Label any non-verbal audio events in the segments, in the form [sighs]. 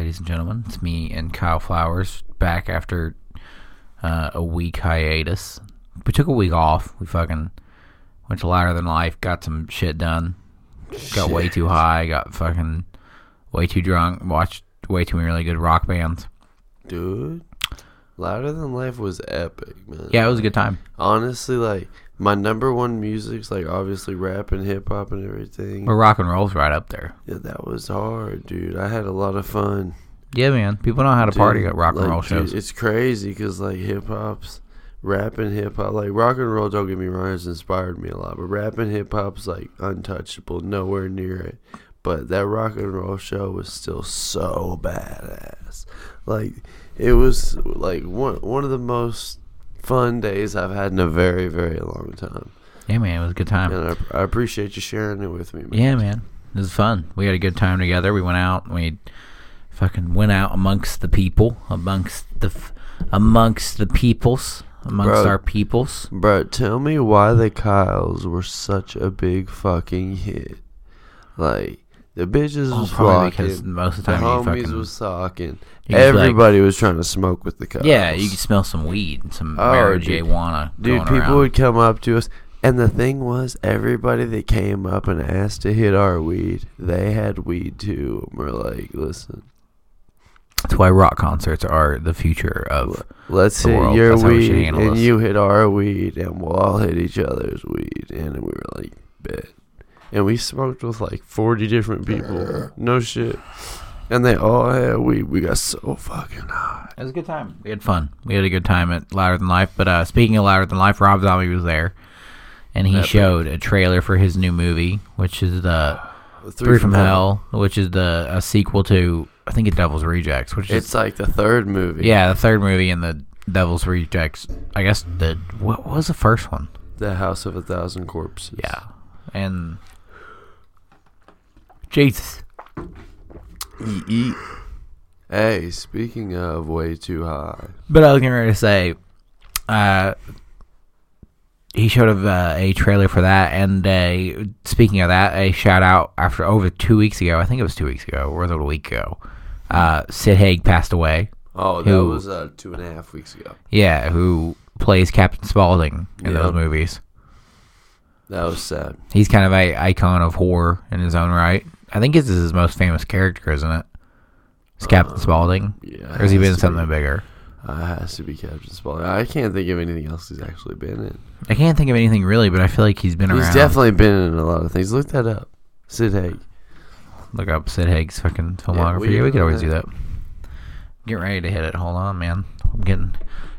ladies and gentlemen. It's me and Kyle Flowers back after uh, a week hiatus. We took a week off. We fucking went to Louder Than Life, got some shit done. Got way too high, got fucking way too drunk, watched way too many really good rock bands. Dude, Louder Than Life was epic, man. Yeah, it was a good time. Honestly, like, my number one music's, like, obviously rap and hip hop and everything. But rock and roll's right up there. Yeah, that was hard, dude. I had a lot of fun. Yeah, man. People know how to party at rock and like, roll dude, shows. it's crazy because, like, hip hop's, rap and hip hop, like, rock and roll, don't get me wrong, has inspired me a lot. But rap and hip hop's, like, untouchable, nowhere near it. But that rock and roll show was still so badass. Like, it was, like, one, one of the most fun days I've had in a very, very long time. Yeah, man. It was a good time. And I, I appreciate you sharing it with me, man. Yeah, man. It was fun. We had a good time together. We went out. We fucking went out amongst the people, amongst the f- amongst the peoples, amongst Bro. our peoples. Bro, tell me why the Kyles were such a big fucking hit. Like the bitches Oh, was flocking, because most of the the time you homies fucking was talking, be like- everybody was trying to smoke with the Kyles. yeah, you could smell some weed, and some Oh, marijuana. dude. People around. would come up to us, and the thing was, everybody that came up and asked to hit our weed, they had weed too. And we're like, listen, That's why rock concerts are the future of. let's the hit world. your That's how we should weed, and this. you hit our weed, and we'll all hit each other's weed. And we were like, bet. And we smoked with like 40 different people. No shit. And they all had weed. We got so fucking high. It was a good time. We had fun. We had a good time at Louder Than Life. But uh, speaking of Louder Than Life, Rob Zombie was there, and he Epic. showed a trailer for his new movie, which is the Three, from, Hell, which is the a sequel to I think it's Devil's Rejects, which is It's like the third movie. yeah the third movie in the Devil's Rejects. I guess the what was the first one? The House of a Thousand Corpses. Yeah, and Jesus. Eat, eat. Hey, speaking of way too high. But I was getting ready to say, uh, he showed a, uh, a trailer for that, and uh, speaking of that, a shout out after over two weeks ago. I think it was two weeks ago, or was it a week ago? Uh, Sid Haig passed away. Oh, that Who- was uh, two and a half weeks ago. Yeah, who plays Captain Spaulding in Yeah. those movies? That was sad. He's kind of a icon of horror in his own right. I think this is his most famous character, isn't it? It's Captain Spaulding. Yeah. Or has he been in has to something be. bigger? Uh, it has to be Captain Spaulding. I can't think of anything else he's actually been in. I can't think of anything really, but I feel like he's been He's around. definitely been in a lot of things. Look that up. Sid Haig. Look up Sid Haig's fucking filmography. we Yeah, we, could always that. do that. Get ready to hit it. Hold on, man. I'm getting.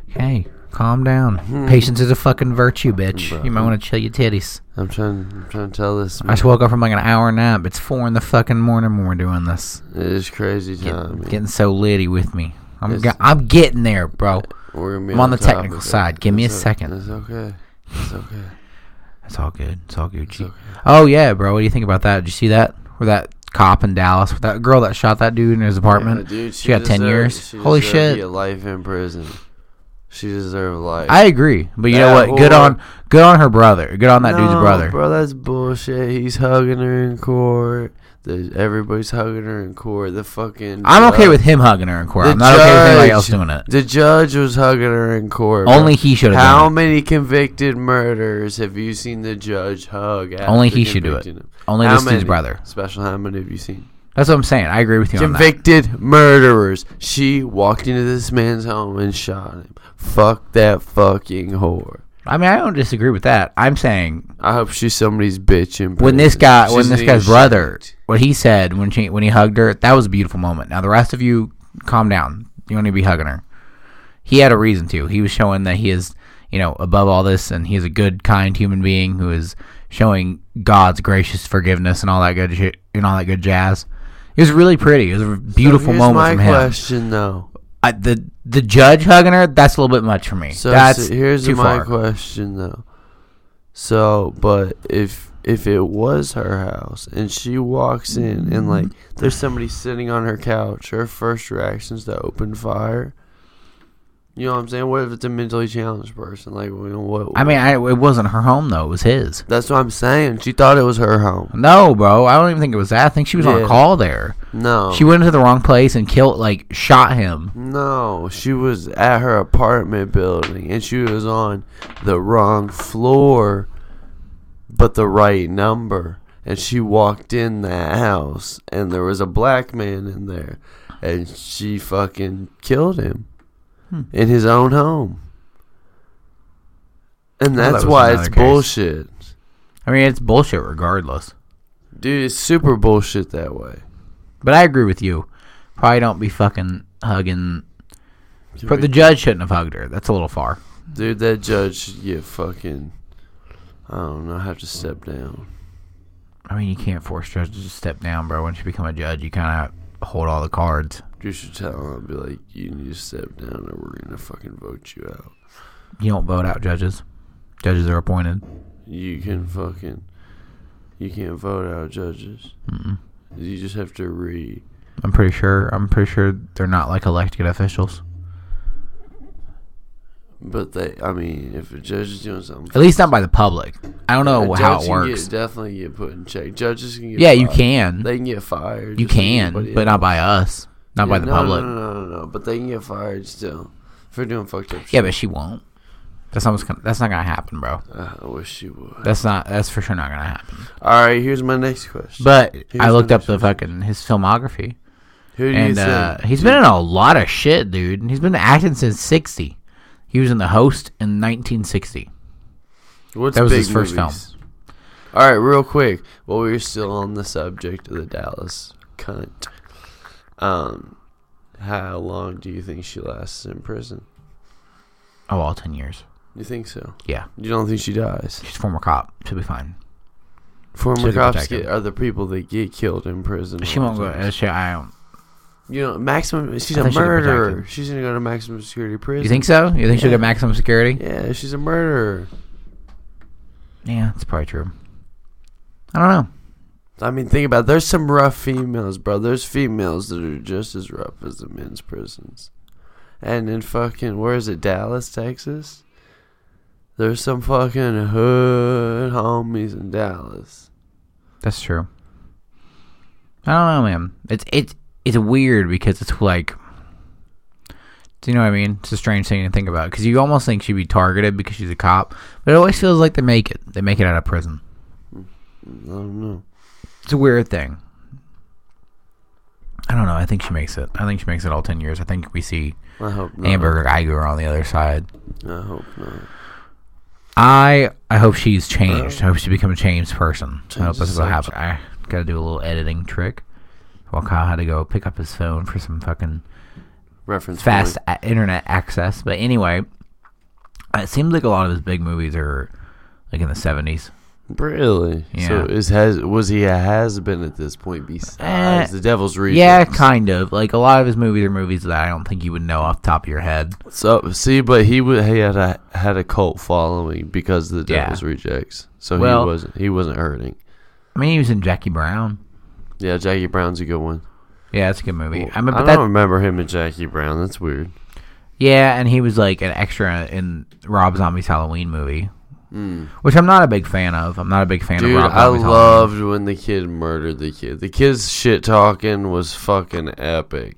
Hey, calm down. Hmm. Patience is a fucking virtue, bitch. Bro. You might want to chill your titties. I'm trying. I'm trying to tell this. I just woke up from like an hour nap. It's four in the fucking morning when we're doing this. It is crazy time. man. getting so litty with me. I'm It's- ge- I'm getting there, bro. We're gonna be I'm on the technical it. side. Give me a It's second. It's okay. It's okay. It's all good. It's all Gucci. okay. Oh yeah, bro. What do you think about that? Did you see that? Where that cop in Dallas, with that girl that shot that dude in his apartment? Yeah, dude, she, got ten years. she Holy deserved shit! Get life in prison. She deserved life. I agree, but you know what? Good on, good on her brother. Good on that dude's brother. Bro, that's bullshit. He's hugging her in court. The, everybody's hugging her in court. The fucking. I'm okay with him hugging her in court. The I'm not okay with anybody else doing it. The judge was hugging her in court. bro. Only he should have How done it. many convicted murders have you seen the judge hug? Only he should do it. him? Only How this dude's brother. Special, how many have you seen? That's what I'm saying. I agree with you on that. Convicted murderers. She walked into this man's home and shot him. Fuck that fucking whore. I mean, I don't disagree with that. I'm saying I hope she's somebody's bitch in when this guy, when this guy's brother, shit. what he said when she when he hugged her, that was a beautiful moment. Now the rest of you, calm down. You don't need to be hugging her. He had a reason to. He was showing that he is, you know, above all this, and he is a good, kind human being who is showing God's gracious forgiveness and all that good shit and all that good jazz. It was really pretty. It was a beautiful Here's moment my from him. question though. I, the the judge hugging her, that's a little bit much for me. So, that's so here's my far. question though. So, but if if it was her house and she walks in and like there's somebody sitting on her couch, her first reaction is to open fire. You know what I'm saying? What if it's a mentally challenged person? Like, know, what? I mean, I, it wasn't her home though; it was his. that's what I'm saying. She thought it was her home. No, bro, I don't even think it was that. I think she was on Yeah. a call there. No, She went into the wrong place and killed, like, shot him. No, she was at her apartment building and she was on the wrong floor, but the right number. And she walked in that house and there was a black man in there and she fucking killed him Hmm. in his own home. And Well, that that's was why it's case. bullshit. I mean, it's bullshit regardless. Dude, it's super bullshit that way. But I agree with you. Probably don't be fucking hugging. But the judge shouldn't have hugged her. That's a little far. Dude, that judge you fucking. I don't know, have to step down. I mean, you can't force judges to step down, bro. Once you become a judge, you kind of hold all the cards. You should tell him, be like, you need to step down or we're gonna fucking vote you out. You don't vote out judges. Judges are appointed. You can fucking, you can't vote out judges. Mm-mm. You just have to re. I'm pretty sure. I'm pretty sure they're not like elected officials. But they, I mean, if a judge is doing something, At least not by the public. I don't know how it works. Get, definitely get put in check. Judges can get. Yeah, you can. They can get fired. You can, but not by us. Not by the no, public. No, no, no, no. But they can get fired still for doing fucked up shit. Yeah, but she won't. That's not gonna, that's not gonna happen, bro. Uh, I wish she would. That's not that's for sure not gonna happen. All right, here's my next question. But Here's I looked up the question. fucking his filmography, Who do you and think? uh, he's been in a lot of shit, dude. He's been acting since '60. He was in The Host in 1960. What's that was his first movies? All right, real quick. While we are still on the subject of the Dallas cunt, um, how long do you think she lasts in prison? Oh, all 10 years. You think so? Yeah, You don't think she dies? she's a former cop. She'll be fine. Former She'll cops get, are the people that get killed in prison. She won't go. She, I don't. You know, maximum. She's I a she'll murderer. She's gonna go to maximum security prison. You think so? You think she'll Yeah. get maximum security? Yeah, she's a murderer. Yeah, that's probably true. I don't know. I mean, think about it. There's some rough females, bro. There's females that are just as rough as the men's prisons. And in fucking, where is it, Dallas, Texas? There's some fucking hood homies in Dallas. That's true. I don't know, man. It's it's it's weird because it's like, do you know what I mean? It's a strange thing to think about because you almost think she'd be targeted because she's a cop, but it always feels like they make it. They make it out of prison. Mm, I don't know. It's a weird thing. I don't know. I think she makes it. I think she makes it all ten years. I think we see I hope not. Amber Guyger on the other side. I hope not. I I hope she's changed. Oh. I hope she become a changed person. I hope that's the what happens. I gotta do a little editing trick. While Kyle had to go pick up his phone for some fucking Reference fast a- internet access. But anyway, it seems like a lot of his big movies are like in the seventies. Really? So is has was he a has been at this point besides Eh, the Devil's Rejects? Yeah, kind of. Like a lot of his movies are movies that I don't think you would know off the top of your head. So see, but he would he had a had a cult following because of the Yeah. Devil's Rejects. So Well- he wasn't he wasn't hurting. I mean, he was in Jackie Brown. Yeah, Jackie Brown's a good one. Yeah, that's a good movie. I I, mean, but don't that remember him and Jackie Brown. That's weird. yeah, and he was like an extra in Rob Zombie's Halloween movie, Mm. which I'm not a big fan of. I'm not a big fan Dude, of Rob I loved when the kid murdered the kid. The kid's shit talking was fucking epic.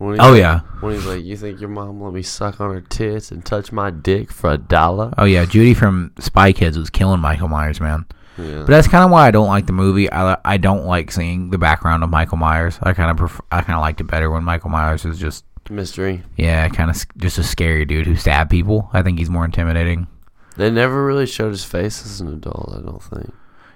Oh yeah, When he's like, "You think your mom let me suck on her tits and touch my dick for a dollar?" oh yeah. Judy from Spy Kids was killing Michael Myers, man. Yeah. But that's kind of why I don't like the movie. I, I don't like seeing the background of Michael Myers. I kind of prefer, I kind of liked it better when Michael Myers is just Mystery. yeah, kind of just a scary dude who stabbed people. I think he's more intimidating. They never really showed his face as an adult. I don't think.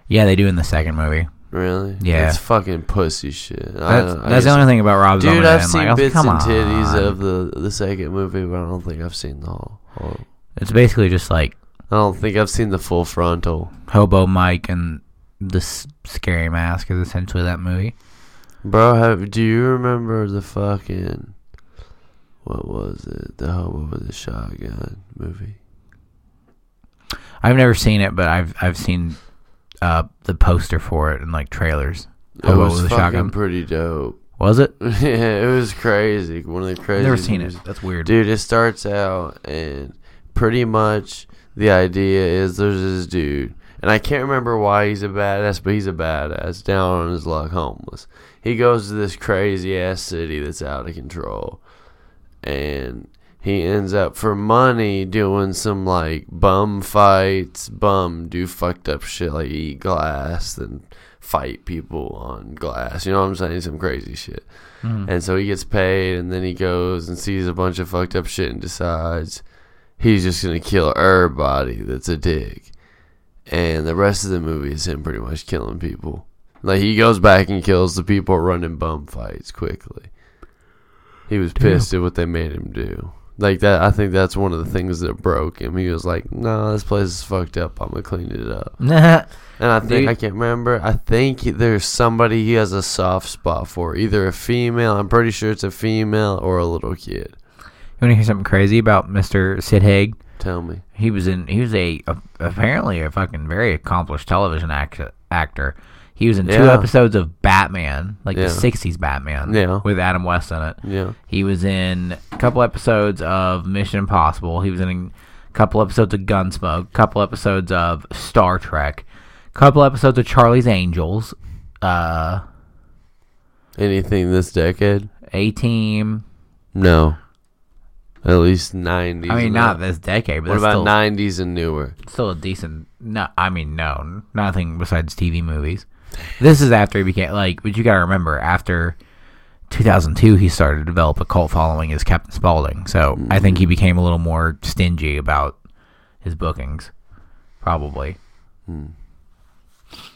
Yeah, they do in the second movie. Really? Yeah. It's fucking pussy shit. I That's, that's the only thing about Rob Zombie. Dude, I've seen like, like, bits and titties on. of the the second movie, but I don't think I've seen the whole. whole It's basically just like I don't think I've seen the full frontal. Hobo Mike and the s- scary mask is essentially that movie. Bro, have, do you remember the fucking what was it? The hobo with the shotgun movie. I've never seen it, but I've I've seen uh, the poster for it and like trailers. It Hobo was with a fucking shotgun. pretty dope. Was it? [laughs] yeah, it was crazy. One of the crazy. Never seen it. That's weird. Dude, it starts out and pretty much the idea is there's this dude, and I can't remember why he's a badass, but he's a badass, down on his luck, homeless. He goes to this crazy ass city that's out of control, and he ends up for money doing some like bum fights, bum do fucked up shit like eat glass and fight people on glass. You know what I'm saying? Some crazy shit. Mhm. And so he gets paid, and then he goes and sees a bunch of fucked up shit and decides he's just gonna kill everybody that's a dick. And the rest of the movie is him pretty much killing people. Like he goes back and kills the people running bum fights quickly. He was Damn. pissed at what they made him do. Like that, I think that's one of the things that broke him. He was like, "No, this place is fucked up. I'm gonna clean it up." [laughs] And I think Dude. I can't remember. I think there's somebody he has a soft spot for, either a female. I'm pretty sure it's a female or a little kid. You want to hear something crazy about Mr. Sid Haig? Tell me. He was in. He was a, a apparently a fucking very accomplished television act, actor. He was in two Yeah. episodes of Batman, like Yeah. the '60s Batman, Yeah. with Adam West in it. Yeah. He was in a couple episodes of Mission Impossible. He was in a couple episodes of Gunsmoke, a couple episodes of Star Trek, a couple episodes of Charlie's Angels, uh, Anything this decade? A Team. No. At least 90s. I mean, and not up. this decade, but What that's about still, 90s and newer? still a decent. No, I mean, no, nothing besides TV movies. This is after he became like, but you gotta remember after 2002, he started to develop a cult following as Captain Spaulding. So I think he became a little more stingy about his bookings, probably. Hmm.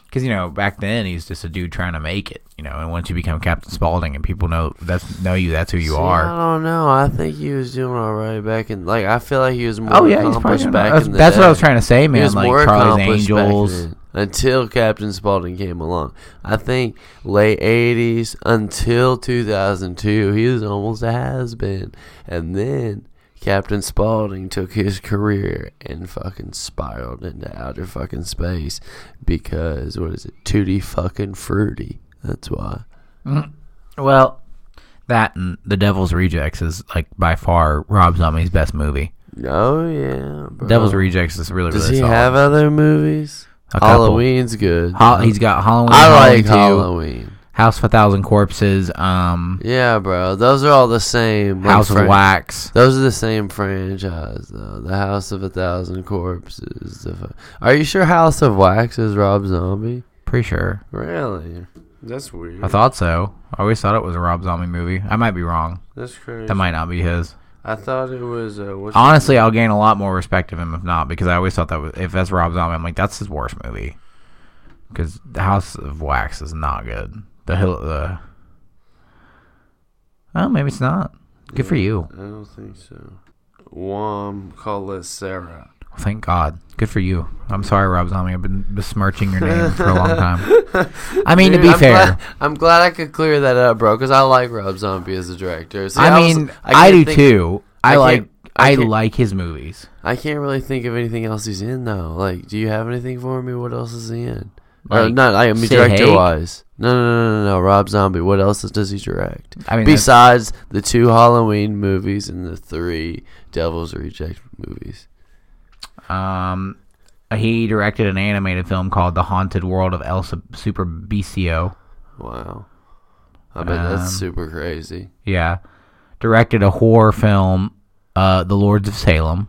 Because you know, back then he's just a dude trying to make it. You know, and once you become Captain Spaulding and people know that's know you, that's who you See, are. I don't know. I think he was doing all right back in. Like, I feel like he was more Oh yeah, he's probably back that's, in the that's what I was trying to say, He man. was Like Charlie's Angels. Until Captain Spaulding came along. I think late '80s until 2002, he was almost a has been, and then Captain Spaulding took his career and fucking spiraled into outer fucking space because what is it? Tutti fucking fruity. That's why. Mm. Well, that and The Devil's Rejects is like by far Rob Zombie's best movie. Oh yeah, bro. Devil's Rejects is really Does really he solid. have other movies? A couple. Halloween's good. He's got Halloween. I Halloween like 2, Halloween. House of a Thousand Corpses. Um, Yeah, bro. Those are all the same. like, House of fran- Wax. Those are the same franchise, though. The House of a Thousand Corpses. Fu- are you sure House of Wax is Rob Zombie? Pretty sure. Really? That's weird. I thought so. I always thought it was a Rob Zombie movie. I might be wrong. That's crazy. That might not be his. I thought it was. Uh, Honestly, I'll gain a lot more respect of him if not, because I always thought that was, if that's Rob Zombie, I'm like that's his worst movie. Because the House of Wax is not good. The hill, the. Oh, maybe it's not. Good for you. I don't think so. Wom Sarah. Thank God. Good for you. I'm sorry, Rob Zombie. I've been besmirching your name for a long time. [laughs] I mean, to be I'm fair, glad, I'm glad I could clear that up, bro, because I like Rob Zombie as a director. See, I was- mean, I, can't do think- too. I, I like. I I, like his movies. I can't really think of anything else he's in though. Like, do you have anything for me? What else is he in? Or Like, not. I mean, director wise. No, no, no, no, no. Rob Zombie. What else does he direct? I mean, Besides the two Halloween movies and the three Devil's Reject movies. Um, he directed an animated film called The Haunted World of El Su- Super Bicio. Wow. I bet Um, that's super crazy. Yeah. Directed a horror film, uh, The Lords of Salem.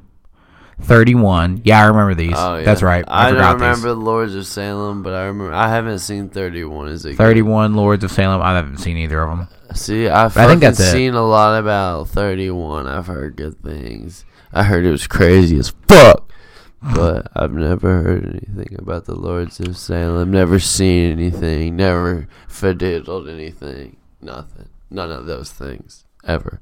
31. Yeah, I remember these. Oh, yeah. That's right. I, I, don't remember these. the Lords of Salem, but I remember. I haven't seen 31. Is it good? 31 Lords of Salem. I haven't seen either of them. See, I've I think that's it. seen a lot about 31. I've heard good things. I heard it was crazy as fuck. But I've never heard anything about the Lords of Salem. Never seen anything. Never fiddled anything. Nothing. None of those things. Ever.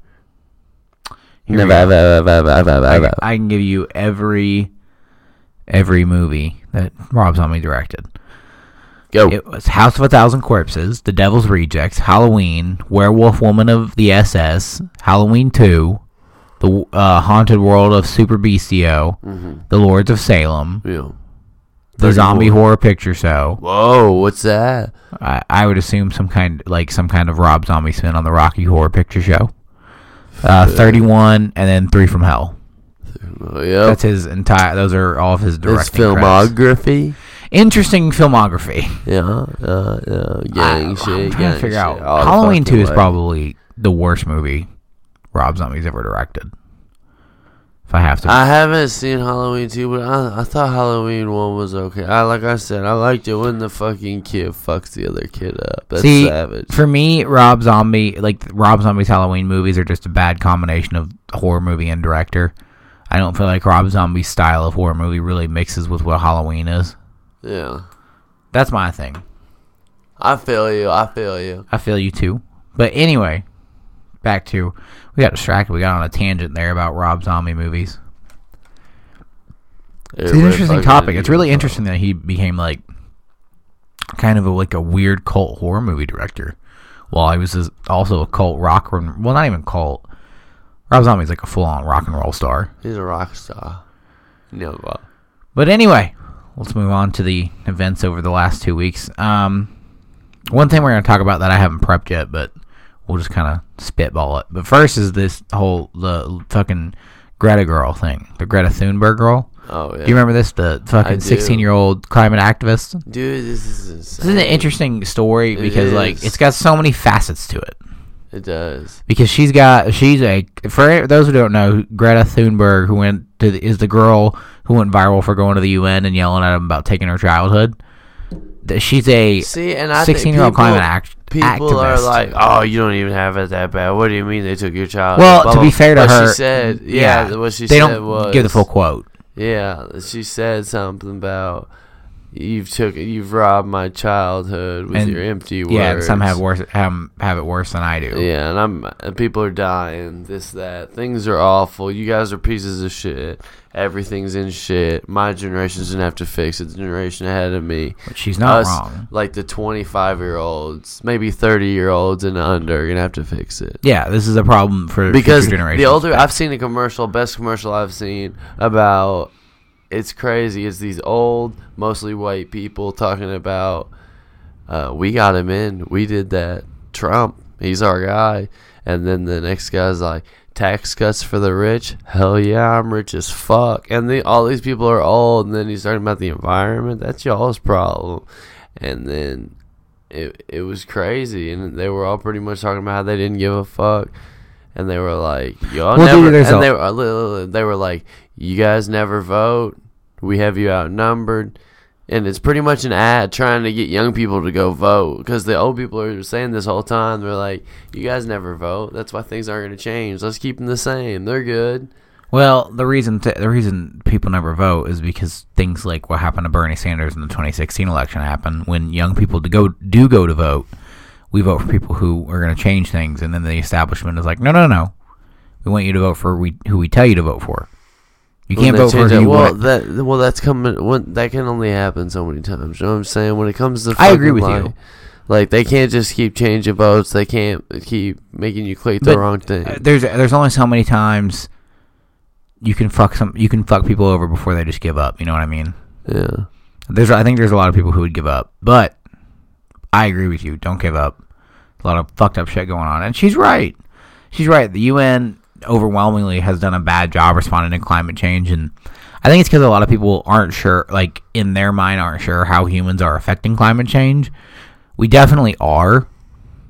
Never, go. ever, ever, ever, ever, I, ever. I can give you every every movie that Rob Zombie directed. Go. It was House of a Thousand Corpses, The Devil's Rejects, Halloween, Werewolf Woman of the SS, Halloween 2, The uh, Haunted World of Super Bestiio, Mm-hmm. The Lords of Salem, Yeah. the zombie 31. horror picture show. Whoa, what's that? I, I would assume some kind like some kind of Rob Zombie spin on the Rocky Horror Picture Show. Uh, Thirty-one, and then Three from Hell. Oh, yep. That's his entire. Those are all of his His directing credits. filmography. Interesting filmography. Yeah, uh, yeah, gang I, shit. am trying to figure shit, out. Halloween Two is probably the worst movie Rob Zombie's ever directed. If I have to, I haven't seen Halloween 2, but I, I thought Halloween 1 was okay. I Like I said, I liked it when the fucking kid fucks the other kid up. That's See, savage. for me, Rob Zombie, like Rob Zombie's Halloween movies, are just a bad combination of horror movie and director. I don't feel like Rob Zombie's style of horror movie really mixes with what Halloween is. Yeah. That's my thing. I feel you. I feel you. I feel you too. But anyway, back to we got distracted. We got on a tangent there about Rob Zombie movies. It's an interesting topic. It's really interesting that he became like kind of a, like a weird cult horror movie director, while he was also a cult rock. and- Well, not even cult. Rob Zombie's like a full on rock and roll star. He's a rock star. No, but But anyway, let's move on to the events over the last two weeks. Um, one thing we're going to talk about that I haven't prepped yet, but we'll just kind of spitball it. But first is this whole the fucking Greta girl thing, the Greta Thunberg girl. oh yeah. Do you remember this? The fucking sixteen-year-old climate activist. Dude, this is insane. This is an interesting story It because like it's got so many facets to it. It does. Because she's got she's a for those who don't know, Greta Thunberg, who went to the, is the girl who went viral for going to the UN and yelling at them about taking her childhood. She's a See, and I sixteen-year-old climate act, People are activist. like, "Oh, you don't even have it that bad." What do you mean they took your child? Well, Blah, to be fair to what her, she said, yeah, what she they said don't was give the full quote. Yeah, she said something about you've took you've robbed my childhood with And- your empty words. Yeah, some have worse have, have it worse than I do. Yeah, and I'm and people are dying. This that things are awful. You guys are pieces of shit. Everything's in shit. My generation's gonna have to fix it. The generation ahead of me, But she's not Us, wrong. like the 25 year olds, maybe 30 year olds and under, are gonna have to fix it. Yeah, this is a problem for because future generations. the older I've seen a commercial, best commercial I've seen about it's crazy. It's these old, mostly white people talking about uh, we got him in, we did that. Trump, he's our guy, and then the next guy's like tax cuts for the rich. Hell yeah, I'm rich as fuck. And the, all these people are old, and then he's talking about the environment. That's y'all's problem. And then it it was crazy, and they were all pretty much talking about how they didn't give a fuck, and they were like, "Y'all Well, never," and they were uh, li- they were like, "You guys never vote. We have you outnumbered." And it's pretty much an ad trying to get young people to go vote because the old people are saying this whole time. They're like, "You guys never vote. That's why things aren't going to change. Let's keep them the same. They're good." Well, the reason t- the reason people never vote is because things like what happened to Bernie Sanders in the 2016 election happen. When young people do go do go to vote, we vote for people who are going to change things, and then the establishment is like, no, no, no, we want you to vote for we who we tell you to vote for. You can't vote for who you well, want. that well, that's coming. When, that can only happen so many times. You know what I'm saying? When it comes to, I agree with like, you. Like they can't just keep changing votes. They can't keep making you click the But, wrong thing. Uh, There's there's only so many times you can fuck some you can fuck people over before they just give up. You know what I mean? yeah. There's I think there's a lot of people who would give up, but I agree with you. Don't give up. A lot of fucked up shit going on, and she's right. She's right. The UN overwhelmingly has done a bad job responding to climate change, and I think it's because a lot of people aren't sure, like in their mind, aren't sure how humans are affecting climate change. We definitely are.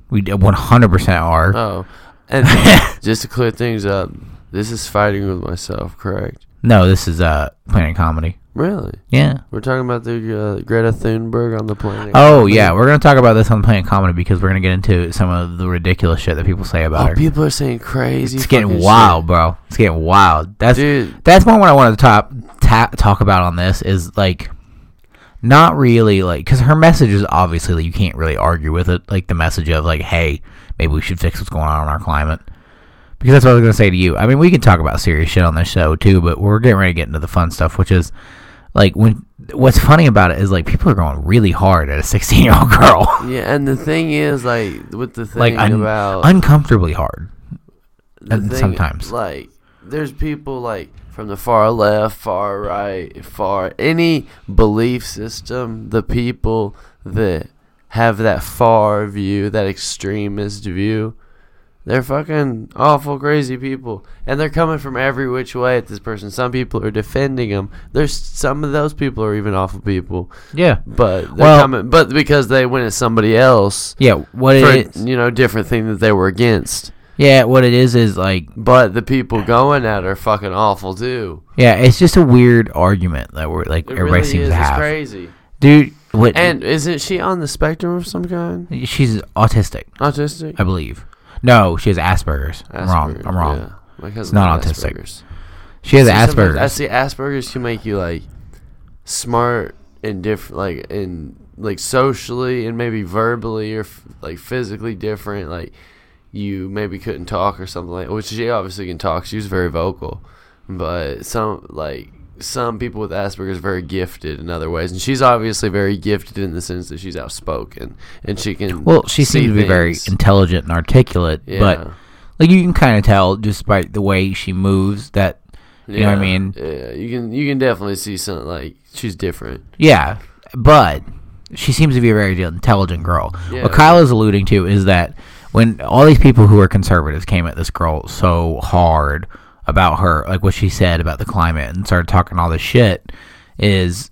We 100% are. Oh, and [laughs] just to clear things up, this is fighting with myself, correct? no, this is uh Planet Comedy. Really? Yeah. We're talking about the uh, Greta Thunberg on the planet. Oh yeah, we're gonna talk about this on the Planet Comedy because we're gonna get into some of the ridiculous shit that people say about Oh, her. people are saying crazy. It's getting wild, shit. bro. It's getting wild. That's dude. that's more what I wanted to talk ta- talk about on this is like not really like because her message is obviously like, you can't really argue with it. Like the message of like, hey, maybe we should fix what's going on in our climate. Because that's what I was gonna say to you. I mean, we can talk about serious shit on this show too, but we're getting ready to get into the fun stuff, which is like when what's funny about it is like people are going really hard at a [laughs] 16 year old girl, Yeah, and the thing is, like, with the thing like un- about uncomfortably hard. and thing, sometimes. like there's people like from the far left, far right, far any belief system. The people that have that far view, that extremist view, they're fucking awful, crazy people, and they're coming from every which way at this person. Some people are defending them. There's some of those people are even awful people, Yeah. but they're Well- coming, but because they went at somebody else Yeah. What for it is? you know different thing that they were against. Yeah. What it is is like But the people going at are fucking awful too. yeah. It's just a weird argument that we're like It everybody really seems is. to It's have. crazy. Dude, what? And isn't she on the spectrum of some kind? she's autistic, Autistic? I believe. No, she has Asperger's. I'm wrong. I'm wrong. yeah. My cousin It's not autistic. Asperger's. She has See, Asperger's. I see Asperger's can make you like smart and different, like and like socially and maybe verbally or f- like physically different. Like you maybe couldn't talk or something like. Which she obviously can talk. She was very vocal, but some like some people with Asperger's very gifted in other ways, and she's obviously very gifted in the sense that she's outspoken and she can. Well, she seems to be very intelligent and articulate, Yeah. but like you can kind of tell just by the way she moves that you know what I mean? Yeah, you can you can definitely see something like she's different. yeah, but she seems to be a very intelligent girl. Yeah. What Kyle is alluding to is that when all these people who are conservatives came at this girl so hard about her, like what she said about the climate and started talking all this shit, is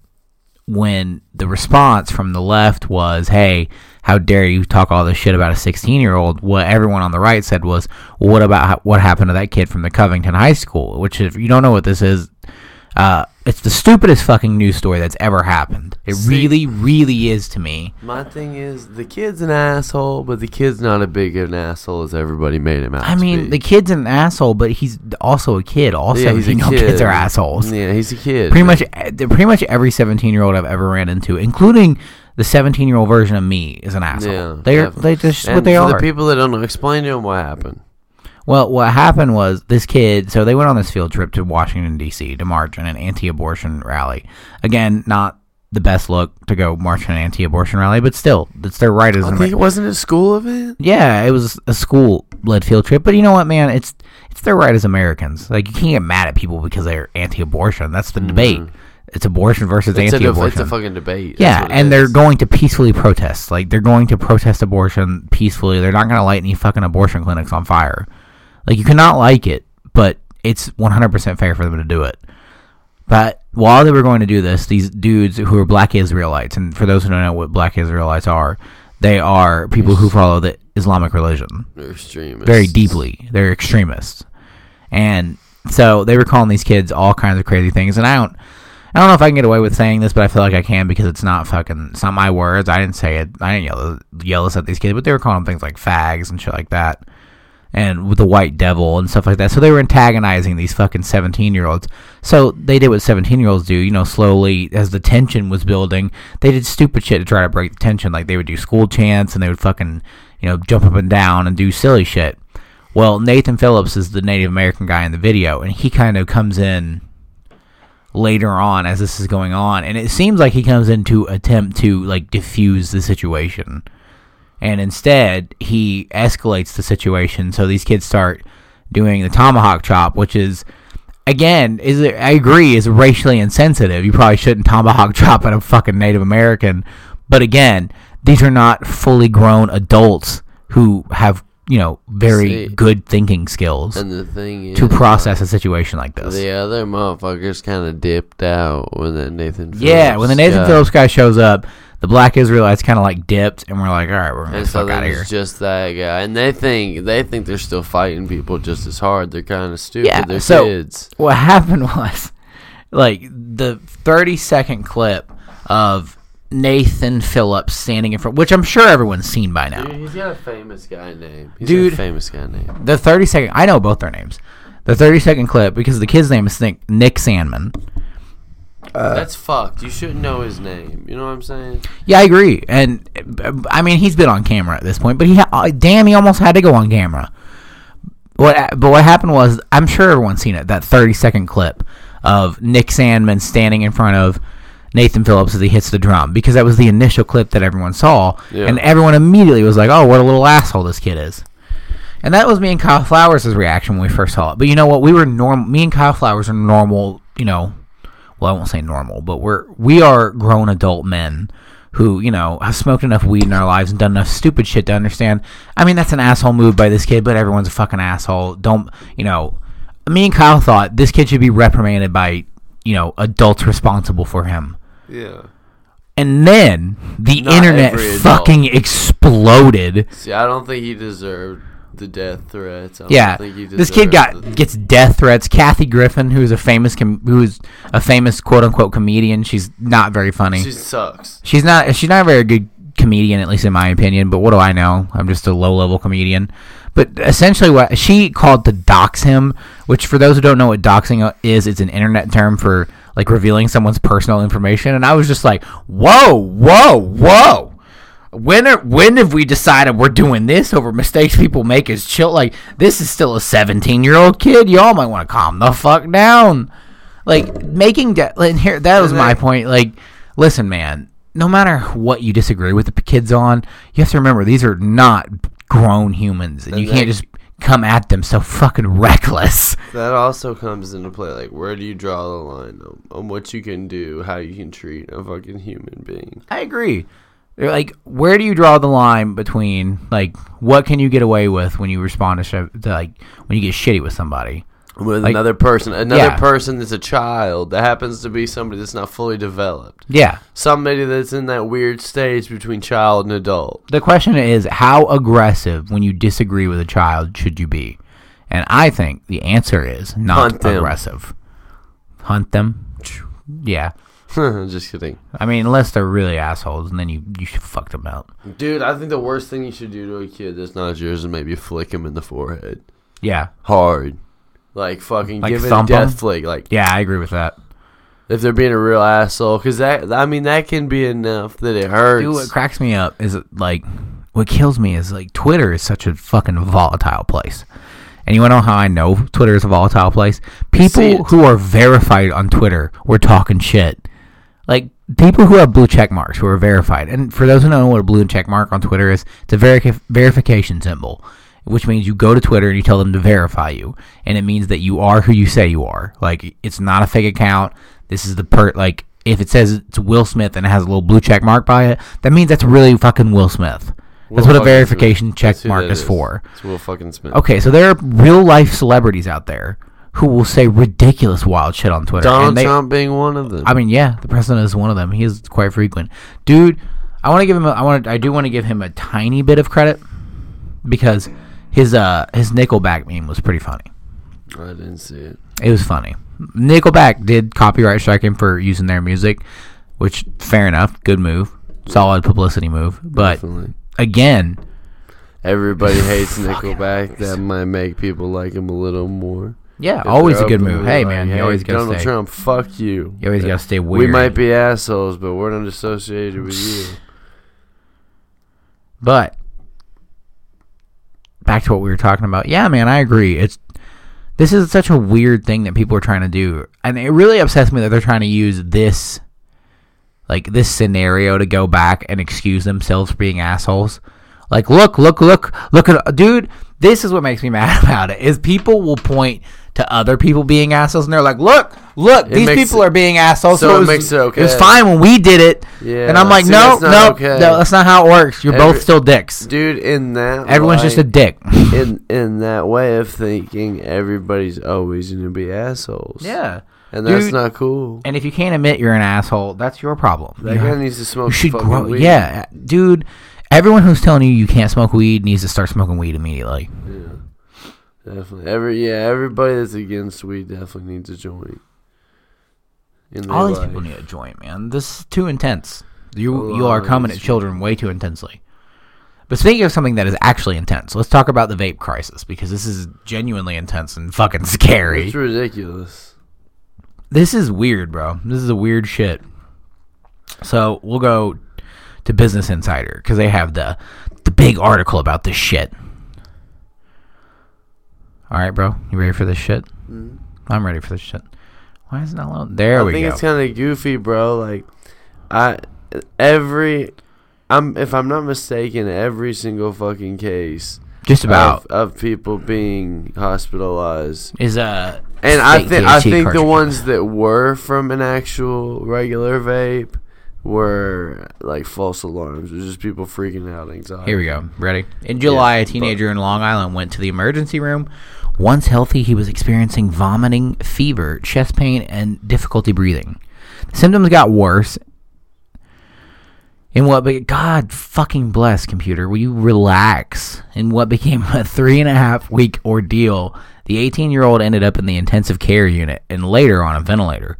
when the response from the left was, "Hey, how dare you talk all this shit about a 16-year-old?" What everyone on the right said was, well, "What about what happened to that kid from the Covington High School?" Which, if you don't know what this is, uh, it's the stupidest fucking news story that's ever happened. It See- really, really is to me. My thing is the kid's an asshole, but the kid's not as big an asshole as everybody made him out. I mean, the kid's an asshole, but he's also a kid. Also, yeah, he's a seventeen-year-old kid. kids are assholes. Yeah, he's a kid. Pretty much, eh, pretty much every seventeen-year-old I've ever ran into, including the seventeen-year-old version of me, is an asshole. Yeah, they're definitely. they just And what they for are. the people that don't know, explain to them what happened. Well, what happened was this kid. So they went on this field trip to Washington D.C. to march in an anti-abortion rally. Again, not the best look to go march in an anti-abortion rally, but still, it's their right as I think it wasn't a school event. Yeah, it was a school-led field trip, but you know what, man? It's it's their right as Americans. Like you can't get mad at people because they're anti-abortion. That's the debate. It's abortion versus Mm-hmm. It's anti-abortion. it's a fucking debate. Yeah, and they're going to peacefully protest. Like they're going to protest abortion peacefully. They're not going to light any fucking abortion clinics on fire. Like you cannot like it, but it's 100% fair for them to do it. But while they were going to do this, these dudes who are black Israelites, and for those who don't know what black Israelites are, they are people who follow the Islamic religion They're extremists. very deeply. They're extremists, and so they were calling these kids all kinds of crazy things. And I don't, I don't know if I can get away with saying this, but I feel like I can because it's not fucking, it's not my words. I didn't say it. I didn't yell yell this at these kids, but they were calling them things like fags and shit like that, and with the white devil and stuff like that. So they were antagonizing these fucking seventeen year olds. So they did what seventeen year olds do. You know, slowly as the tension was building, they did stupid shit to try to break the tension. Like they would do school chants and they would fucking, you know, jump up and down and do silly shit. Well, Nathan Phillips is the Native American guy in the video, and he kind of comes in later on as this is going on, and it seems like he comes in to attempt to like diffuse the situation, and instead he escalates the situation. So these kids start doing the tomahawk chop, which is again is I agree is racially insensitive. You probably shouldn't tomahawk [laughs] chop at a fucking Native American, but again, these are not fully grown adults who have you know very See, good thinking skills And the thing is, to process a situation like this. The other motherfuckers kind of dipped out when that Nathan. Yeah, when the Nathan got- Phillips guy shows up, the black Israelites kind of like dipped, and we're like, all right, we're gonna And so fuck out of here. it's just that guy, and they think they think they're still fighting people just as hard. They're kind of stupid. Yeah, they're so- kids. What [laughs] happened was, like, the 30 second clip of Nathan Phillips standing in front, which I'm sure everyone's seen by now. Dude, he's got a famous guy name. He's Dude. got a famous guy name. The 30 second, I know both their names. The 30 second clip, because the kid's name is Nick, Nick Sandmann. That's fucked. You shouldn't know his name. You know what I'm saying? Yeah, I agree. And uh, I mean, he's been on camera at this point, but he ha- uh, damn, he almost had to go on camera. What? But what happened was, I'm sure everyone's seen it. That 30 second clip of Nick Sandmann standing in front of Nathan Phillips as he hits the drum, because that was the initial clip that everyone saw, Yeah. and everyone immediately was like, "Oh, what a little asshole this kid is." And that was me and Kyle Flowers' reaction when we first saw it. But you know what? We were normal. Me and Kyle Flowers are normal. You know, well, I won't say normal, but we're we are grown adult men who you know have smoked enough weed in our lives and done enough stupid shit to understand. I mean, that's an asshole move by this kid, but everyone's a fucking asshole. Don't you know? Me and Kyle thought this kid should be reprimanded by you know adults responsible for him. Yeah. And then the Not internet fucking exploded. See, I don't think he deserved the death threats. I Yeah, this kid got the- gets death threats. Kathy Griffin, who's a famous com- who's a famous quote unquote comedian, she's not very funny. She sucks. She's not she's not a very good comedian, at least in my opinion. But what do I know? I'm just a low level comedian. But essentially, what she called to dox him, which for those who don't know what doxing is, it's an internet term for like revealing someone's personal information. And I was just like, whoa, whoa, whoa. When are, when have we decided we're doing this over mistakes people make as chill? Like this is still a 17 year old kid. Y'all might want to calm the fuck down. Like making de- like, here that was my point. Like, listen, man. No matter what you disagree with the kids on, you have to remember these are not grown humans, and And you can't just come at them so fucking reckless. That also comes into play. Like, where do you draw the line on, on what you can do, how you can treat a fucking human being? I agree. They're Like, where do you draw the line between like what can you get away with when you respond to, sh- to like when you get shitty with somebody? With Like- another person, another Yeah. person that's a child that happens to be somebody that's not fully developed, Yeah. somebody that's in that weird stage between child and adult. The question is, how aggressive when you disagree with a child should you be? And I think the answer is not Hunt aggressive. Hunt them. Yeah. [laughs] Just kidding, I mean, unless they're really assholes, and then you you should fuck them out. dude. I think the worst thing you should do to a kid that's not yours is maybe flick him in the forehead Yeah. hard, like fucking Like give it a death flick, like Yeah, I agree with that. if they're being a real asshole, because that I mean that can be enough that it hurts. Dude, what cracks me up is like, what kills me is like Twitter is such a fucking volatile place. And you want to know how I know Twitter is a volatile place? People who are verified on Twitter were talking shit. Like people who have blue check marks who are verified. And for those who don't know what a blue check mark on Twitter is, it's a verica- verification symbol, which means you go to Twitter and you tell them to verify you, and it means that you are who you say you are. Like it's not a fake account. This is the per like if it says it's Will Smith and it has a little blue check mark by it, that means that's really fucking Will Smith. That's Will what a verification Smith. check mark that is for. It's Will fucking Smith. Okay, so there are real life celebrities out there who will say ridiculous wild shit on Twitter. Donald and they- Trump being one of them. I mean, yeah, the president is one of them. He is quite frequent, dude. I want to give him. A, I want. I do want to give him a tiny bit of credit because his uh his Nickelback meme was pretty funny. I didn't see it. It was funny. Nickelback did copyright strike him for using their music, which fair enough, good move, solid publicity move. But Definitely. again, Everybody [laughs] hates Nickelback. That might make people like him a little more. Yeah, always a good move. Hey like, man, hey, you always gotta Donald stay. Trump, fuck you. You always gotta stay weird. We might be assholes, but we're not associated with you. But back to what we were talking about. Yeah, man, I agree. It's this is such a weird thing that people are trying to do, and it really upsets me that they're trying to use this like this scenario to go back and excuse themselves for being assholes. Like, look, look, look, look at dude. This is what makes me [laughs] mad about it. Is people will point to other people being assholes, and they're like, "Look, look, It these people it- are being assholes." so it was, makes it okay. It was fine when we did it, Yeah, and I'm like, see, "No, no, okay. no, that's not how it works. You're Every- both still dicks." Dude, in that Everyone's just a dick. [laughs] in in that way of thinking, everybody's always gonna be assholes. yeah. and that's Dude, not cool. And if you can't admit you're an asshole, that's your problem. That You guy needs to smoke. you should fucking grow. weed. Yeah, dude. Everyone who's telling you you can't smoke weed needs to start smoking weed immediately. yeah, definitely. Every yeah, everybody that's against weed definitely needs a joint. In All these life. people need a joint, man. This is too intense. You you are coming at children way too intensely. But speaking of something that is actually intense, let's talk about the vape crisis because this is genuinely intense and fucking scary. It's ridiculous. This is weird, bro. This is a weird shit. So we'll go to Business Insider because they have the the big article about this shit. All right, bro. You ready for this shit? I'm ready for this shit. Why is it not loading? There I we go. I think it's kind of goofy, bro. Like, I every, I'm if I'm not mistaken, every single fucking case Just about of, of people being hospitalized. is uh And I think I think the ones that were from an actual regular vape were like false alarms. It was just people freaking out, anxiety. Here we go. Ready? In July, Yeah, a teenager in Long Island went to the emergency room. Once healthy, he was experiencing vomiting, fever, chest pain, and difficulty breathing. The symptoms got worse. In what be- God fucking bless computer, will you relax? In what became a three and a half week ordeal, the 18 year old ended up in the intensive care unit and later on a ventilator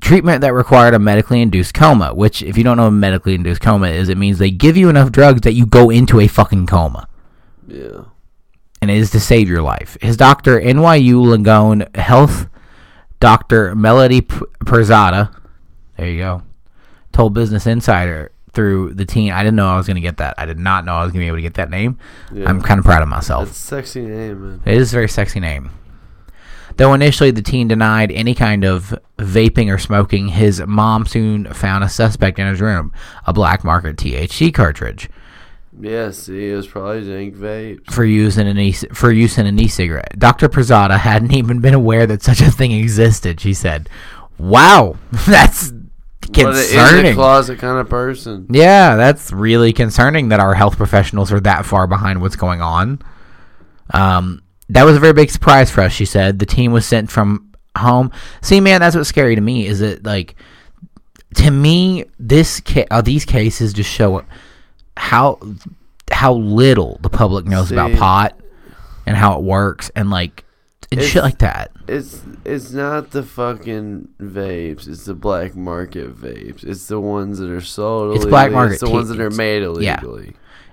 treatment that required a medically induced coma, which, if you don't know what medically induced coma is, it means they give you enough drugs that you go into a fucking coma. Yeah. And it is to save your life. His doctor, NYU Langone Health Dr. Melodi P- Pirzada, there you go, told Business Insider through the teen. I didn't know I was going to get that. I did not know I was going to be able to get that name. Yeah. I'm kind of proud of myself. That's sexy name, man. It is a very sexy name. Though initially the teen denied any kind of vaping or smoking, his mom soon found a suspect in his room, a black market THC cartridge see, it was probably dank vapes. for use in an e- for use in an e-cigarette. Dr. Prezada hadn't even been aware that such a thing existed. She said, "Wow, [laughs] that's is a concerning." closet kind of person. Yeah, that's really concerning that our health professionals are that far behind what's going on. Um, that was a very big surprise for us. She said the team was sent from home. See, man, that's what's scary to me. Is it like to me this ca- uh, these cases just show how how little the public knows about pot and how it works and like and shit like that. It's it's not the fucking vapes. It's the black market vapes. It's the ones that are sold. It's illegally. black market It's the ones that are made Yeah.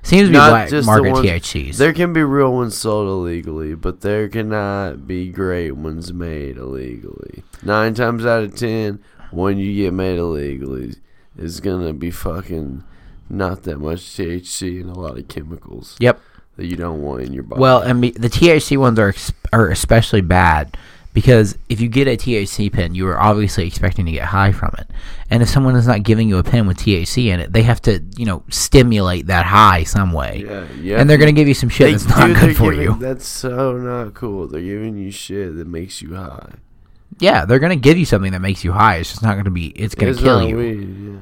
Seems to be black just the market ones- THCs. There can be real ones sold illegally, but there cannot be great ones made illegally. Nine times out of ten, when you get made illegally, is gonna be fucking not that much THC and a lot of chemicals Yep. that you don't want in your body. Well, and be, the THC ones are ex- are especially bad because if you get a THC pen, you are obviously expecting to get high from it. And if someone is not giving you a pen with THC in it, they have to, you know, stimulate that high some way. yeah, yeah. And they're going to give you some shit They- that's not dude, good for giving- you. That's so not cool. They're giving you shit that makes you high. Yeah, they're going to give you something that makes you high. It's just not going to be it's going to kill you. weed, yeah.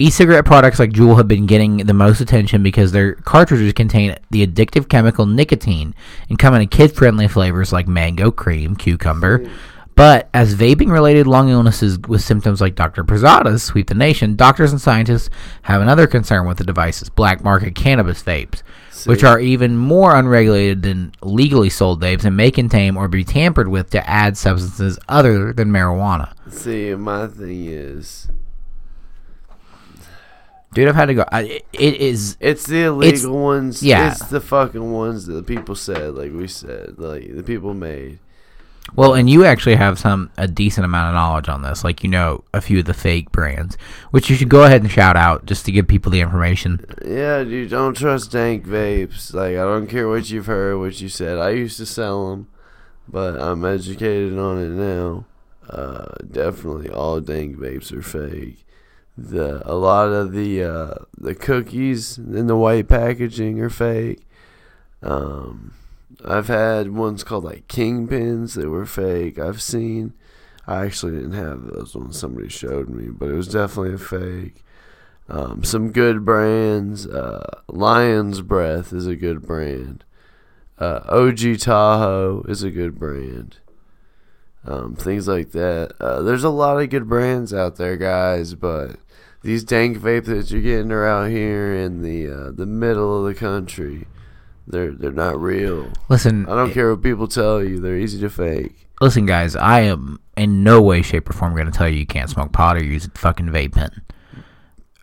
E-cigarette products like Juul have been getting the most attention because their cartridges contain the addictive chemical nicotine and come in kid-friendly flavors like mango, cream, cucumber. But as vaping-related lung illnesses with symptoms like Dr. Prezada's sweep the nation, doctors and scientists have another concern with the devices: black market cannabis vapes, which are even more unregulated than legally sold vapes and may contain or be tampered with to add substances other than marijuana. See, my thing is, Dude, I've had to go. I, it- is it's the illegal ones. yeah. it's the fucking ones that the people said, like we said, like the people made. Well, and you actually have some a decent amount of knowledge on this. Like you know a few of the fake brands, which you should go ahead and shout out just to give people the information. Yeah, dude, don't trust dank vapes. Like, I don't care what you've heard, what you said. I used to sell them, but I'm educated on it now. Uh, definitely, all dank vapes are fake. The a lot of the uh, the cookies in the white packaging are fake. Um, I've had ones called like King Pens that were fake. I've seen. I actually didn't have those ones. Somebody showed me, but it was definitely a fake. Um, some good brands. Uh, Lion's Breath is a good brand. Uh, OG Tahoe is a good brand. Um, things like that. Uh, there's a lot of good brands out there, guys, but these dank vape that you're getting around here in the uh, the middle of the country, they're they're not real. Listen, I don't care what people tell you; they're easy to fake. listen, guys. I am in no way, shape, or form going to tell you you can't smoke pot or use a fucking vape pen.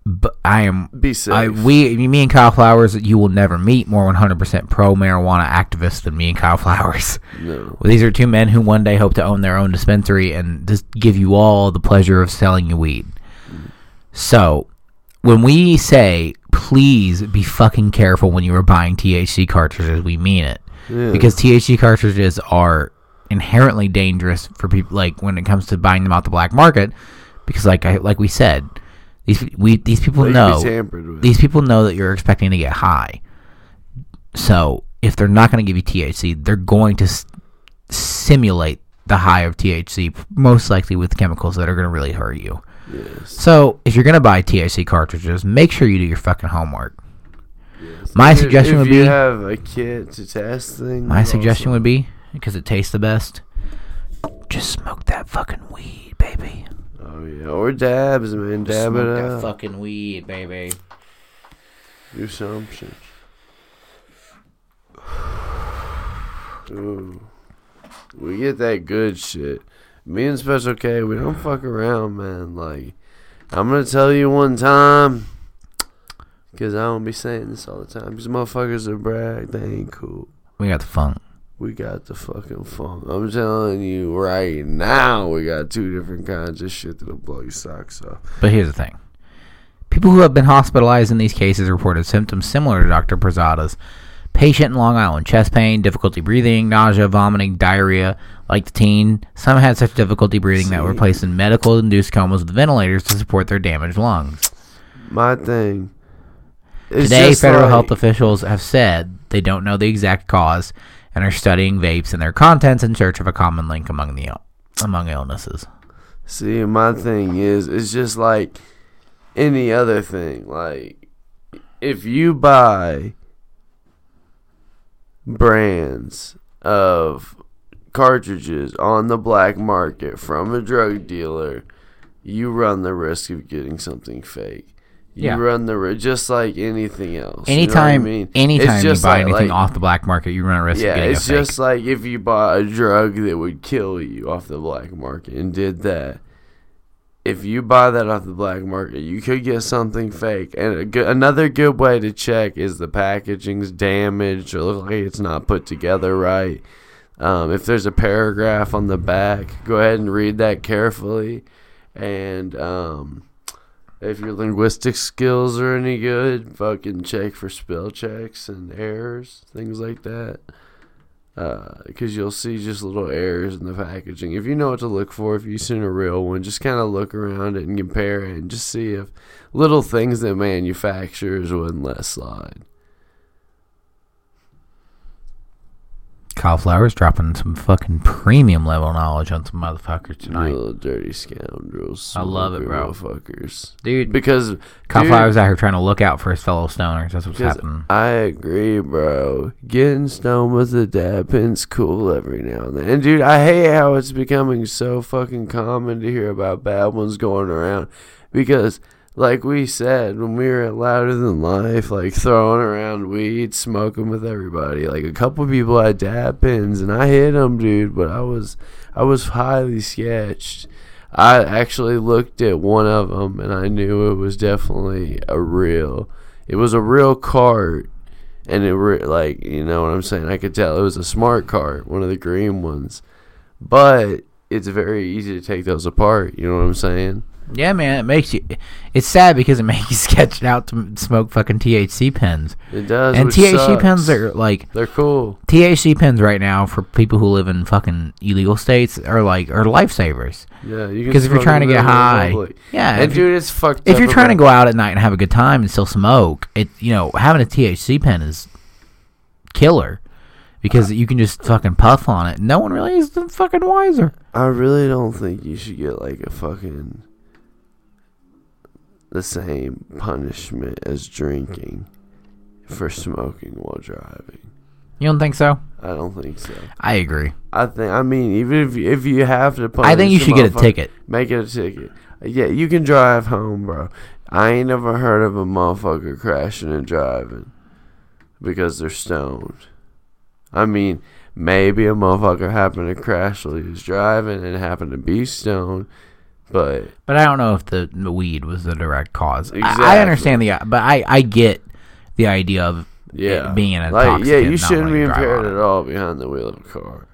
But I am. Be safe. I we me and Kyle Flowers. You will never meet more 100% pro marijuana activists than me and Kyle Flowers. no. These are two men who one day hope to own their own dispensary and just give you all the pleasure of selling you weed. So, when we say please be fucking careful when you are buying THC cartridges, we mean it Yeah. because THC cartridges are inherently dangerous for people. Like when it comes to buying them out the black market, because like I like we said, these we these people They know be tampered with. these people know that you're expecting to get high. So if they're not going to give you THC, they're going to s- simulate the high of THC, most likely with chemicals that are going to really hurt you. Yes. So if you're going to buy THC cartridges, make sure you do your fucking homework. yes. My If- suggestion if would you be- have a kit to test things. My suggestion also- would be because it tastes the best, just smoke that fucking weed, baby. Oh yeah, or dabs, man. Just Dab it smoke that out. fucking weed, baby. Do something. [sighs] Ooh. We get that good shit. Me and Special K, we don't fuck around, man. Like, I'm gonna tell you one time, because I don't be saying this all the time. These motherfuckers are brag, they ain't cool. We got the funk. We got the fucking funk. I'm telling you right now, we got two different kinds of shit that'll blow your socks off. But here's the thing. People who have been hospitalized in these cases reported symptoms similar to Dr. Prezada's. Patient in Long Island, chest pain, difficulty breathing, nausea, vomiting, diarrhea. Like the teen, some had such difficulty breathing that were placed in medical induced comas with ventilators to support their damaged lungs. My thing. is Today, federal like- health officials have said they don't know the exact cause and are studying vapes and their contents in search of a common link among the among illnesses. See, my thing is, it's just like any other thing. Like, if you buy brands of cartridges on the black market from a drug dealer, you run the risk of getting something fake. You Yeah. run the risk, just like anything else. Anytime, you know what I mean? anytime It's you buy like- anything like- off the black market, you run a risk yeah, of getting it's just like if you bought a drug that would kill you off the black market and did that. If you buy that off the black market, you could get something fake. And good, another good way to check is the packaging's damaged or look like it's not put together right. Um, if there's a paragraph on the back, go ahead and read that carefully. And um, if your linguistic skills are any good, fucking check for spell checks and errors, things like that. Uh, because you'll see just little errors in the packaging. If you know what to look for, if you've seen a real one, just kind of look around it and compare it and just see if little things that manufacturers wouldn't let slide. Kyle Flowers dropping some fucking premium level knowledge on some motherfuckers tonight. little dirty scoundrels. I love it, bro. Motherfuckers. Dude, Because Kyle Flowers dude, out here trying to look out for his fellow stoners. That's what's happening. I agree, bro. Getting stoned with a dab pen's cool every now and then. And dude, I hate how it's becoming so fucking common to hear about bad ones going around. Because, like we said, when we were at Louder Than Life, like throwing around weed, smoking with everybody. Like a couple people had dab pens, and I hit them, dude. But I was, I was highly sketched. I actually looked at one of them, and I knew it was definitely a real. It was a real cart, and it re- like you know what I'm saying. I could tell it was a smart cart, one of the green ones, but it's very easy to take those apart. You know what I'm saying? Yeah, man, it makes you. It's sad because it [laughs] makes you sketch out to smoke fucking THC pens. It does. And THC sucks. pens are like they're cool. THC pens right now for people who live in fucking illegal states are like are lifesavers. Yeah, you Because if you're trying to get high, yeah, and dude, it's fucked. if you're trying to go out at night and have a good time and still smoke, it you know having a THC pen is killer because you can just fucking puff on it. No one really is fucking wiser. I really don't think you should get like a fucking the same punishment as drinking for smoking while driving. You don't think so? I don't think so. I agree. I think I mean even if you, if you have to punish I think you should get a ticket. Make it a ticket. Yeah, you can drive home, bro. I ain't never heard of a motherfucker crashing and driving because they're stoned. I mean, maybe a motherfucker happened to crash while he was driving and happened to be stoned, but But I don't know if the, the weed was the direct cause. I- I, understand the, but I, I get the idea of yeah, being an like yeah, you shouldn't be impaired at all behind the wheel of a car,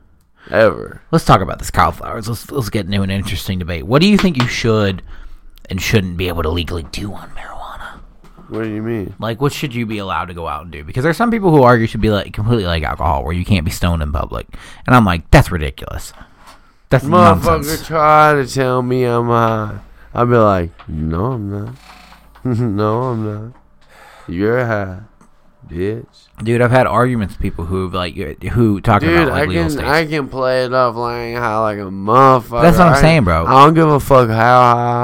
ever. Let's talk about this Kyle Flowers. Let's let's get into an interesting debate. What do you think you should and shouldn't be able to legally do on marijuana? What do you mean? Like, what should you be allowed to go out and do? Because there's some people who argue should be like completely like alcohol, where you can't be stoned in public, and I'm like, that's ridiculous. That's Motherfucker nonsense. try to tell me I'm high. I'll be like, no, I'm not. [laughs] no, I'm not. You're high. bitch. Dude, I've had arguments with people who like who talk Dude, about like I legal can states. I can play it off like how like a motherfucker. That's what I'm I- saying, bro. I don't give a fuck how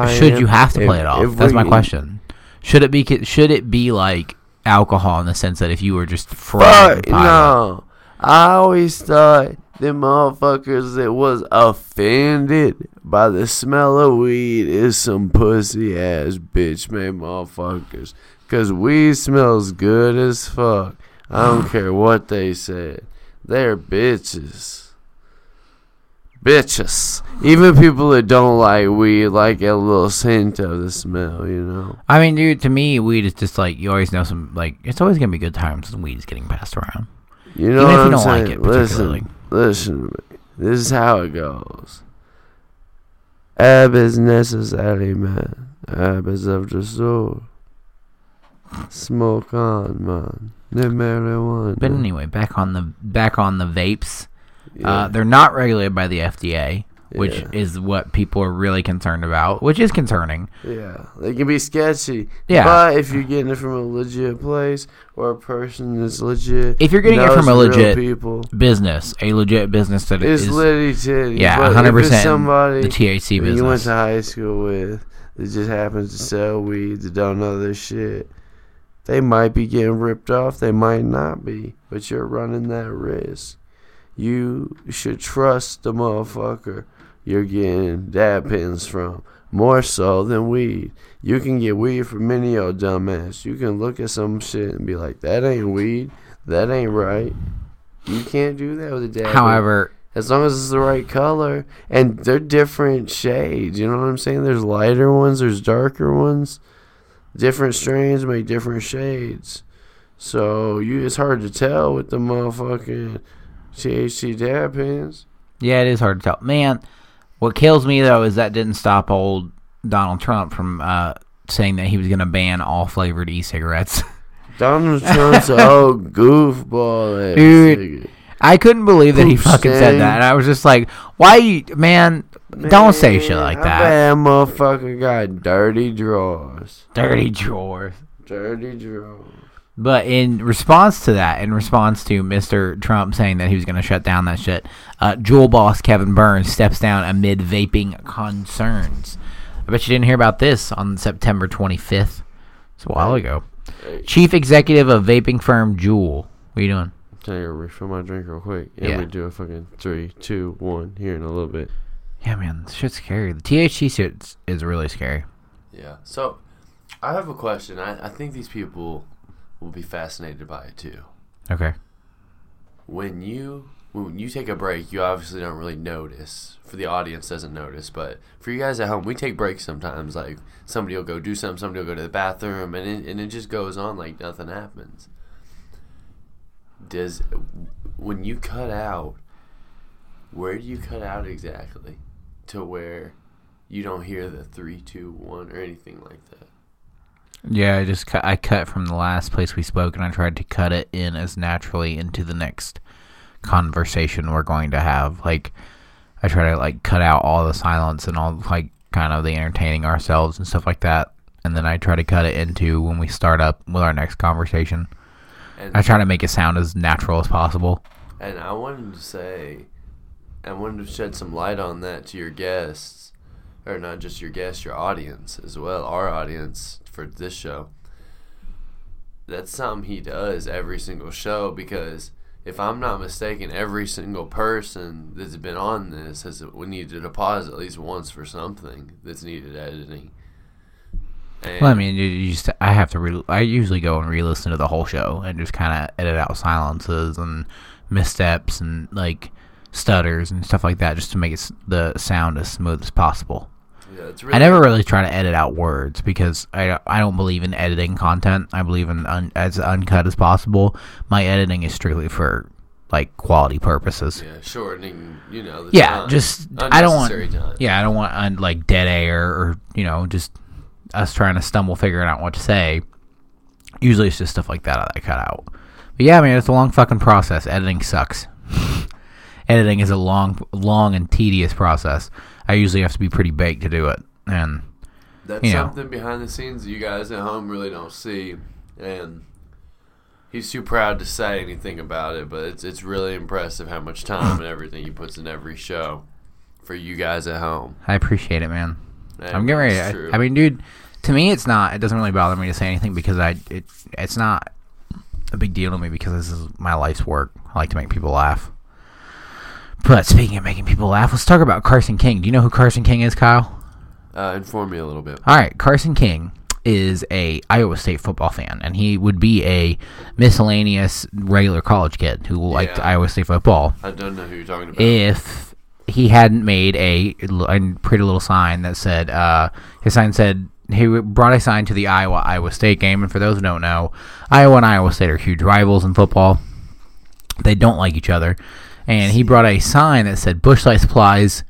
high. Should you have to If- play it off? That's my question. Should it be should it be like alcohol in the sense that if you were just Fuck frying pot up- no. I always thought them motherfuckers that was offended by the smell of weed is some pussy ass bitch made motherfuckers. Cause weed smells good as fuck. I don't [sighs] care what they said. They're bitches. Bitches. Even people that don't like weed like a little hint of the smell, you know. I mean, dude, to me, weed is just like you always know some like it's always gonna be good times when weed is getting passed around. You know Even if you I'm don't like saying? it particularly. listen, listen to me. This is how it goes. Ab is necessary, man. Ab is of the soul. Smoke on, man. The marijuana. But anyway, back on the back on the vapes. yeah. Uh, they're not regulated by the FDA, which Yeah. is what people are really concerned about, which is concerning. yeah, they can be sketchy. Yeah. But if you're getting it from a legit place or a person that's legit, If you're getting it from a legit people, business, a legit business that it's is litty titty. yeah, hundred percent. somebody the THC business you went to high school with that just happens to sell weed that don't know their shit. They might be getting ripped off, they might not be, but you're running that risk. You should trust the motherfucker you're getting dab pens from more so than weed. You can get weed from any old dumbass. You can look at some shit and be like, that ain't weed, that ain't right. You can't do that with a dab. However, As long as it's the right color. And they're different shades. You know what I'm saying? There's lighter ones, there's darker ones. Different strains make different shades. So you it's hard to tell with the motherfucking THC dab pens. yeah, it is hard to tell. Man, what kills me though is that didn't stop old Donald Trump from uh, saying that he was going to ban all flavored e-cigarettes. [laughs] Donald Trump's a goofball Dude. I couldn't believe that he fucking said that. And I was just like, why, you, man? Don't say shit Man, like that. that motherfucker got dirty drawers. Dirty drawers. Dirty drawers. But in response to that, in response to Mr. Trump saying that he was going to shut down that shit, uh, Juul boss Kevin Burns steps down amid vaping concerns. I bet you didn't hear about this on September 25th. It's a while ago. Chief executive of vaping firm Juul. What are you doing? Can I go refill my drink real quick? And Yeah. we do a fucking three, two, one here in a little bit. Yeah, man, this shit's scary. The THC shit is really scary. Yeah. So, I have a question. I, I think these people will be fascinated by it too. Okay. When you when you take a break, you obviously don't really notice. For the audience, doesn't notice, but for you guys at home, we take breaks sometimes. Like somebody will go do something, somebody will go to the bathroom, and it, and it just goes on like nothing happens. Does when you cut out, where do you cut out exactly, to where you don't hear the three, two, one, or anything like that? Yeah, I just cut. I cut from the last place we spoke, and I tried to cut it in as naturally into the next conversation we're going to have. Like, I try to like cut out all the silence and all like kind of the entertaining ourselves and stuff like that, and then I try to cut it into when we start up with our next conversation. And I try to make it sound as natural as possible. And I wanted to say, I wanted to shed some light on that to your guests, or not just your guests, your audience as well, our audience for this show. That's something he does every single show because if I'm not mistaken, every single person that's been on this has we needed to pause at least once for something that's needed editing. And Well, I mean, you, you just I have to. Re- I usually go and re-listen to the whole show and just kind of edit out silences and missteps and like stutters and stuff like that, just to make it s- the sound as smooth as possible. It's I never really try to edit out words because I I don't believe in editing content. I believe in un, as uncut as possible. My editing is strictly for like quality purposes. yeah shortening, you know. The Yeah, time. just I don't want. Time. Yeah, I don't want un, like dead air or you know just us trying to stumble figuring out what to say. Usually it's just stuff like that that I cut out. But yeah, man, it's a long fucking process. Editing sucks. [laughs] Editing is a long, long and tedious process. I usually have to be pretty baked to do it, and That's you know. something behind the scenes you guys at home really don't see. And he's too proud to say anything about it, but it's it's really impressive how much time and [laughs] everything he puts in every show for you guys at home. I appreciate it, man. And I'm getting ready. I. I mean, dude, to me, it's not. It doesn't really bother me to say anything because I it it's not a big deal to me because this is my life's work. I like to make people laugh. But speaking of making people laugh, let's talk about Carson King. Do you know who Carson King is, Kyle? uh, inform me a little bit. All right, Carson King is a Iowa State football fan, and he would be a miscellaneous regular college kid who liked Yeah. Iowa State football I don't know who you're talking about. if he hadn't made a, a pretty little sign that said uh, his sign said he brought a sign to the Iowa Iowa State game, and for those who don't know, Iowa and Iowa State are huge rivals in football. They don't like each other, and he brought a sign that said "Busch Light supplies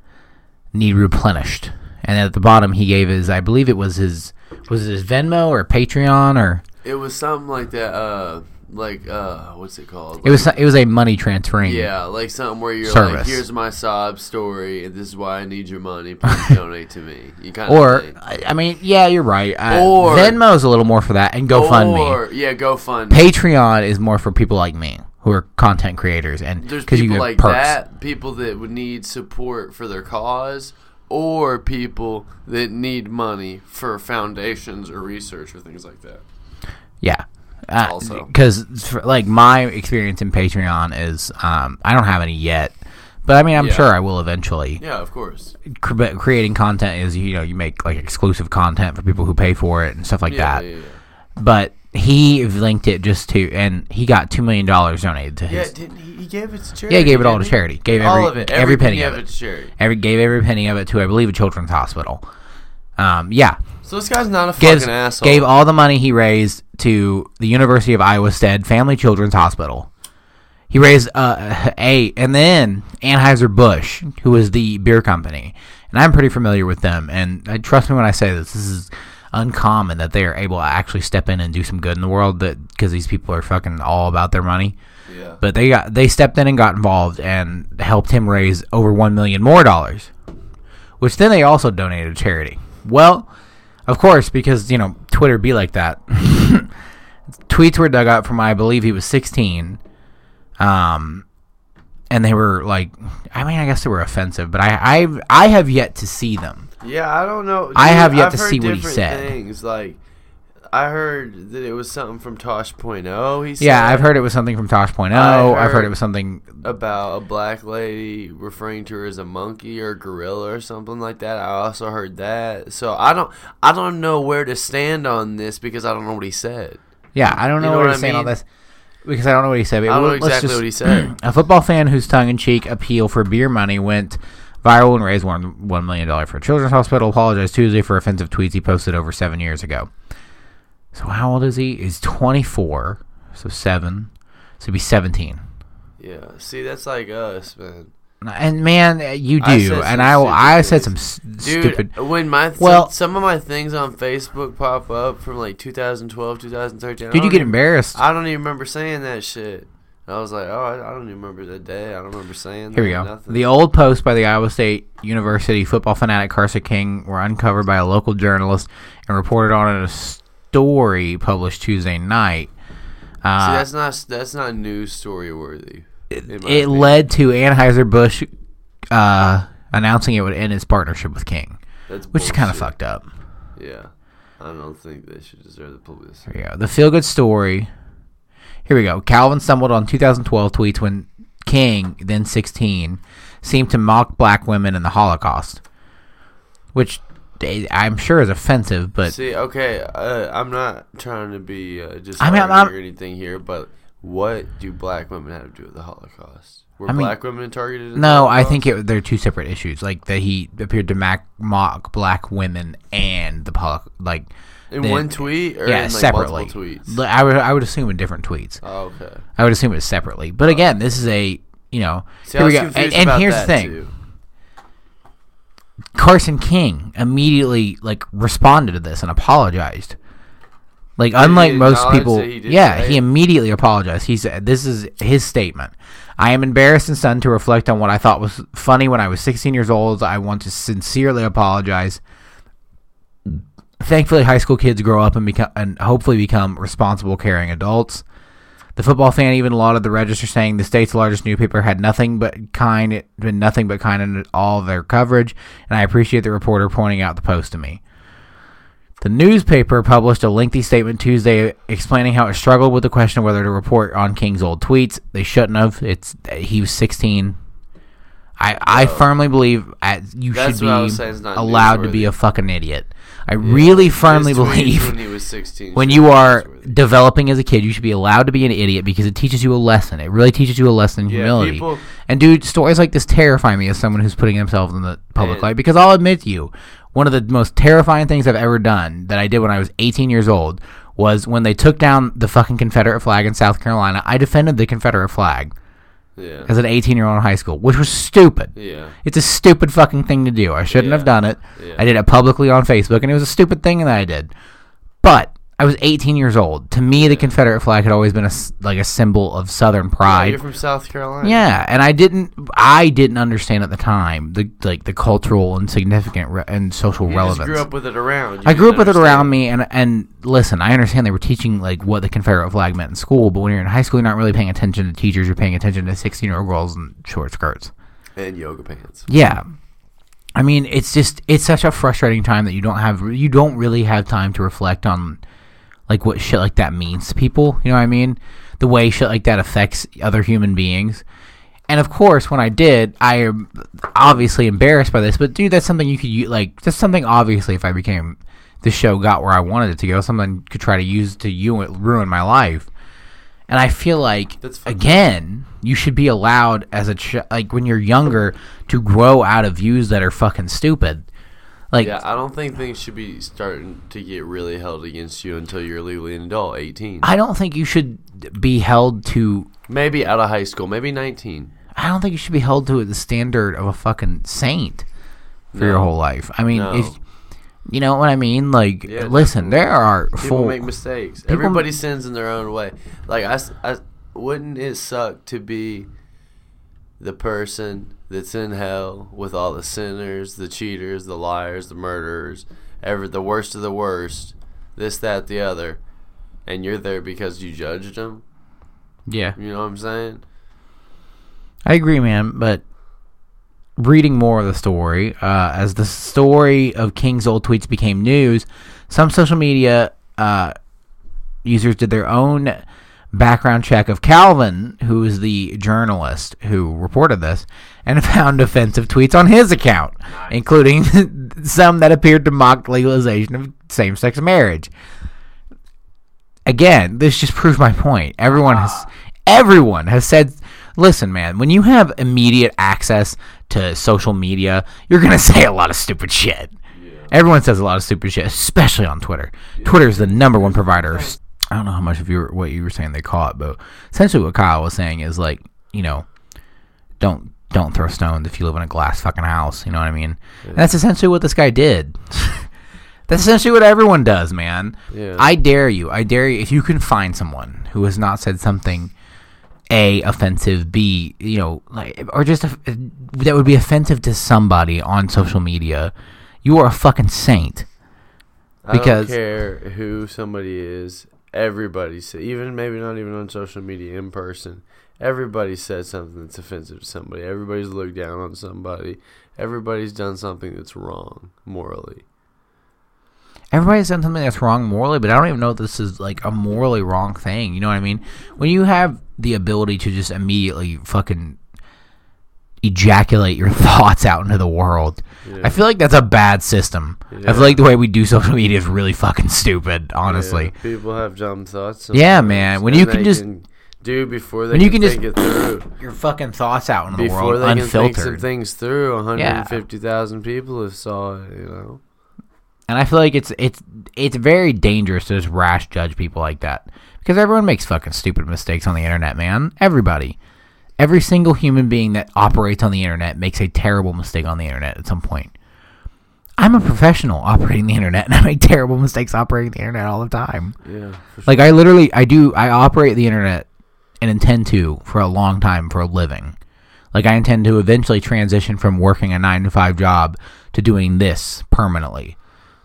need replenished," and at the bottom he gave his, I believe it was his, was it his Venmo or Patreon or it was something like that. Uh, like uh, what's it called? it was it was a money transferring. Yeah, like something where you're Service. like, "Here's my sob story, and this is why I need your money. Please [laughs] donate to me." You kind Or of I I mean, yeah, you're right. Uh, Or- Venmo's a little more for that, and GoFundMe. Or yeah, GoFundMe. Patreon is more for people like me who are content creators, and There's people like perks. that, people that would need support for their cause, or people that need money for foundations or research or things like that. Yeah. Also. because like my experience in Patreon is, um, I don't have any yet, but I mean, I'm Yeah. sure I will eventually. Yeah, of course. Cre- creating content is, you know, you make like exclusive content for people who pay for it and stuff like Yeah, that. yeah. But he linked it just to, and he got two million dollars donated to Yeah, his. didn't he? He gave it to charity. Yeah, he gave it all to charity. Gave all every- of it, every penny of of it. to charity. Every gave every penny of it to, I believe, a children's hospital. Um, yeah, So this guy's not a gives fucking asshole. gave all the money he raised to the University of Iowa Stead Family Children's Hospital. He raised uh, [laughs] a and then Anheuser Busch, who is the beer company, and I'm pretty familiar with them. And uh, trust me when I say this, this is uncommon that they are able to actually step in and do some good in the world. That because these people are fucking all about their money. yeah. But they got they stepped in and got involved and helped him raise over one million more dollars, which then they also donated to charity. Well, of course, because you know Twitter be like that. [laughs] Tweets were dug up from I believe he was 16, um, and they were like, I mean, I guess they were offensive, but I I've, I have yet to see them. Yeah, I don't know. I have yet I've to see what he said. Things like I heard that it was something from Tosh.0. He said Yeah, I've heard it was something from Tosh.0. I oh, I've heard it was something. about a black lady referring to her as a monkey or gorilla or something like that. I also heard that. So I don't I don't know where to stand on this because I don't know what he said. Yeah, I don't know, know where what to stand on this because I don't know what he said. But I don't know exactly just- what he said. [clears throat] A football fan whose tongue-in-cheek appeal for beer money went viral and raised one one million dollars for a children's hospital. Apologized Tuesday for offensive tweets he posted over seven years ago. So how old is he? He's twenty four. So seven. So he'd be seventeen. Yeah. See, that's like us, man. And man, eh, you I do. said And I I said some s- Dude, stupid. when my th- Well- some of my things on Facebook pop up from like 2012, 2013. I Did you get embarrassed? I don't even remember saying that shit. I was like, oh, I, I don't even remember the day. I don't remember saying Here we go. Nothing. The old posts by the Iowa State University football fanatic Carson King were uncovered by a local journalist and reported on in a story published Tuesday night. See, Uh, that's not that's not news story worthy. it opinion. led to Anheuser Busch uh, announcing it would end its partnership with King, That's which is kind of fucked up. Yeah, I don't think they should deserve the publicity. Yeah. The feel good story. Here we go. Calvin stumbled on 2012 tweets when King, then 16, seemed to mock black women in the Holocaust, which eh, I'm sure is offensive, but See, okay, uh, I'm not trying to be uh, just I mean, I'm- or anything here, but what do black women have to do with the Holocaust? Were I mean, black women targeted? No, I think it, they're two separate issues. Like that he appeared to mock black women and the Holocaust. Like in the- one tweet or yeah, in like separately. multiple tweets. I would I would assume in different tweets. Oh, okay. I would assume it separately. But oh. again, this is a you know See, here we go. And, and here's the thing. too. Carson King immediately like responded to this and apologized. Like he unlike most people, he did yeah, he immediately apologized. He said, "This is his statement. I am embarrassed and stunned to reflect on what I thought was funny when I was 16 years old. I want to sincerely apologize. Thankfully, high school kids grow up and become and hopefully become responsible, caring adults. The football fan even lauded the register, saying the state's largest newspaper had nothing but kind, been nothing but kind in all their coverage, and I appreciate the reporter pointing out the post to me. The newspaper published a lengthy statement Tuesday explaining how it struggled with the question of whether to report on King's old tweets. They shouldn't have. It's he was 16. I, I firmly believe uh, you That's should what I was be allowed to be a fucking idiot. I really firmly believe when he was 16. when you are developing as a kid, you should be allowed to be an idiot because it teaches you a lesson. It really teaches you a lesson in Yeah, humility. people- and dude, stories like this terrify me as someone who's putting themselves in the public And- light because I'll admit to you, one of the most terrifying things I've ever done that I did when I was 18 years old was when they took down the fucking Confederate flag in South Carolina. I defended the Confederate flag yeah, as an 18 year old in high school, which was stupid. yeah, It's a stupid fucking thing to do. I shouldn't have done it. Yeah. I did it publicly on Facebook, and it was a stupid thing that I did. But I was 18 years old. To me, the Confederate flag had always been a like a symbol of Southern Yeah, pride. you're from South Carolina. Yeah, and I didn't. I didn't understand at the time the like the cultural and significant re- and social you relevance. just grew up with it around. You I grew up with it around me, and and listen, I understand they were teaching like what the Confederate flag meant in school, but when you're in high school, you're not really paying attention to teachers. You're paying attention to 16 year old girls in short skirts. and yoga pants. Yeah. I mean, it's just it's such a frustrating time that you don't have you don't really have time to reflect on like what shit like that means to people, you know what I mean? The way shit like that affects other human beings. And of course, when I did, I am obviously embarrassed by this, but dude, that's something you could use like that's something obviously if I became the show got where I wanted it to go, someone could try to use to you ruin my life. And I feel like That's fucked up. again, you should be allowed as a ch- like when you're younger to grow out of views that are fucking stupid. Like Yeah, I don't think things should be starting to get really held against you until you're legally an adult, 18. I don't think you should be held to Maybe out of high school, maybe 19. I don't think you should be held to the standard of a fucking saint for your whole life. I mean, No. if you know what I mean, like Yeah, listen, there are People full make mistakes. Everybody sins in their own way. Like I, I wouldn't it suck to be the person that's in hell with all the sinners, the cheaters, the liars, the murderers, ever the worst of the worst, this, that, the other, and you're there because you judged them. yeah. You know what I'm saying? I agree, man. But reading more of the story, uh, as the story of King's old tweets became news, some social media uh, users did their own background check of Calvin, who is the journalist who reported this, and [laughs] found offensive tweets on his account, including [laughs] some that appeared to mock legalization of same-sex marriage. Again, this just proves my point. Everyone has everyone has said listen man when you have immediate access to social media you're going [laughs] to say a lot of stupid shit. Everyone says a lot of stupid shit especially on twitter. Twitter is the number one provider i don't know how much of you what you were saying they caught, but essentially what kyle was saying is like you know don't don't throw stones if you live in a glass fucking house you know what i mean? And that's essentially what this guy did. [laughs] That's essentially what everyone does man. Yeah. i dare you i dare you if you can find someone who has not said something a offensive b you know like or just a, that would be offensive to somebody on social media you are a fucking saint. Because- I don't care who somebody is. Everybody said, even maybe not even on social media, in person. Everybody said something that's offensive to somebody. Everybody's looked down on somebody. Everybody's done something that's wrong morally. everybody's done something that's wrong morally but i don't even know if this is like a morally wrong thing you know what i mean when you have the ability to just immediately fucking ejaculate your [laughs] thoughts out into the world Yeah. i feel like that's a bad system i feel like the way we do [laughs] social media is really fucking stupid honestly Yeah, people have dumb thoughts. Yeah, man, when and you can just- do before they when you can, can think just- it through. [clears throat] your fucking thoughts out into the Before world they can think some unfiltered things through, 150,000 people have saw it. You know. and I feel like it's it's it's very dangerous to just rash judge people like that because everyone makes fucking stupid mistakes on the internet, man. Everybody, every single human being that operates on the internet makes a terrible mistake on the internet at some point. I'm a professional operating the internet, and I make terrible mistakes operating the internet all the time. Yeah. Sure. Like I literally, I do, I operate the internet and intend to for a long time for a living. Like I intend to eventually transition from working a nine to five job to doing this permanently,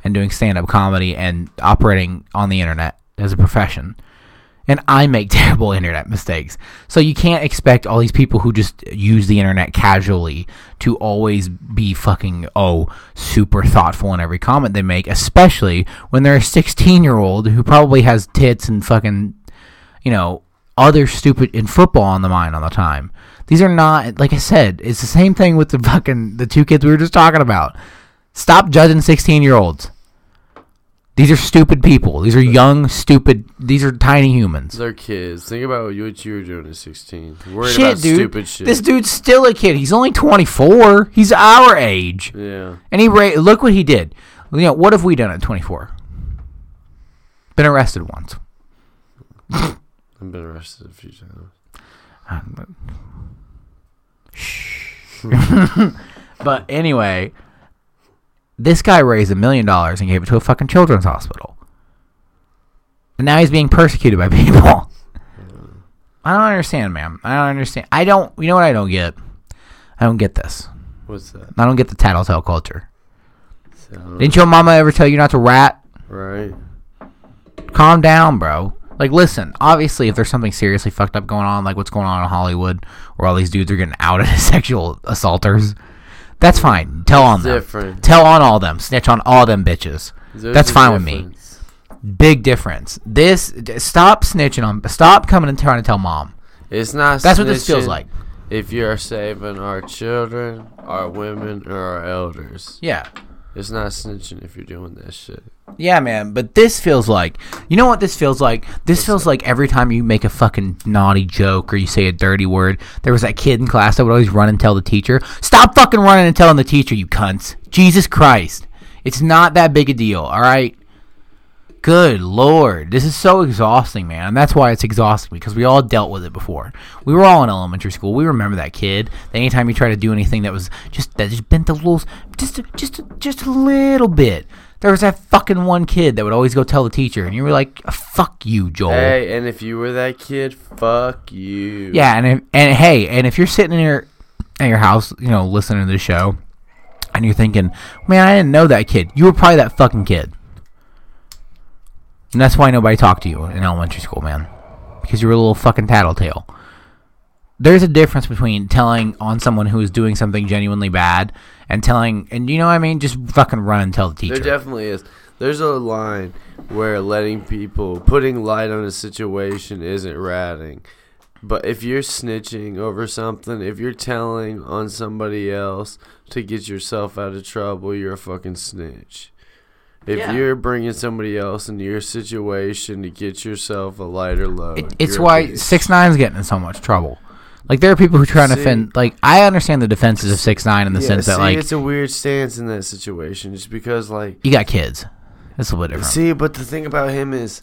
and doing stand up comedy and operating on the internet as a profession. And I make [laughs] terrible internet mistakes. So you can't expect all these people who just use the internet casually to always be fucking, oh, super thoughtful in every comment they make, especially when they're a 16 year old who probably has tits and fucking, you know, other stupid in football on the mind all the time. These are not, like I said, it's the same thing with the fucking, the two kids we were just talking about. Stop judging 16 year olds. These are stupid people. These are young, stupid. These are tiny humans. They're kids. Think about what you, were doing at 16. Worried Shit, about dude. stupid shit. This dude's still a kid. He's only 24. He's our age. yeah. And he ra- look what he did. You know, what have we done at 24? Been arrested once. [laughs] I've been arrested a few times. Um, shh. [laughs] But anyway, this guy raised a million dollars and gave it to a fucking children's hospital. And now he's being persecuted by [laughs] people. I don't understand, man. I don't understand. I don't. You know what I don't get? I don't get this. What's that? I don't get the tattletale culture. So, Didn't your mama ever tell you not to rat? right. Calm down, bro. Like, listen. Obviously, if there's something seriously fucked up going on, like what's going on in Hollywood, where all these dudes are getting outed as [laughs] sexual assaulters, that's fine. Tell on them. Tell on all them. Snitch on all them bitches. There's That's fine with me. Big difference. This d- stop snitching on. Stop coming and trying to tell mom. It's not. That's what this feels like. If you're saving our children, our women, or our elders, Yeah. It's not snitching if you're doing that shit. Yeah, man, but this feels like you know what this feels like? This feels like every time you make a fucking naughty joke or you say a dirty word, there was that kid in class that would always run and tell the teacher, Stop fucking running and telling the teacher, you cunts. Jesus Christ. It's not that big a deal, alright? Good lord. This is so exhausting, man. And that's why it's exhausting because we all dealt with it before. We were all in elementary school. We remember that kid. That anytime you try to do anything that was just that just bent the rules just a, just just a little bit. There was that fucking one kid that would always go tell the teacher, and you were like, uh, "Fuck you, Joel." Hey, and if you were that kid, fuck you. Yeah, and if, and hey, and if you're sitting in your at your house, you know, listening to the show, and you're thinking, "Man, I didn't know that kid," you were probably that fucking kid, and that's why nobody talked to you in elementary school, man, because you were a little fucking tattletale. There's a difference between telling on someone who is doing something genuinely bad and telling, and you know what I mean, just fucking run and tell the teacher. There definitely is. There's a line where letting people, putting light on a situation isn't ratting. But if you're snitching over something, if you're telling on somebody else to get yourself out of trouble, you're a fucking snitch. If Yeah. you're bringing somebody else into your situation to get yourself a lighter load, It, it's why bitch. six nine's getting in so much trouble. Like there are people who try to See- defend. Like I understand the defenses of six nine in the Yeah, sense that see, like it's a weird stance in that situation, just because like you got kids. That's a little bit different. See, but the thing about him is,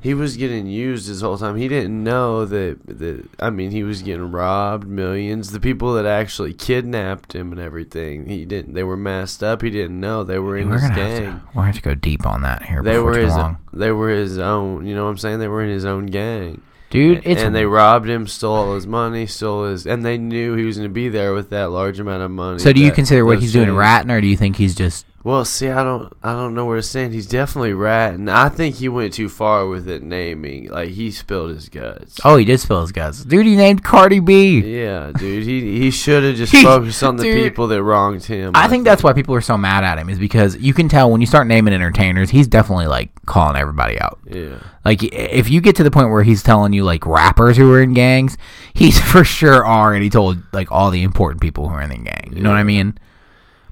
he was getting used this whole time. He didn't know that. that I mean, he was getting robbed, millions. The people that actually kidnapped him and everything, he didn't. They were messed up. He didn't know they were in we're his gang. to gonna have to go deep on that here They were his. long, They were his own. You know what I'm saying? They were in his own gang. dude. It's and they robbed him, stole all his money, stole his, and they knew he was going to be there with that large amount of money. so do you consider what he's doing ratting, or do you think he's just Well, see, I don't, I don't know where to stand. He's definitely ratting. I think he went too far with it naming. Like he spilled his guts. Oh, he did spill his guts. Dude, he named Cardi B. Yeah, dude. He he should have just [laughs] focused on the dude. people that wronged him. I think that's why people are so mad at him is because you can tell when you start naming entertainers, he's definitely like calling everybody out. Yeah. Like if you get to the point where he's telling you like rappers who are in gangs, [laughs] he's for sure already told like all the important people who are in the gang. You know what I mean?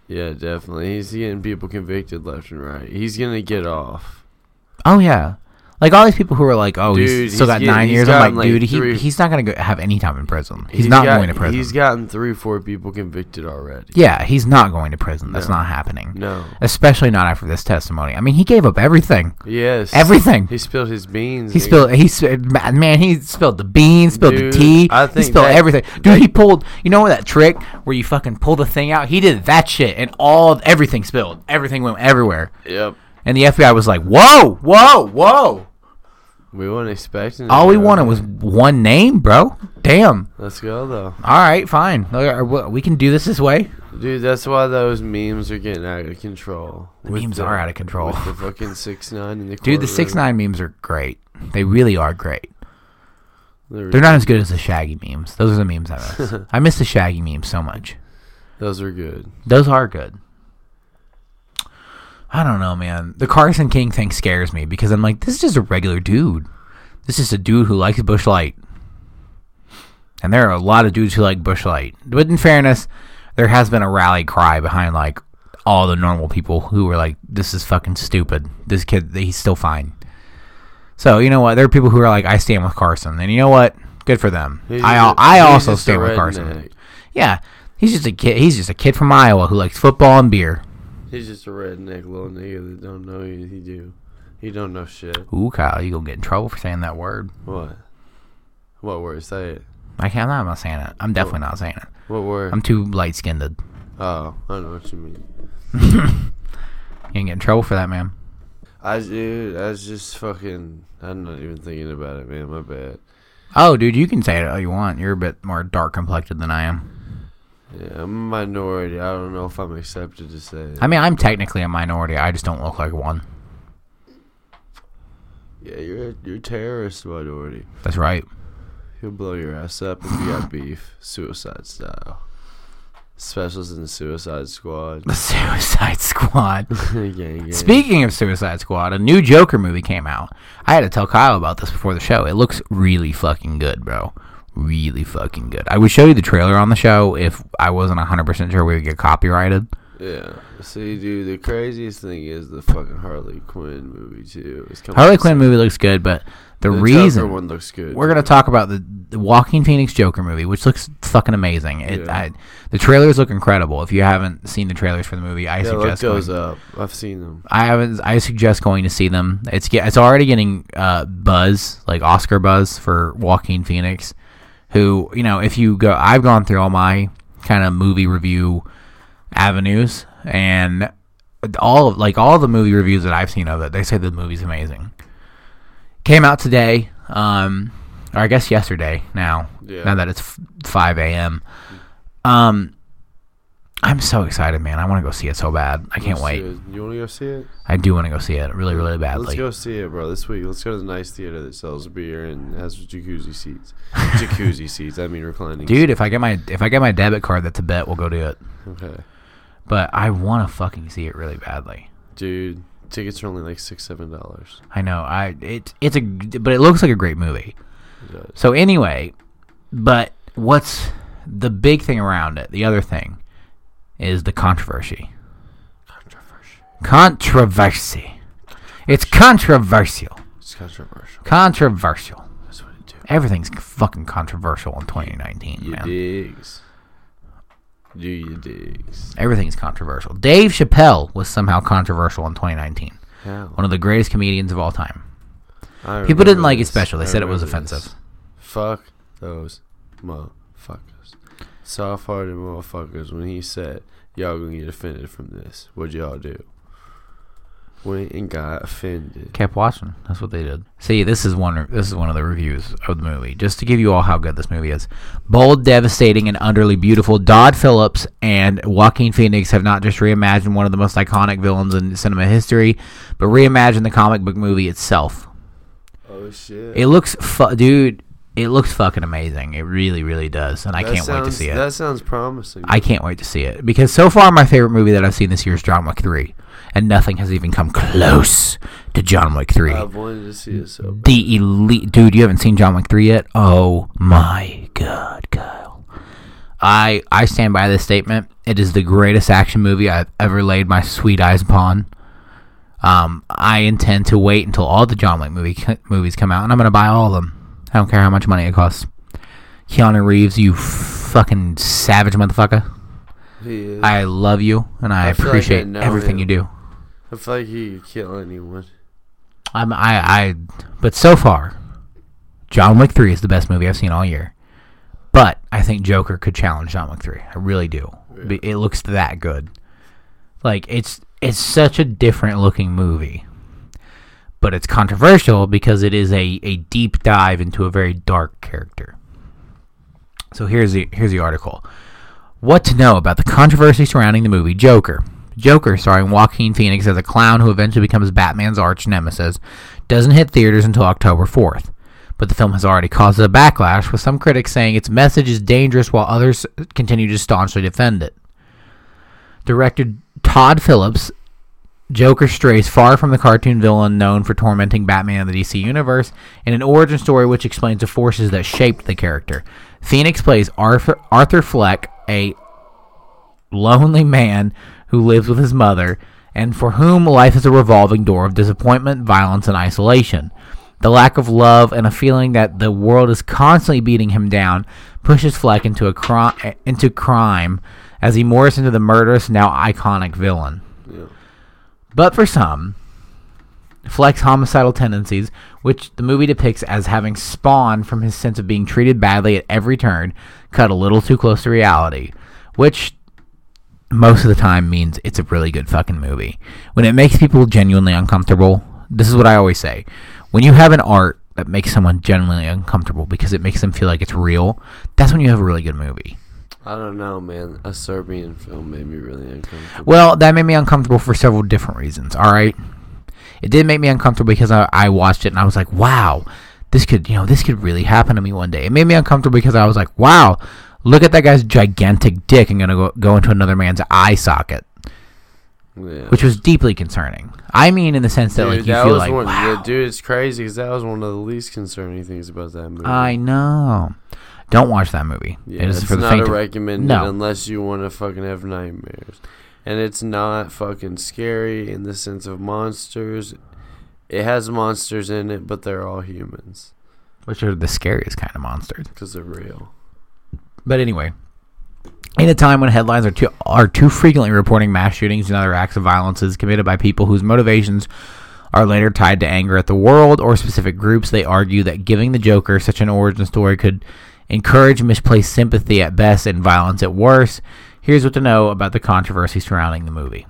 Yeah, definitely. He's getting people convicted left and right. He's gonna get off. Oh yeah. Like all these people who are like, oh, Dude, he's still he's got getting- nine years. I'm like, like, dude, he, he's not gonna go, have any time in prison. He's, not got- going to prison. He's gotten three, four people convicted already. yeah, he's not going to prison. That's No. not happening. No. Especially not after this testimony. I mean, he gave up everything. Yes. Everything. He spilled his beans. He spilled. He man. He spilled the beans. Spilled Dude, the tea. I think he spilled that- everything. Dude, that- he pulled. You know that trick where you fucking pull the thing out? He did that shit, and all everything spilled. Everything went everywhere. Yep. And the FBI was like, "Whoa, whoa, whoa!" We weren't expecting. All we wanted was one name, bro. Damn. Let's go though, All right, fine. Uh, We can do this this way. dude. That's why those memes are getting out of control. The With memes the- are out of control. The fucking six nine in the Dude, the six nine memes are great. They really are great. They're, They're not as good as the Shaggy memes. Those are the memes I miss. [laughs] I miss the Shaggy memes so much. Those are good. Those are good. I don't know, man. The Carson King thing scares me because I'm like, this is just a regular dude. This is a dude who likes Busch Light. And there are a lot of dudes who like Busch Light. But in fairness, there has been a rally cry behind like all the normal people who were like, this is fucking stupid. This kid, he's still fine. So you know what? There are people who are like, I stand with Carson, and you know what? Good for them. He's I I also stand with Carson. Yeah, he's just a kid. He's just a kid from Iowa who likes football and beer. He's just a redneck little nigga that don't know anything he do. He don't know shit. Ooh, Kyle, you gonna get in trouble for saying that word. What? What word? Say it. I can't. I'm not saying it. I'm definitely not saying it. What word? I'm too light skinned. You oh, I know what you mean. [laughs] You can get in trouble for that, man. I dude, I was just fucking. I'm not even thinking about it, man. My bad. Oh, dude, you can say it all you want. You're a bit more dark complected than I am. Yeah, I'm a minority. I don't know if I'm accepted to say it. I mean, I'm technically a minority. I just don't look like one. yeah, you're a, you're a terrorist minority. That's right. He'll blow your ass up if you got [laughs] beef, suicide style. Specials in the Suicide Squad. The Suicide Squad. [laughs] gang, gang. Speaking of Suicide Squad, a new Joker movie came out. I had to tell Kyle about this before the show. It looks really fucking good, bro. Really fucking good. I would show you the trailer on the show if I wasn't 100% sure we would get copyrighted. Yeah. See, dude, the craziest thing is the fucking Harley Quinn movie too. Harley Quinn movie looks good, but the, The Joker reason one looks good. we're gonna talk about the, the Joaquin Phoenix Joker movie, which looks fucking amazing. It, Yeah. I, the trailers look incredible. If you haven't seen the trailers for the movie, I Yeah, look suggest goes going, up. I've seen them. I haven't. I suggest going to see them. It's get, it's already getting uh, buzz, like Oscar buzz for Joaquin Phoenix, who you know, if you go, I've gone through all my kind of movie review avenues, and all of like all the movie reviews that I've seen of it, they say the movie's amazing. Came out today, um, or I guess yesterday. Now, Yeah. now that it's f- five a.m. Um, I'm so excited, man. I want to go see it so bad. I can't wait. it. You want to go see it? I do want to go see it really, really badly. Let's go see it, bro. This week, let's go to the nice theater that sells beer and has jacuzzi seats. [laughs] jacuzzi seats. I mean reclining. Dude, if I get my if I get my debit card, that's a bet. We'll go do it. Okay. But I want to fucking see it really badly. Dude, tickets are only like six, seven dollars. I know. I it it's a but it looks like a great movie. So anyway, but what's the big thing around it? The other thing is the controversy. Controversial. Controversy. It's controversial. It's controversial. Controversial. That's what it do. Everything's fucking controversial in 2019, You man. digs. Do you digs? Everything's controversial. Dave Chappelle was somehow controversial in 2019. How? One of the greatest comedians of all time. I People didn't remember like his special. They I said it was remember this. offensive. Fuck those motherfuckers. Soft-hearted motherfuckers. When he said, "Y'all gonna get offended from this," what'd y'all do? Went and got offended. Kept watching. That's what they did. See, this is one. This is one of the reviews of the movie, just to give you all how good this movie is. Bold, devastating, and utterly beautiful. Todd Phillips and Joaquin Phoenix have not just reimagined one of the most iconic villains in cinema history, but reimagined the comic book movie itself. Oh shit! It looks, fu- dude. It looks fucking amazing. It really, really does, and I can't wait to see it. That sounds promising. I can't wait to see it because so far my favorite movie that I've seen this year is John Wick three, and nothing has even come close to John Wick three. I've wanted to see it so. bad. the elite dude. You haven't seen John Wick three yet? Oh my god, Kyle! I I stand by this statement. It is the greatest action movie I've ever laid my sweet eyes upon. Um, I intend to wait until all the John Wick movie movies come out, and I'm gonna buy all of them. I don't care how much money it costs. Keanu Reeves, you fucking savage motherfucker. He is. I love you, and I, I feel like I appreciate everything him. you do. I feel like he could kill anyone. I'm I I but so far, John Wick three is the best movie I've seen all year. But I think Joker could challenge John Wick three. I really do. Be- It looks that good. Like it's it's such a different looking movie. But it's controversial because it is a, a deep dive into a very dark character. So here's the here's the article. What to know about the controversy surrounding the movie Joker. Joker, starring Joaquin Phoenix as a clown who eventually becomes Batman's arch nemesis, doesn't hit theaters until October 4th. but the film has already caused a backlash, with some critics saying its message is dangerous while others continue to staunchly defend it. Director Todd Phillips, Joker strays far from the cartoon villain known for tormenting Batman in the DC universe in an origin story which explains the forces that shaped the character. Phoenix plays Arthur, Arthur Fleck, a lonely man who lives with his mother and for whom life is a revolving door of disappointment, violence, and isolation. The lack of love and a feeling that the world is constantly beating him down pushes Fleck into a cri- into crime as he morphs into the murderous, now iconic villain. But for some, Fleck's homicidal tendencies, which the movie depicts as having spawned from his sense of being treated badly at every turn, cut a little too close to reality, which most of the time means it's a really good fucking movie. When it makes people genuinely uncomfortable, this is what I always say. When you have an art that makes someone genuinely uncomfortable because it makes them feel like it's real, that's when you have a really good movie. I don't know, man. A Serbian film made me really uncomfortable. Well, that made me uncomfortable for several different reasons. All right, it did make me uncomfortable because I, I watched it and I was like, wow, this could you know this could really happen to me one day. It made me uncomfortable because I was like, wow, look at that guy's gigantic dick and gonna go go into another man's eye socket, yeah. which was deeply concerning. I mean, in the sense that Dude, like you that feel like, one, wow, yeah, dude, it's crazy because that was one of the least concerning things about that movie. I know. Don't watch that movie. yeah, it is it's for the not faint. a recommended No. unless you want to fucking have nightmares, and it's not fucking scary in the sense of monsters. It has monsters in it, but they're all humans which are the scariest kind of monsters. because they're real. But anyway, in a time when headlines are too are too frequently reporting mass shootings and other acts of violences committed by people whose motivations are later tied to anger at the world or specific groups, they argue that giving the Joker such an origin story could encourage misplaced sympathy at best and violence at worst. Here's what to know about the controversy surrounding the movie.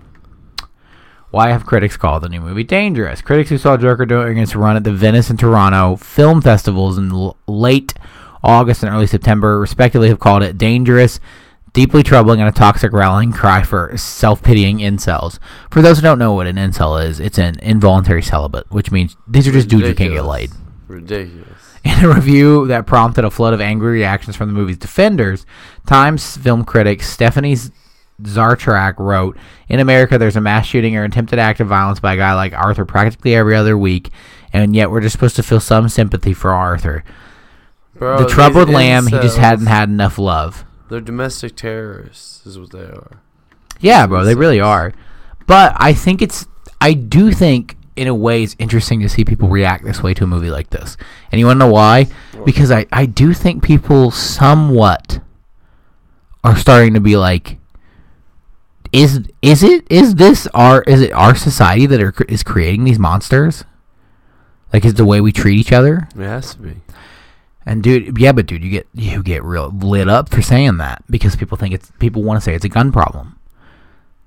Why have critics called the new movie dangerous? Critics who saw Joker during its run at the Venice and Toronto film festivals in l- late August and early September, respectively, have called it dangerous, deeply troubling, and a toxic rallying cry for self pitying incels. For those who don't know what an incel is, it's an involuntary celibate, which means these are just dudes who can't get laid. Ridiculous. In a review that prompted a flood of angry reactions from the movie's defenders, Times film critic Stephanie Zacharek wrote, "In America, there's a mass shooting or attempted act of violence by a guy like Arthur practically every other week, and yet we're just supposed to feel some sympathy for Arthur. Bro, the troubled lamb, he just hadn't had enough love." They're domestic terrorists, is what they are. Yeah, bro, they really are. But I think it's I do think in a way it's interesting to see people react this way to a movie like this. And you want to know why? Because I I do think people somewhat are starting to be like is is it is this our is it our society that are, is creating these monsters? Like is the way we treat each other? It has to be. And dude, yeah, but dude, you get you get real lit up for saying that because people think it's people want to say it's a gun problem,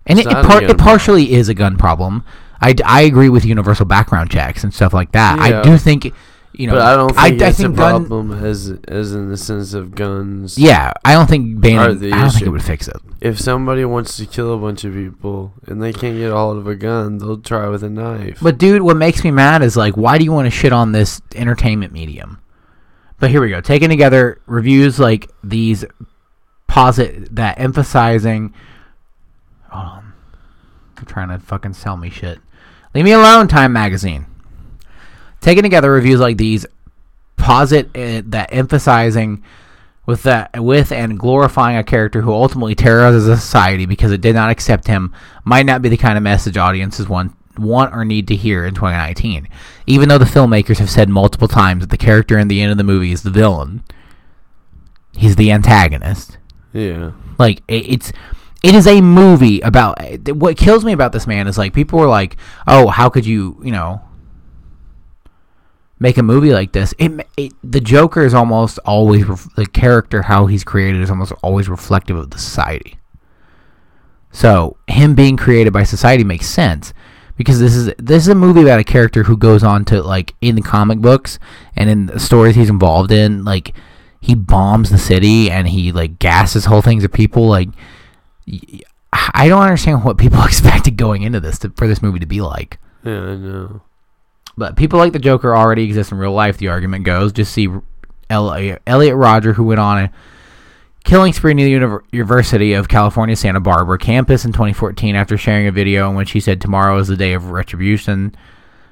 and It's it it, par- it partially is a gun problem. I, d- I agree with universal background checks and stuff like that. Yeah. I do think you know. but I don't think I, it's think a gun. problem as as in the sense of guns. Yeah, I don't think Are banning. the I don't think it would fix it. If somebody wants to kill a bunch of people and they can't get a hold of a gun, they'll try with a knife. But dude, what makes me mad is like, why do you want to shit on this entertainment medium? But here we go. Taking together reviews like these, posit that emphasizing. Hold on, they're trying to fucking sell me shit. Leave me alone, Time Magazine. Taking together reviews like these, posit uh, that emphasizing with that with and glorifying a character who ultimately terrorizes a society because it did not accept him might not be the kind of message audiences want want or need to hear in 2019 even though the filmmakers have said multiple times that the character in the end of the movie is the villain he's the antagonist yeah. like it, it's it is a movie about what kills me about this man is like people were like oh how could you you know make a movie like this? It, it the joker is almost always the character how he's created is almost always reflective of the society. So him being created by society makes sense because this is this is a movie about a character who goes on to like in the comic books and in the stories he's involved in like he bombs the city and he like gasses whole things of people like I don't understand what people [laughs] expected going into this to, for this movie to be like. Yeah, I know. But people like the Joker already exist in real life. The argument goes. Just see Elliot Rodger, who went on a killing spree near the Univer- University of California, Santa Barbara campus in 2014 after sharing a video in which he said, "Tomorrow is the day of retribution."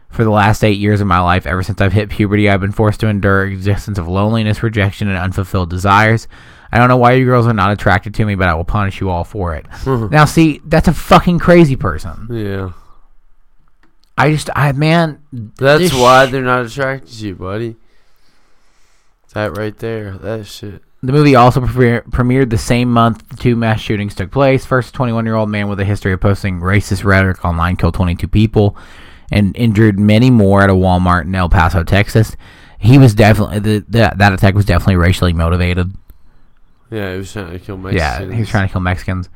For the last eight years of my life, ever since I've hit puberty, I've been forced to endure existence of loneliness, rejection, and unfulfilled desires. I don't know why you girls are not attracted to me, but I will punish you all for it. [laughs] now, see, that's a fucking crazy person. Yeah. I just, I man, That's why sh- they're not attracted to you, buddy. That right there. That shit. The movie also premiere, premiered the same month the two mass shootings took place. First, a 21 year old man with a history of posting racist rhetoric online killed 22 people and injured many more at a Walmart in El Paso, Texas. He was definitely the, that that attack was definitely racially motivated. Yeah, he was trying to kill Mexicans. Yeah, he was trying to kill Mexicans.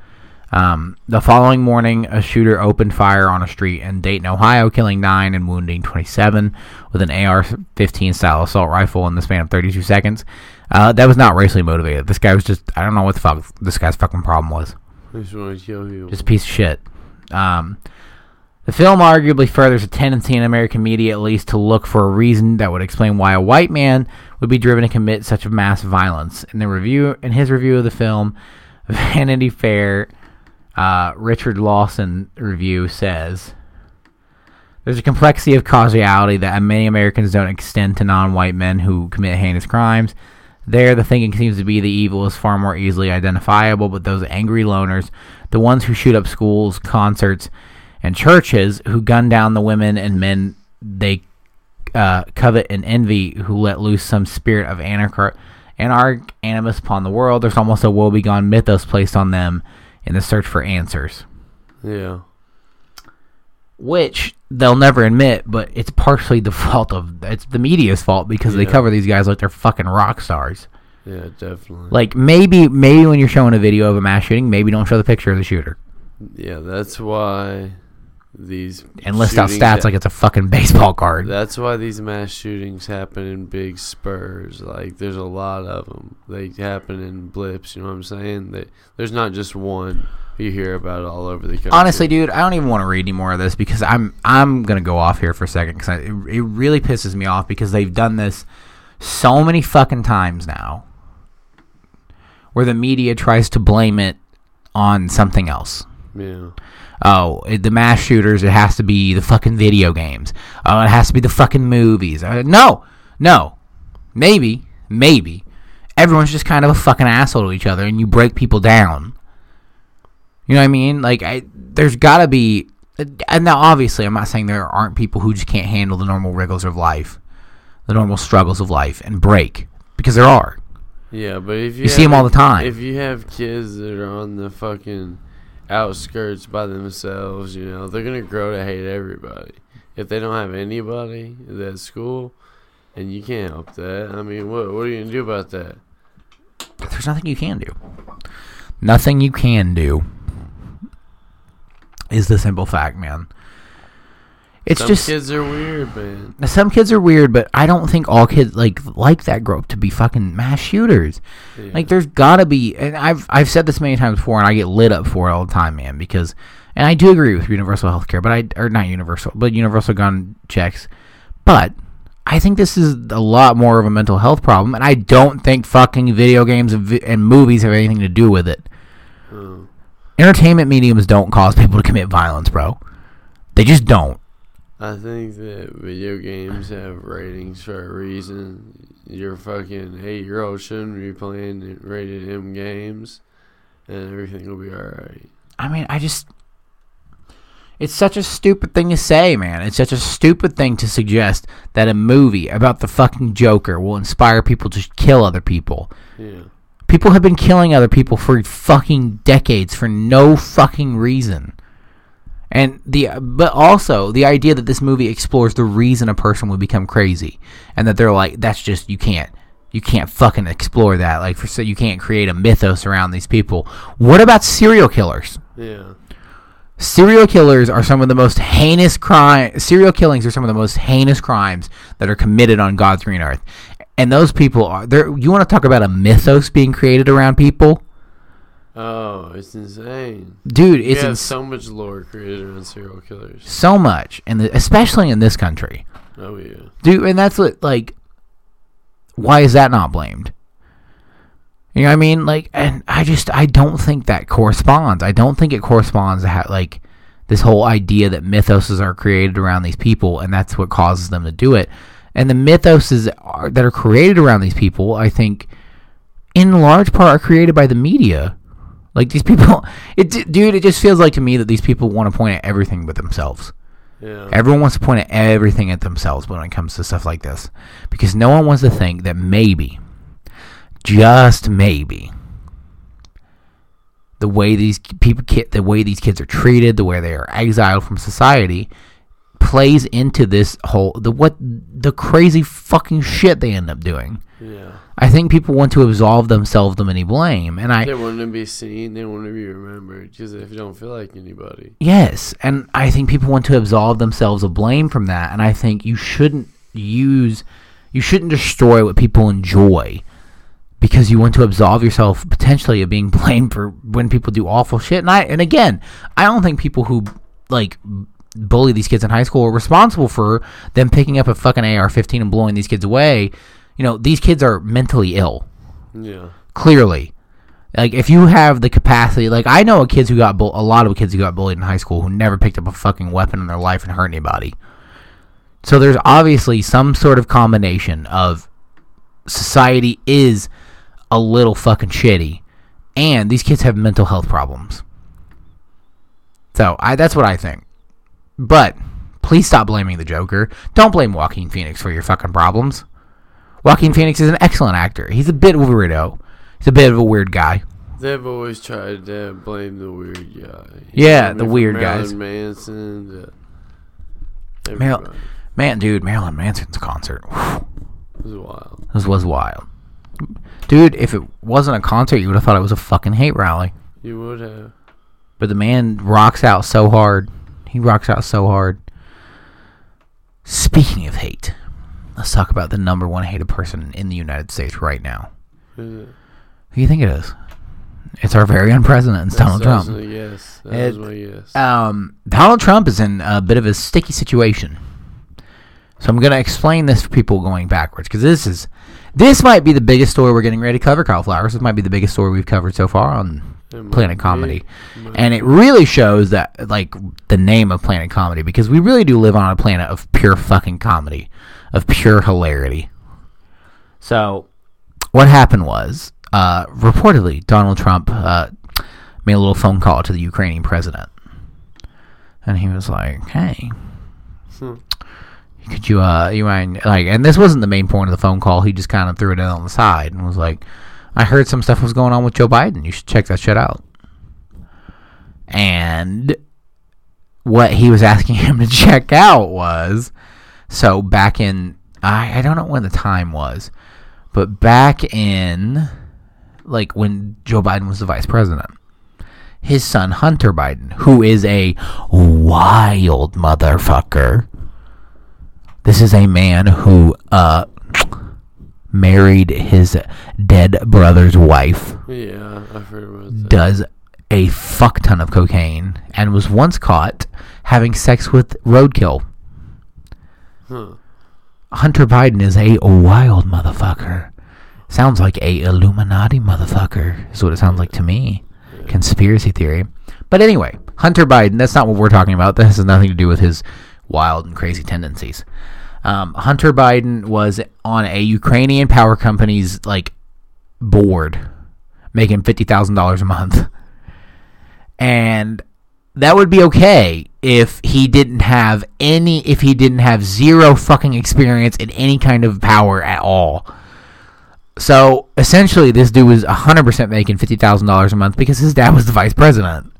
Um, the following morning, a shooter opened fire on a street in Dayton, Ohio, killing nine and wounding 27 with an AR-15 style assault rifle in the span of 32 seconds. Uh, that was not racially motivated. This guy was just, I don't know what the fuck this guy's fucking problem was. Just wanted to kill you. Just a piece of shit. Um, the film arguably furthers a tendency in American media, at least, to look for a reason that would explain why a white man would be driven to commit such mass violence. In the review, in his review of the film, [laughs] Vanity Fair, uh, Richard Lawson review says. There's a complexity of causality that many Americans don't extend to non-white men who commit heinous crimes. There, the thinking seems to be the evil is far more easily identifiable, but those angry loners, the ones who shoot up schools, concerts, and churches, who gun down the women and men they uh, covet and envy, who let loose some spirit of anarch- anarch animus upon the world, there's almost a woebegone mythos placed on them in the search for answers Yeah. which they'll never admit, but it's partially the fault of it's the media's fault because they cover these guys like they're fucking rock stars. Yeah, definitely. Like maybe maybe when you're showing a video of a mass shooting, maybe don't show the picture of the shooter yeah, that's why these and list out stats ha- like it's a fucking baseball card. That's why these mass shootings happen in big spurs. Like, there's a lot of them. They happen in blips. You know what I'm saying? They, there's not just one. You hear about it all over the country. Honestly, dude, I don't even want to read any more of this because I'm I'm gonna go off here for a second because it, it really pisses me off because they've done this so many fucking times now, where the media tries to blame it on something else. Yeah. Oh, the mass shooters, it has to be the fucking video games. Oh, it has to be the fucking movies. Uh, no, no. Maybe, maybe. Everyone's just kind of a fucking asshole to each other and you break people down. You know what I mean? Like, I, there's gotta be. And now, obviously, I'm not saying there aren't people who just can't handle the normal wriggles of life, the normal struggles of life, and break. Because there are. Yeah, but if you, You see 'em have all the time. If you have kids that are on the fucking outskirts by themselves, you know, they're gonna grow to hate everybody. If they don't have anybody at school, and you can't help that. I mean, what what are you gonna do about that? There's nothing you can do. Nothing you can do is the simple fact, man. It's Some just kids are weird, man. some kids are weird, but I don't think all kids like like that grow up to be fucking mass shooters. Yeah. Like there's gotta be, and I've I've said this many times before, and I get lit up for it all the time, man. Because, and I do agree with universal health care, but I or not universal, but universal gun checks. But I think this is a lot more of a mental health problem, and I don't think fucking video games and, vi- and movies have anything to do with it. Oh. Entertainment mediums don't cause people to commit violence, bro. They just don't. I think that video games have ratings for a reason. Your fucking eight year old shouldn't be playing rated M games, and everything will be alright. I mean, I just. It's such a stupid thing to say, man. It's such a stupid thing to suggest that a movie about the fucking Joker will inspire people to kill other people. Yeah. People have been killing other people for fucking decades for no fucking reason. And the but also the idea that this movie explores the reason a person would become crazy and that they're like that's just you can't you can't fucking explore that like for so you can't create a mythos around these people. What about serial killers? Yeah. Serial killers are some of the most heinous crime. Serial killings are some of the most heinous crimes that are committed on God's green earth. And those people are there. You want to talk about a mythos being created around people, Oh, it's insane. dude? It's have ins- so much lore created around serial killers. so much, and especially in this country. Oh yeah. Dude, and that's what like why is that not blamed? You know what I mean? Like and I just I don't think that corresponds. I don't think it corresponds to ha- like this whole idea that mythoses are created around these people and that's what causes them to do it. And the mythoses are, that are created around these people, I think in large part are created by the media. Like these people [laughs] it dude, it just feels like to me that these people want to point at everything but themselves. Yeah. Everyone wants to point at everything at themselves when it comes to stuff like this. Because no one wants to think that maybe, just maybe, the way these people the way these kids are treated, the way they are exiled from society plays into this whole the what the crazy fucking shit they end up doing. Yeah. I think people want to absolve themselves of any blame, and I They want to be seen. They want to be remembered. Because if you don't feel like anybody, Yes, and I think people want to absolve themselves of blame from that, and I think you shouldn't use, you shouldn't destroy what people enjoy, because you want to absolve yourself potentially of being [laughs] blamed for when people do awful shit. And I, and again, I don't think people who like bully these kids in high school are responsible for them picking up a fucking AR-15 and blowing these kids away. You know, these kids are mentally ill yeah. clearly like if you have the capacity like i know kids who got bull- a lot of kids who got bullied in high school who never picked up a fucking weapon in their life and hurt anybody so there's obviously some sort of combination of society is a little fucking shitty and these kids have mental health problems so i that's what i think but please stop blaming the joker don't blame joaquin phoenix for your fucking problems Joaquin Phoenix is an excellent actor. He's a bit of a weirdo. He's a bit of a weird guy. They've always tried to blame the weird guy. Yeah, the weird Marilyn guys. Manson. Mar- Man, dude, Marilyn Manson's concert whew, It was wild. this was wild. Dude, if it wasn't a concert, you would have thought it was a fucking hate rally. You would have. But the man rocks out so hard. He rocks out so hard. Speaking of hate, let's talk about the number one hated person in the United States right now. Who Who do you think it is? It's our very own president, it's Donald Trump. Yes. That It- was my yes. um, Donald Trump is in a bit of a sticky situation. So I'm going to explain this for people going backwards because this is this might be the biggest story we're getting ready to cover. Kyle Flowers. This might be the biggest story we've covered so far on Planet. Comedy, and it really shows that like the name of Planet Comedy because we really do live on a planet of pure fucking comedy, of pure hilarity. So, what happened was, uh, reportedly, Donald Trump uh, made a little phone call to the Ukrainian president, and he was like, "Hey, Hmm. could you, uh, you mind like?" And this wasn't the main point of the phone call. He just kind of threw it in on the side and was like, "I heard some stuff was going on with Joe Biden. You should check that shit out." And what he was [laughs] asking him to check out was so back in I, I don't know when the time was, but back in like when Joe Biden was the vice president, his son Hunter Biden, who is a wild motherfucker. This is a man who uh married his dead brother's wife Yeah, I've heard about that. does a fuck ton of cocaine and was once caught having sex with roadkill. Huh. Hunter Biden is a wild motherfucker. Sounds like a Illuminati motherfucker, is what it sounds like to me. Conspiracy theory. But anyway, Hunter Biden, that's not what we're talking about. That has nothing to do with his wild and crazy tendencies. Um, Hunter Biden was on a Ukrainian power company's like board, making fifty thousand dollars a month, and that would be okay if he didn't have any, if he didn't have zero fucking experience in any kind of power at all. So essentially, this dude was hundred percent making fifty thousand dollars a month because his dad was the vice president,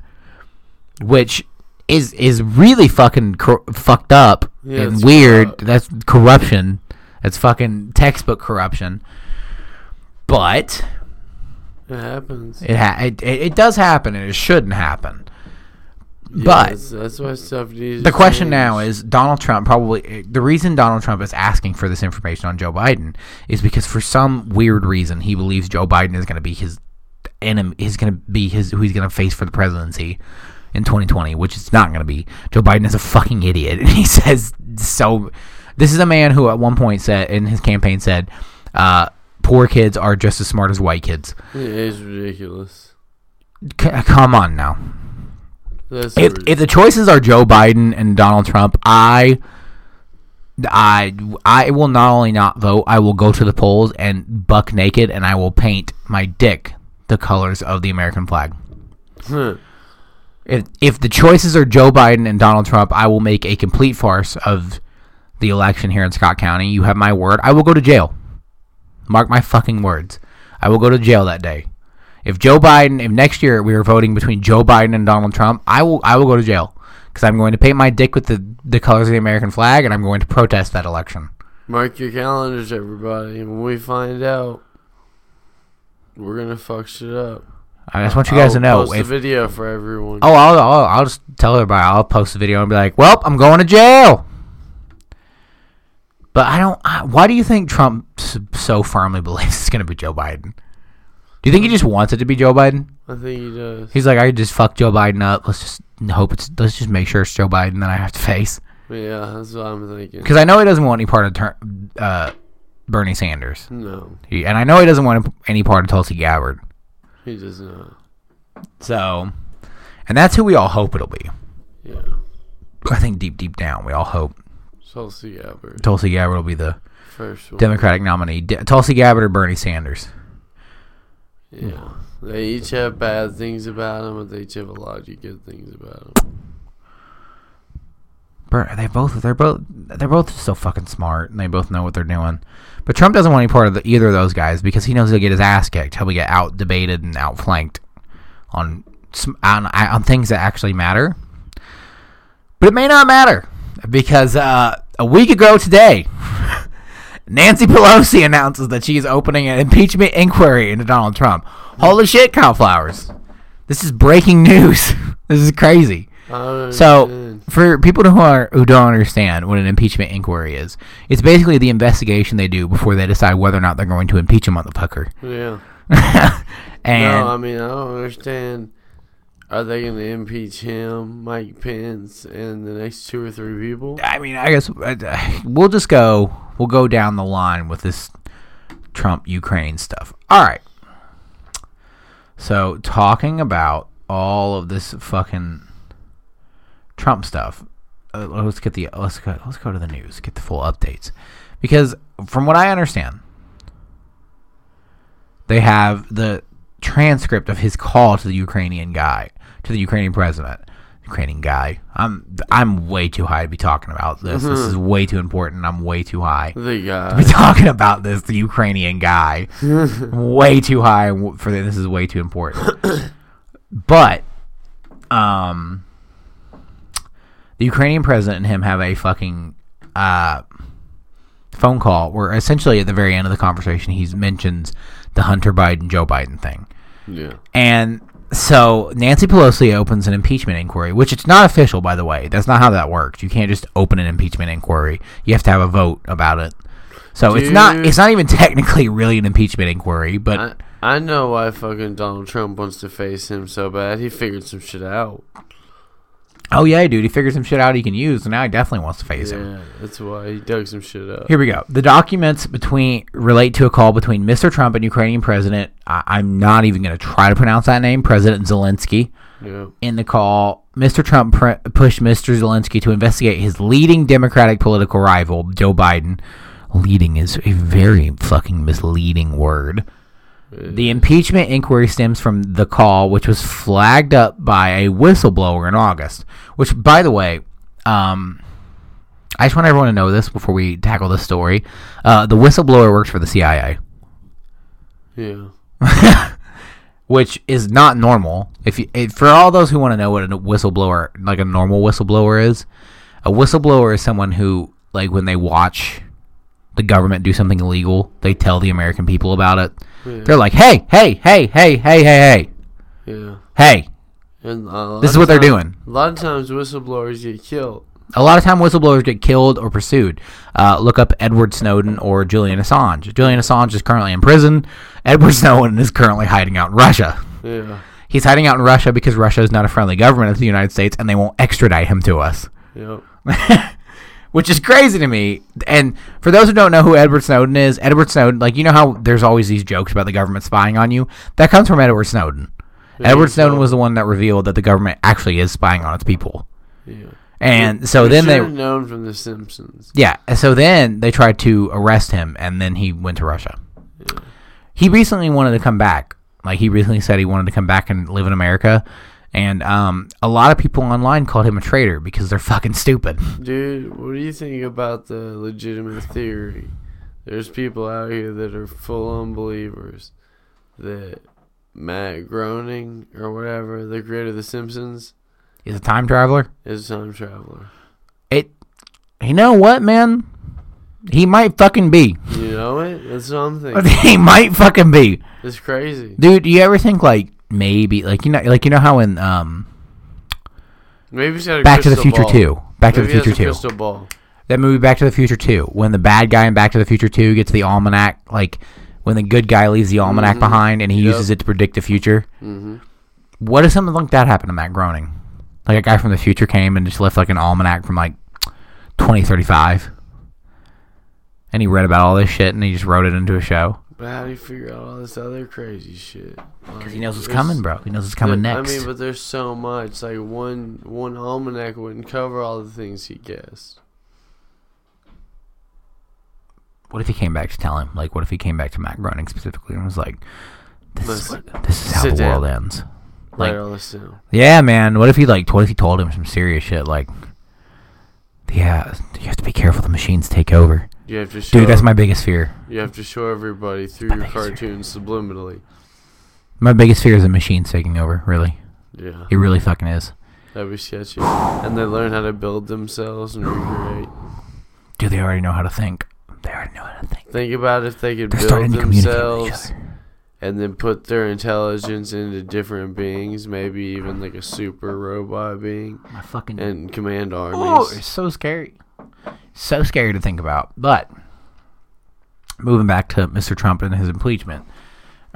which is is really fucking cor- fucked up Yeah, and weird. corrupt. That's corruption. That's fucking textbook corruption. But It happens. it ha- it, it it does happen and it shouldn't happen. Yeah, but- that's, that's why stuff needs. The question now is Donald Trump probably the reason Donald Trump is asking for this information on Joe Biden is because for some weird reason he believes Joe Biden is going to be his enemy is going to be his who he's going to face for the presidency in 2020, which it's not going to be. Joe Biden is a fucking idiot and [laughs] he says so This is a man who at one point said in his campaign said, uh, "Poor kids are just as smart as white kids." It is ridiculous. C- come on now. That's If if the choices are Joe Biden and Donald Trump, I. I I will not only not vote, I will go to the polls and buck naked, and I will paint my dick the colors of the American flag. If if the choices are Joe Biden and Donald Trump, I will make a complete farce of the election here in Scott County. You have my word. I will go to jail. Mark my fucking words. I will go to jail that day. If Joe Biden, if next year we are voting between Joe Biden and Donald Trump, I will I will go to jail because I'm going to paint my dick with the the colors of the American flag and I'm going to protest that election. Mark your calendars, everybody. When we find out, we're gonna fuck shit up. I just want you guys I'll to know. Post If, a video for everyone. oh, I'll, I'll I'll just tell everybody. I'll post a video and be like, "Well, I'm going to jail." But I don't. I, why do you think Trump so firmly [laughs] believes it's going to be Joe Biden? Do you think he just wants it to be Joe Biden? I think he does. He's like, I just fuck Joe Biden up. Let's just hope it's. Let's just make sure it's Joe Biden that I have to face. Yeah, that's what I'm thinking. Because I know he doesn't want any part of ter- uh, Bernie Sanders, No, he, and I know he doesn't want any part of Tulsi Gabbard. He does not. Uh, so, and that's who we all hope it'll be. Yeah. I think deep, deep down, we all hope Tulsi Gabbard, Tulsi Gabbard will be the first one. Democratic nominee. D- Tulsi Gabbard or Bernie Sanders. Yeah. They each have bad things about them, but they each have a lot of good things about them. They both they're both they're both so fucking smart and they both know what they're doing. But Trump doesn't want any part of the, either of those guys because he knows he'll get his ass kicked. He'll get out debated and outflanked on on on things that actually matter. But it may not matter because uh, a week ago today, [laughs] Nancy Pelosi announces that she is opening an impeachment inquiry into Donald Trump. Holy shit, Flowers! This is breaking [laughs] news. this is crazy. I So. For people who are who don't understand what an impeachment inquiry is, it's basically the investigation they do before they decide whether or not they're going to impeach a motherfucker. yeah. [laughs] and no, I mean I don't understand. Are they going to impeach him, Mike Pence, and the next two or three people? I mean, I guess uh, we'll just go. We'll go down the line with this Trump Ukraine stuff. All right. So talking about all of this fucking Trump stuff, uh, let's get the let's go let's go to the news, get the full updates, because from what I understand, they have the transcript of his call to the Ukrainian guy, to the Ukrainian president. Ukrainian guy. I'm I'm way too high to be talking about this. This is way too important. I'm way too high The to be [laughs] talking about this. The Ukrainian guy, [laughs] way too high for this. This is way too important. [coughs] but, um, the Ukrainian president and him have a fucking uh phone call where essentially at the very end of the conversation he mentions the Hunter Biden Joe Biden thing. Yeah. And so Nancy Pelosi opens an impeachment inquiry, which it's not official, by the way. That's not how that works. You can't just open an impeachment inquiry. You have to have a vote about it. So it's not it's not even [laughs] technically really an impeachment inquiry, but I, I know why fucking Donald Trump wants to face him so bad. He figured some shit out. Oh yeah, dude, he figured some shit out he can use, and now he definitely wants to face him. Yeah, that's why he dug some shit up. Here we go. The documents between relate to a call between Mr. Trump and Ukrainian President. I, I'm not even going to try to pronounce that name, President Zelensky. Yeah. in the call, Mr. Trump pre- pushed Mr. Zelensky to investigate his leading Democratic political rival, Joe Biden. Leading is a very fucking misleading word. The impeachment inquiry stems from the call, which was flagged up by a whistleblower in August. Which, by the way, um, I just want everyone to know this before we tackle this story. Uh, the whistleblower works for the CIA Yeah. [laughs] which is not normal. If, you, if for all those who want to know what a whistleblower, like a normal whistleblower is, a whistleblower is someone who, like, when they watch the government do something illegal, they tell the American people about it. Yeah. They're like, "Hey, hey, hey, hey, hey, hey, hey, Yeah. hey!" And This is what they're doing. A lot of times whistleblowers get killed. A lot of time, whistleblowers get killed or pursued. Uh, look up Edward Snowden or Julian Assange. Julian Assange is currently in prison. Edward [laughs] Snowden is currently hiding out in Russia. Yeah. He's hiding out in Russia because Russia is not a friendly government of the United States and they won't extradite him to us. Yep. [laughs] which is crazy to me. And for those who don't know who Edward Snowden is, Edward Snowden, like you know how there's always these jokes about the government spying on you. That comes from Edward Snowden. Edward Snowden was the one that revealed that the government actually is spying on its people. Yeah. And so We then they, known from The Simpsons. yeah, and so then they tried to arrest him, and then he went to Russia. Yeah. He recently wanted to come back. Like he recently said he wanted to come back and live in America. And um, a lot of people online called him a traitor because they're fucking stupid. [laughs] Dude, what do you think about the legitimate theory? There's people out here that are full unbelievers that Matt Groening or whatever, the creator of The Simpsons, He's a time traveler. is a time traveler. It. You know what, man? He might fucking be. You know it? That's thinking. [laughs] he might fucking be, It's crazy. dude. Do you ever think like maybe like you know like you know how in um Maybe he's got a Back to the Future ball. Two, Back Maybe to the Future a Two, crystal ball. that movie Back to the Future Two, when the bad guy in Back to the Future Two gets the almanac, like when the good guy leaves the almanac Mhm. behind and he Yep. uses it to predict the future. hmm What if something like that happened to Matt Groening? Like a guy from the future came and just left like an almanac from like 2035. And he read about all this shit and he just wrote it into a show. But how do you figure out all this other crazy shit? Because he knows what's coming, bro. He knows what's coming there- next. I mean, but there's so much. Like one one almanac wouldn't cover all the things he guessed. what if he came back to tell him? Like, what if he came back to Matt Groening specifically and was like, "This is what, this is how the world ends." Like, down. yeah, man. What if he like? What if he told him some serious shit? Like, yeah, you have to be careful. The machines take over, You have to show. dude. That's my biggest fear. You have to show everybody through My your biggest fear. cartoons subliminally. My biggest fear is the machines taking over. Really, Yeah, it really fucking is. that'd be sketchy. And they learn how to build themselves and recreate. Dude, they already know how to think. They already know how to think. Think about if they could They're build starting to communicate with each themselves and then put their intelligence into different beings, maybe even like a super robot being, My fucking and command armies. Oh, armies. it's so scary. So scary to think about. But moving back to Mr. Trump and his impeachment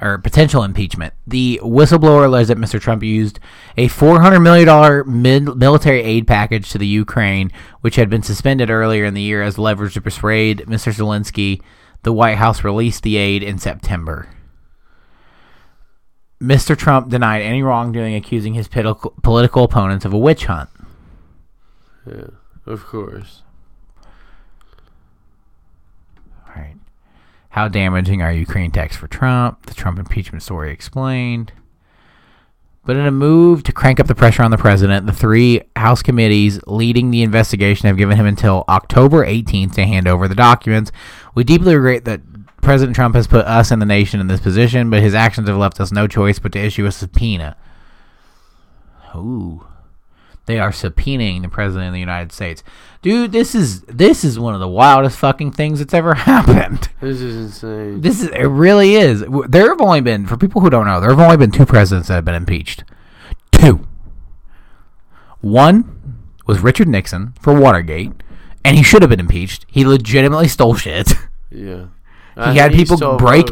or potential impeachment, the whistleblower alleged that Mr. Trump used a $400 million military aid package to the Ukraine, which had been suspended earlier in the year as leverage to persuade Mr. Zelensky. The White House released the aid in September. Mr. Trump denied any wrongdoing, accusing his political opponents of a witch hunt. Yeah, of course. All right. How damaging are Ukraine tax for Trump? The Trump impeachment story explained. But in a move to crank up the pressure on the president, the three House committees leading the investigation have given him until October 18th to hand over the documents. We deeply regret that President Trump has put us and the nation in this position, but his actions have left us no choice but to issue a subpoena. Ooh. They are subpoenaing the president of the United States. Dude, this is this is one of the wildest fucking things that's ever [laughs] happened. This is insane. This is it really is. There have only been for people who don't know, there have only been two presidents that have been impeached. Two. One was Richard Nixon for Watergate, and he should have been impeached. He legitimately stole shit. [laughs] Yeah. He had people break-.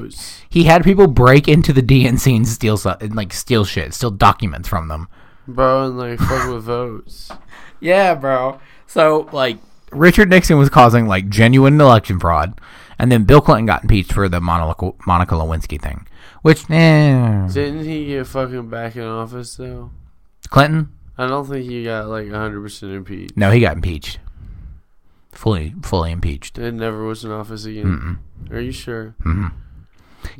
He had people break into the DNC and steal and like steal shit, steal documents from them. Bro, and like fuck with votes. [laughs] Yeah, bro. So like Richard Nixon was causing like genuine election fraud, and then Bill Clinton got impeached for the Monica, Monica Lewinsky thing, which eh, Didn't he get fucking back in office though? Clinton. I don't think he got like 100% impeached. No, he got impeached. Fully, fully impeached. It never was in office again. Mm-mm. Are you sure? Mm-mm.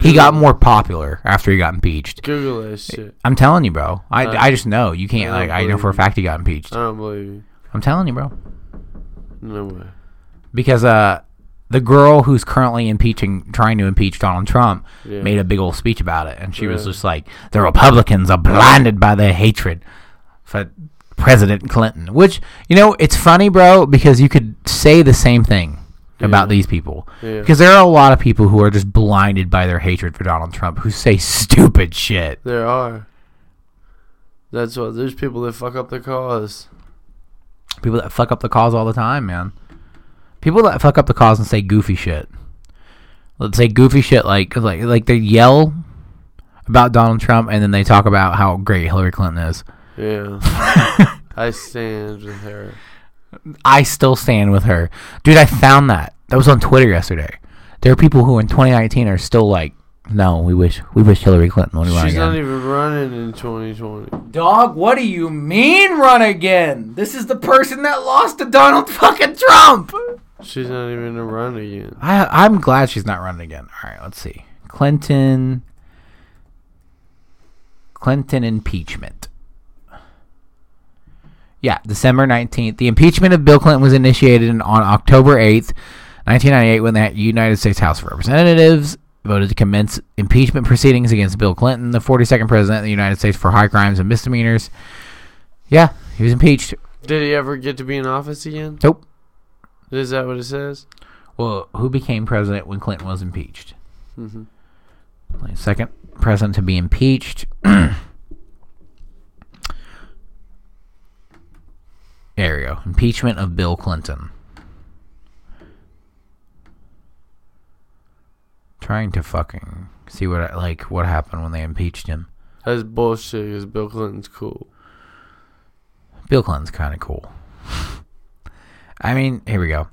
He got more popular after he got impeached. Google that shit. I'm telling you, bro. I, Uh, I just know you can't. I Like I know for a fact he got impeached. I don't believe you. I'm telling you, bro. No way. Because uh, the girl who's currently impeaching, trying to impeach Donald Trump, Yeah. made a big old speech about it, and she was just like, "The Republicans are blinded by their hatred for President Clinton." Which you know, it's funny, bro, because you could say the same thing about these people. Yeah. Because there are a lot of people who are just blinded by their hatred for Donald Trump who say [laughs] stupid shit. There are. That's what. There's people that fuck up the cause. People that fuck up the cause all the time, man. People that fuck up the cause and say goofy shit. Let's say goofy shit like like like they yell about Donald Trump and then they talk about how great Hillary Clinton is. Yeah. [laughs] I stand with her. I still stand with her, dude. I found that that was on Twitter yesterday. There are people who in 2019 are still like, no, we wish we wish Hillary Clinton would run She's again. not even running in 2020. Dog, what do you mean run again? This is the person that lost to Donald fucking Trump. She's not even in a run again. I I'm glad she's not running again. All right, let's see. Clinton Clinton impeachment. Yeah, December 19th. The impeachment of Bill Clinton was initiated on October 8th, 1998 when the United States House of Representatives voted to commence impeachment proceedings against Bill Clinton, the 42nd president of the United States for high crimes and misdemeanors. Yeah, he was impeached. Did he ever get to be in office again? Nope. Is that what it says? Well, who became president when Clinton was impeached? Mm-hmm. Second president to be impeached. [clears throat] there we go. Impeachment of Bill Clinton. Trying to fucking see what like what happened when they impeached him. That's bullshit because Bill Clinton's cool. Bill Clinton's kind of cool. [laughs] I mean, here we go.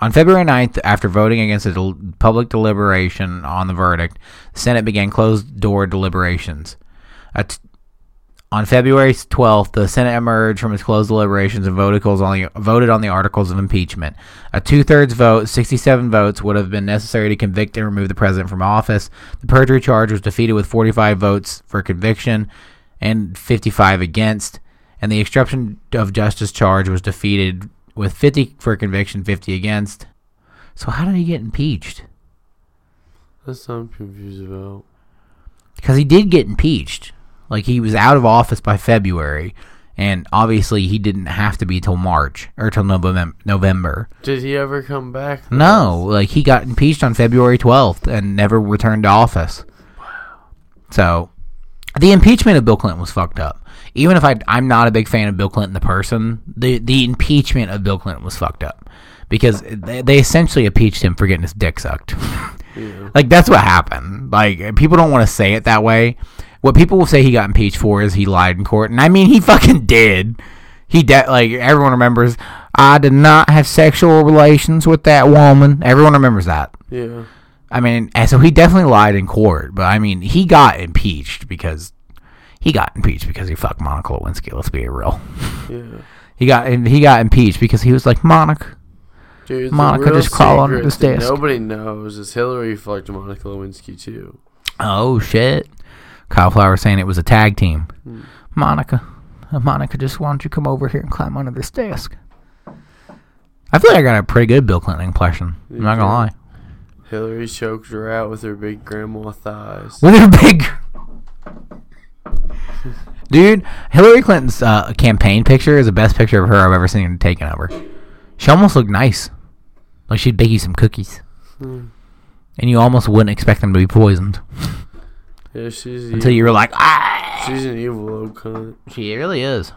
On February 9th, after voting against a del- public deliberation on the verdict, the Senate began closed door deliberations. At- on February 12th, the Senate emerged from its closed deliberations and voted on the, voted on the articles of impeachment. A two thirds vote, 67 votes, would have been necessary to convict and remove the president from office. The perjury charge was defeated with 45 votes for conviction and 55 against, and the obstruction of justice charge was defeated with 50 for conviction, 50 against. So, how did he get impeached? That's what I'm confused about. because he did get impeached. Like he was out of office by February, and obviously he didn't have to be till March or till November. Did he ever come back? No, like he got impeached on February twelfth and never returned to office. Wow. So, the impeachment of Bill Clinton was fucked up. Even if I, I'm not a big fan of Bill Clinton the person, the the impeachment of Bill Clinton was fucked up because they, they essentially impeached him for getting his dick sucked. Yeah. Like that's what happened. Like people don't want to say it that way. What people will say he got impeached for is he lied in court, and I mean he fucking did. He de- like everyone remembers. I did not have sexual relations with that woman. Everyone remembers that. Yeah. I mean, and so he definitely lied in court. But I mean, he got impeached because he got impeached because he fucked Monica Lewinsky. Let's be real. Yeah. [laughs] He got he got impeached because he was like Monica. Dude, Monica just crawl under this desk. Nobody knows is Hillary fucked Monica Lewinsky too. Oh shit! Kyle Flower saying it was a tag team. Hmm. Monica, Monica, just why don't you come over here and climb under this desk? I feel like I got a pretty good Bill Clinton impression. I'm not gonna lie. Hillary choked her out with her big grandma thighs. With her big. [laughs] Dude, Hillary Clinton's uh, campaign picture is the best picture of her I've ever seen taken of her. She almost looked nice. Like she'd bake you some cookies. Hmm. And you almost wouldn't expect them to be poisoned. [laughs] Yeah, she's Until you were like, ah! She's an evil old cunt. She really is.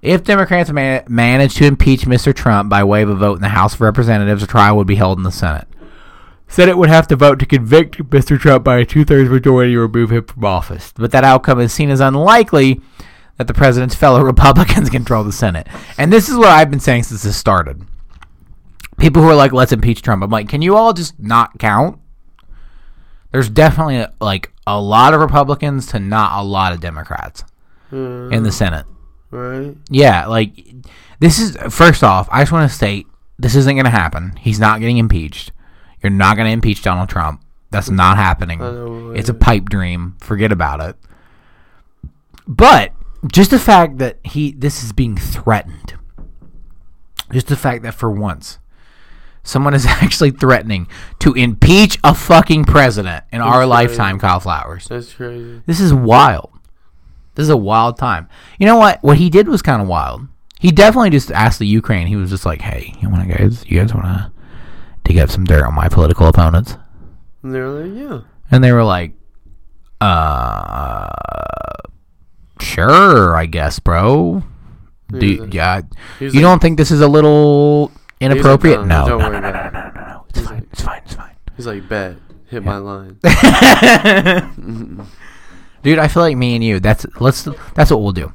If Democrats man- manage to impeach Mr. Trump by way of a vote in the House of Representatives, a trial would be held in the Senate. Senate would have to vote to convict Mr. Trump by a two-thirds majority to remove him from office. But that outcome is seen as unlikely that the president's fellow [laughs] Republicans control the Senate. And this is what I've been saying since this started. People who are like, let's impeach Trump. I'm like, can you all just not count? There's definitely like a lot of Republicans to not a lot of Democrats Uh, in the Senate. right? Yeah, like this is first off, I just want to state this isn't going to happen. He's not getting impeached. You're not going to impeach Donald Trump. That's not happening. Know, It's a pipe dream. Forget about it. But just the fact that he this is being threatened. Just the fact that for once someone is [laughs] actually threatening to impeach a fucking president in our right. lifetime, Kyle Flowers. That's crazy. This is wild. This is a wild time. You know what? What he did was kind of wild. He definitely just asked the Ukraine. He was just like, "Hey, you want to guys? You guys want to dig up some dirt on my political opponents?" And they're like, yeah. And they were like, "Uh, sure, I guess, bro. Do He was like- yeah? You don't think this is a little inappropriate? no, no, don't no, worry no, no, about no, it. no, no, no. It's He's fine. like- It's fine. It's fine." He's like, bet. Hit my line. [laughs] [laughs] Dude, I feel like me and you. That's let's. That's what we'll do.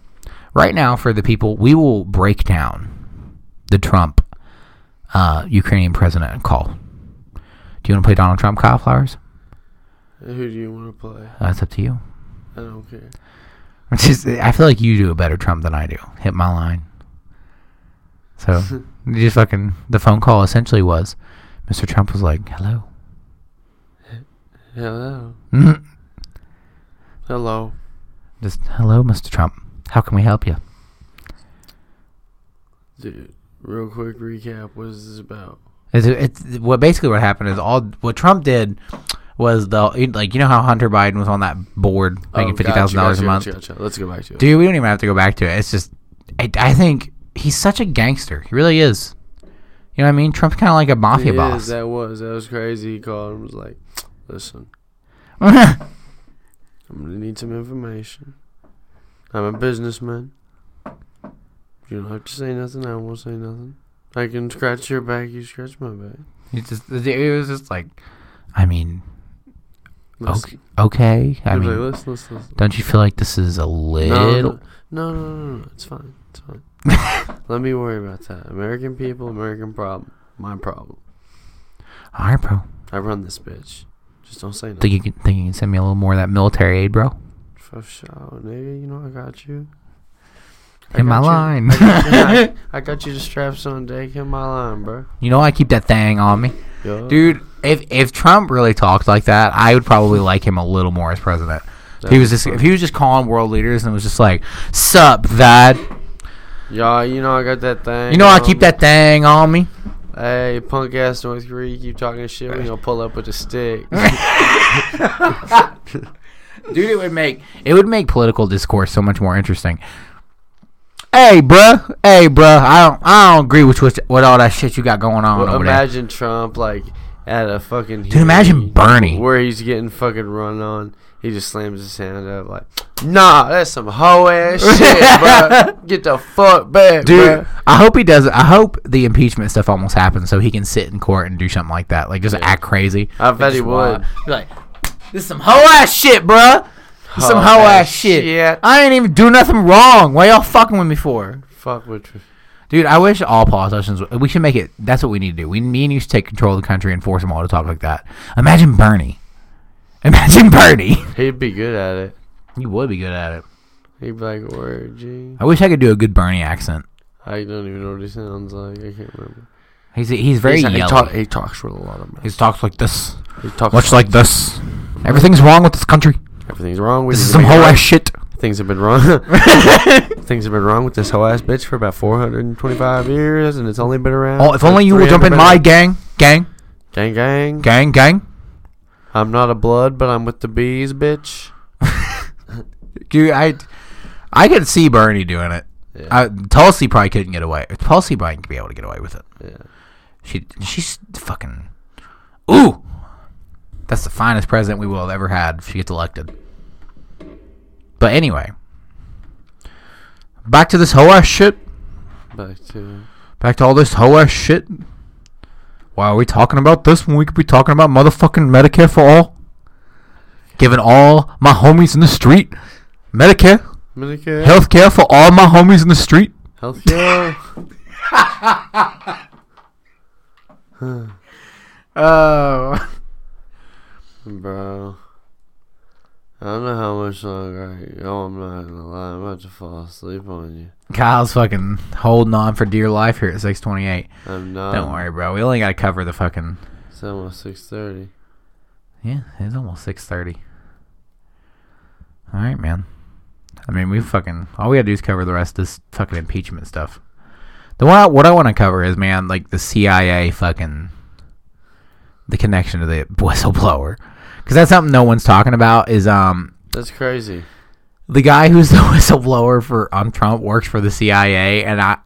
Right now, for the people, we will break down the Trump uh, Ukrainian president call. Do you want to play Donald Trump Kyle Flowers? Who do you want to play? That's up to you. I don't care. [laughs] Just, I feel like you do a better Trump than I do. Hit my line. So just fucking the phone call essentially was, Mr. Trump was like, "Hello." Hello. [laughs] Hello. Just hello, Mr. Trump. How can we help you? Dude, real quick recap. What is this about? It's, it's what basically what happened is all what Trump did was the like you know how Hunter Biden was on that board making Oh, fifty thousand dollars a month. gotcha, gotcha. Let's go back to it. Dude, we don't even have to go back to it. It's just I, I think he's such a gangster. He really is. You know what I mean? Trump's kind of like a mafia boss. is, that was that was crazy. He called him was like, "Listen, [laughs] I'm gonna need some information. I'm a businessman. You don't have to say nothing. I won't say nothing. I can scratch your back. You scratch my back. he just it was just like, I mean, Listen. okay. I mean, like, listen, listen, listen. don't you feel like this is a little? no, no, no, no, no. It's fine. It's fine. [laughs] Let me worry about that. American people, American problem. My problem. All right, bro. I run this bitch. Just don't say nothing. Think you can think you can send me a little more of that military aid, bro? For sure, nigga. You know I got you. Hit my you- line. I got, you, I, [laughs] I got you the straps on deck. Hit my line, bro. You know I keep that thing on me, Yo. dude. If if Trump really talked like that, I would probably like him a little more as president. If he was just if he was just calling world leaders and was just like, "Sup, that." Y'all, you know I got that thing. You know I keep me. that thing on me. Hey, punk ass North Korea, you keep talking shit. We gonna pull up with a stick. [laughs] [laughs] Dude, it would make it would make political discourse so much more interesting. Hey, bruh. Hey, bruh. I don't I don't agree with what, what all that shit you got going on Well, over there. imagine Trump like at a fucking. Dude, imagine Bernie. where he's getting fucking run on. He just slams his hand up like, Nah, that's some hoe ass [laughs] shit, bro. Get the fuck back, Dude, bruh." I hope he does. It. I hope the impeachment stuff almost happens so he can sit in court and do something like that, like just Yeah. act crazy. I bet he would. Be like, this is some hoe ass shit, bro. Some hoe ass shit. I ain't even do nothing wrong. Why y'all fucking with me for? Fuck with you. Dude, I wish all politicians. We should make it. That's what we need to do. We, me and you should take control of the country and force them all to talk like that. Imagine Bernie. Imagine Bernie. He'd be good at it. You would be good at it. He'd be like, G. I wish I could do a good Bernie accent. I don't even know what he sounds like. I can't remember. He's he's very He's- he, talk, he talks with a lot of he talks like this, He talks much like this. Everything's wrong with this country. everything's wrong with This is some Make it hoe right. ass shit. Things have been wrong. [laughs] Things have been wrong with this hoe ass bitch for about 425 years, and it's only been around. Oh, if only you would jump in my gang, gang, gang, gang, gang, gang. I'm not a blood, but I'm with the bees, bitch. [laughs] Dude, I, I could see Bernie doing it. Yeah, I, Tulsi probably couldn't get away. Tulsi probably could be able to get away with it. yeah. She she's fucking ooh. That's the finest president we will have ever had if she gets elected. But anyway, back to this hoe ass shit. Back to Back to all this hoe ass shit. Why are we talking about this when we could be talking about motherfucking Medicare for all? Giving all my homies in the street Medicare, Medicare, healthcare for all my homies in the street. healthcare. [laughs] Oh. Bro. I don't know how much longer I go. I'm not gonna lie. I'm about to fall asleep on you. Kyle's fucking holding on for dear life here at 628. I'm not. Don't worry, bro. We only got to cover the fucking. It's almost 6:30. Yeah, it's almost 6:30. All right, man. I mean, we fucking all we got to do is cover the rest of this fucking impeachment stuff. The one I, what I want to cover is man, like the CIA fucking the connection to the whistleblower. Cuz that's something no one's talking about is um That's crazy. the guy who's [laughs] the whistleblower for on Trump works for the CIA and I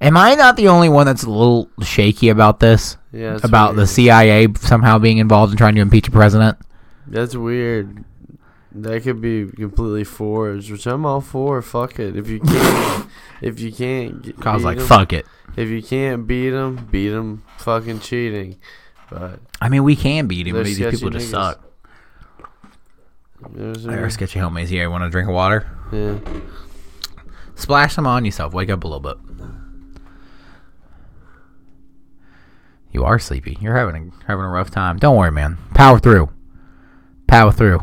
am I not the only one that's a little shaky about this? Yeah. That's about the weird. CIA somehow being involved in trying to impeach a president? That's weird. That could be completely forged, which I'm all for. Fuck it. If you can't, [laughs] if you can't, I was beat like, 'em- fuck it. If you can't beat them, beat them. Fucking cheating. But I mean, we can beat him, They're but these sketchy people just niggas. suck. There's They're a, sketchy homies here. Want a drink of water? yeah. Splash some on yourself. Wake up a little bit. You are sleepy. You're having a, having a rough time. Don't worry, man. Power through. Power through.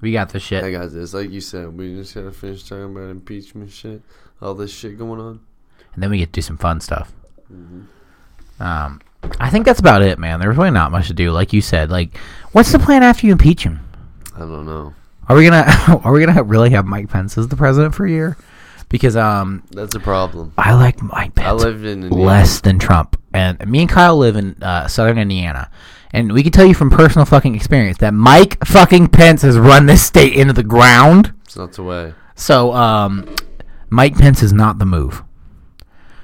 We got this shit. I got this. Like you said, we just gotta finish talking about impeachment shit. All this shit going on. and then we get to do some fun stuff. Um, I think that's about it, man. There's really not much to do, like you said. Like, what's the plan after you impeach him? I don't know. Are we gonna [laughs] Are we gonna really have Mike Pence as the president for a year? Because um, That's a problem. I like Mike Pence. I lived in Indiana. less than Trump, and me and Kyle live in uh, Southern Indiana, and we can tell you from personal fucking experience that Mike fucking Pence has run this state into the ground. It's not the way. So, um, Mike Pence is not the move.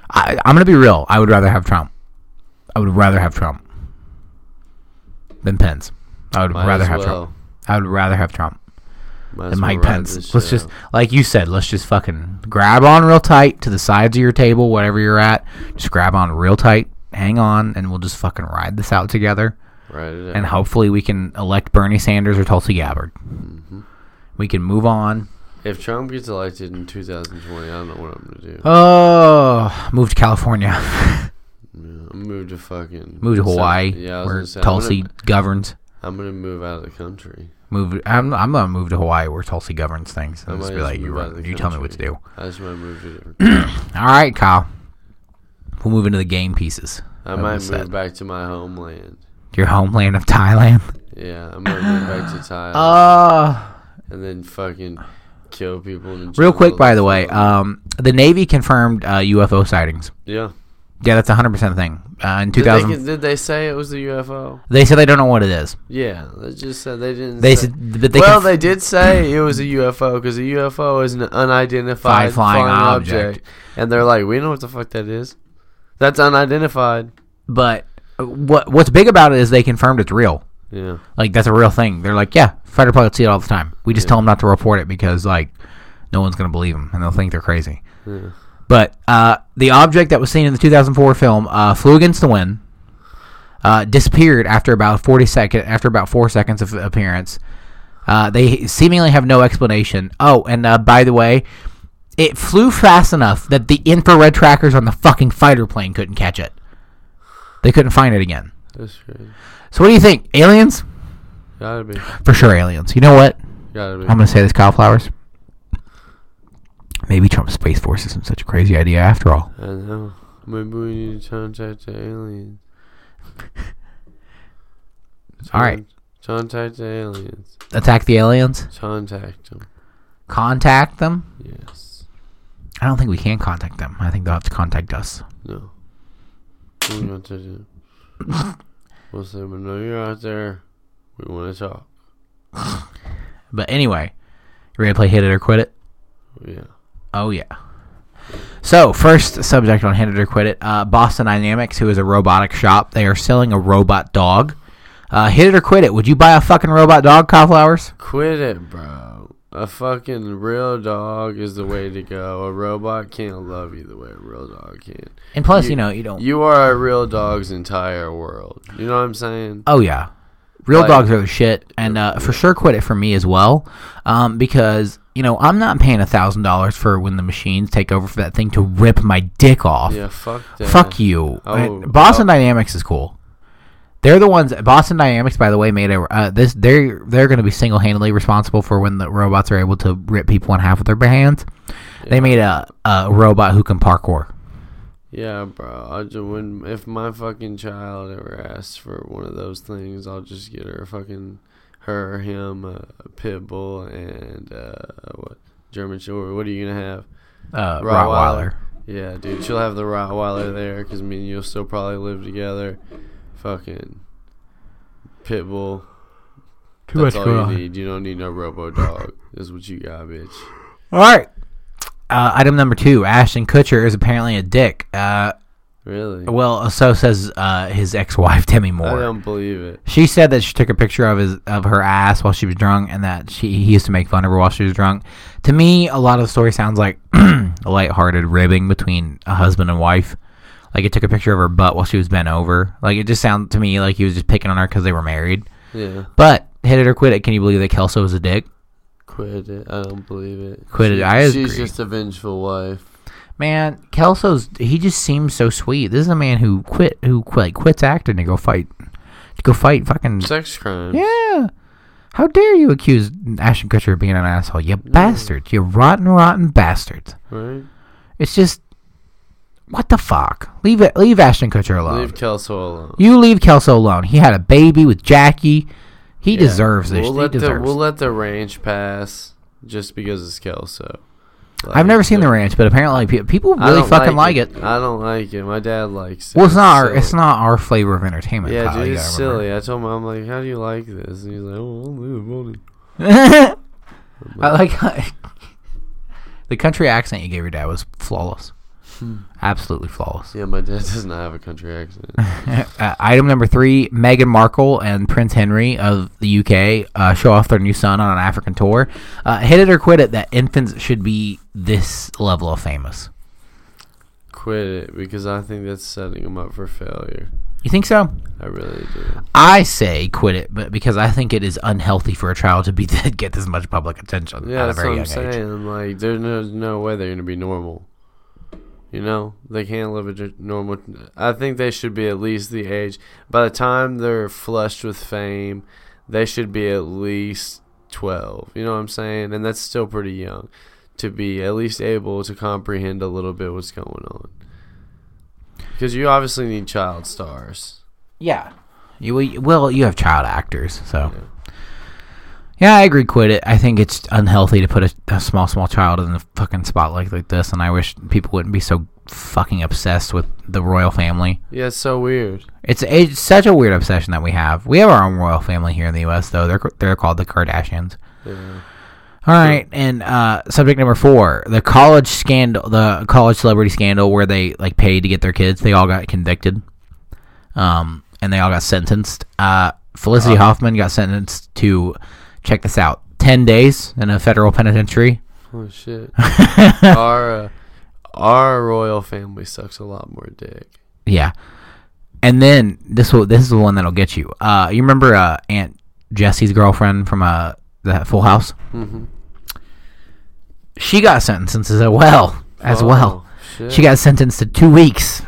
I, I'm gonna be real. I would rather have Trump. I would rather have Trump than Pence. I would Might rather have well. Trump. I would rather have Trump Might than Mike Pence. Let's shit just, out. like you said, let's just fucking grab on real tight to the sides of your table, whatever you're at. Just grab on real tight, hang on, and we'll just fucking ride this out together. Ride it. And hopefully we can elect Bernie Sanders or Tulsi Gabbard. Mm-hmm. We can move on. If Trump gets elected in 2020, I don't know what I'm gonna do. Oh, move to California. [laughs] Yeah, move to fucking Move to Hawaii, yeah, where say, Tulsi I'm gonna, governs. I'm gonna move out of the country. Move. I'm. I'm gonna move to Hawaii, where Tulsi governs things. I And just be like, you, move run, you tell me what to do. I just move to a different. [clears throat] All right, Kyle. We'll move into the game pieces. I might move set. back to my homeland. Your homeland of Thailand. Yeah, I might move back to [sighs] Thailand Uh, and then fucking kill people. In real quick, by the way, um, the Navy confirmed uh, UFO sightings. yeah. Yeah, that's a hundred percent thing. Uh, in 2000, they, they, did they say it was the UFO? They said they don't know what it is. Yeah, they just said they didn't. They say- said, but they well, they did say it was a UFO because a UFO is an unidentified Flying flying, object. object. and they're like, we know what the fuck that is. That's unidentified. but uh, what what's big about it is they confirmed it's real. Yeah, Like that's a real thing. They're like, yeah, fighter pilots see it all the time. We just Yeah. tell them not to report it because like no one's gonna believe them and they'll think they're crazy. yeah. But uh, the object that was seen in the 2004 film uh, flew against the wind, uh, disappeared after about 40 second after about four seconds of appearance. Uh, they seemingly have no explanation. Oh, and uh, by the way, it flew fast enough that the infrared trackers on the fucking fighter plane couldn't catch it. They couldn't find it again. That's crazy. So what do you think? Aliens? Gotta be. For sure, aliens. You know what? Gotta be. I'm gonna say this, Kyle Flowers. Maybe Trump's space force isn't such a crazy idea after all. I know. Maybe we need to contact the aliens. [laughs] All right. Contact the aliens. Attack the aliens. Contact them. Contact them. Yes. I don't think we can contact them. I think they'll have to contact us. No. We're going to do. [laughs] We'll say, we know you're out there. We want to talk. [laughs] But anyway, you ready to play Hit It or Quit It? Yeah. Oh yeah. So first subject on Hit It or Quit It. Uh, Boston Dynamics, who is a robotic shop, they are selling a robot dog. Uh, hit it or quit it. Would you buy a fucking robot dog, Kyle Flowers? Quit it, bro. A fucking real dog is the way to go. A robot can't love you the way a real dog can. And plus, you, You- know, you don't. You are a real dog's entire world. You know what I'm saying? Oh yeah, real Like- dogs are the shit, and uh, for sure quit it for me as well, um, because you know I'm not paying a thousand dollars for when the machines take over for that thing to rip my dick off. Yeah, fuck that. Fuck you. Oh, Boston. Dynamics is cool. They're the ones. Boston Dynamics, by the way, made a uh, this. They're they're going to be single handedly responsible for when the robots are able to rip people in half with their bare hands. They made a, a robot who can parkour. Yeah, bro. I just when if my fucking child ever asks for one of those things, I'll just get her a fucking her him a, a pit bull and uh what German Short. What are you gonna have? Uh, Rottweiler. Rottweiler. Yeah, dude. She'll have the Rottweiler there because me and you'll still probably live together. Fucking pit bull. Too That's much all going you on. need. You don't need no robo dog. Is what you got, bitch. All right. Uh, item number two: Ashton Kutcher is apparently a dick. Uh, Really? well, so says uh, his ex-wife Demi Moore. I don't believe it. She said that she took a picture of his of her ass while she was drunk, and that she he used to make fun of her while she was drunk. To me, a lot of the story sounds like [clears throat] a lighthearted ribbing between a husband and wife. Like it took a picture of her butt while she was bent over. Like it just sounded to me like he was just picking on her because they were married. Yeah. But hit it or quit it. Can you believe that Kelso was a dick? Quit it. I don't believe it. Quit it. She- I She's just a vengeful wife. Man, Kelso's he just seems so sweet. This is a man who quit who quit, like quits acting to go fight to go fight fucking Sex crimes. Yeah. How dare you accuse Ashton Kutcher of being an asshole? You mm. bastards. You rotten, rotten bastards. Right? It's just what the fuck? Leave it leave Ashton Kutcher alone. Leave Kelso alone. you leave Kelso alone. He had a baby with Jackie. He Yeah. deserves this. We'll he let the deserves. we'll let the ranch pass just because it's Kelso. I've never seen the ranch, but apparently pe- people I really don't fucking like it. I don't like it. My dad likes it. Well, it's not our, silly. it's not our flavor of entertainment. Yeah, Kyle, dude, you it's gotta remember. silly. I told him, I'm like, how do you like this? And he's like, oh, I'm funny. [laughs] I like how [laughs] the country accent you gave your dad was flawless, absolutely flawless. Yeah, my dad [laughs] does not have a country accent. [laughs] Uh, item number three: Meghan Markle and Prince Henry of the UK uh, show off their new son on an African tour. Uh, hit it or quit it that infants should be this level of famous. Quit it because I think that's setting them up for failure. You think so? I really do. I say quit it, but because I think it is unhealthy for a child to be [laughs] get this much public attention Yeah, at a that's very what I'm age. saying. Like, there's no, no way they're gonna be normal. You know, they can't live a normal. I think they should be at least the age. By the time they're flushed with fame, they should be at least twelve. You know what I'm saying? And that's still pretty young to be at least able to comprehend a little bit what's going on. Because you obviously need child stars. Yeah. You well, you have child actors, so. Yeah. Yeah, I agree. Quit it. I think it's unhealthy to put a, a small, small child in the fucking spotlight like this, and I wish people wouldn't be so fucking obsessed with the royal family. Yeah, it's so weird. It's it's such a weird obsession that we have. We have our own royal family here in the U.S. though. They're they're called the Kardashians. Yeah. All right, and uh, subject number four: the college scandal, the college celebrity scandal, where they like paid to get their kids. They all got convicted, um, and they all got sentenced. Uh, Felicity Huffman got sentenced to check this out: ten days in a federal penitentiary. Oh shit. [laughs] our uh, our royal family sucks a lot more dick. Yeah, and then this will this is the one that'll get you. Uh, you remember uh, Aunt Jesse's girlfriend from uh, the Full House? Mm-hmm. She got sentenced as well. As well. Oh, Shit. She got sentenced to two weeks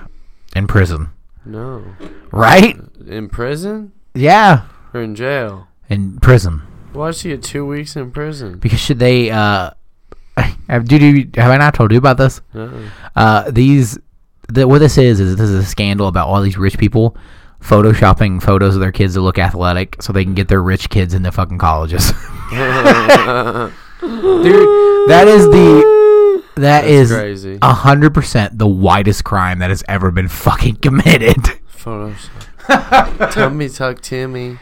in prison. no Right? in prison Yeah. or in jail. In prison. Why'd she get two weeks in prison? Because should they uh [laughs] have, did you, have I not told you about this? Uh-uh. Uh these the, what this is is this is a scandal about all these rich people photoshopping photos of their kids to look athletic so they can get their rich kids into fucking colleges. [laughs] Dude, that is the that That's is crazy. a hundred percent the widest crime that has ever been fucking [laughs] committed. Photoshop. Tummy tuck Timmy.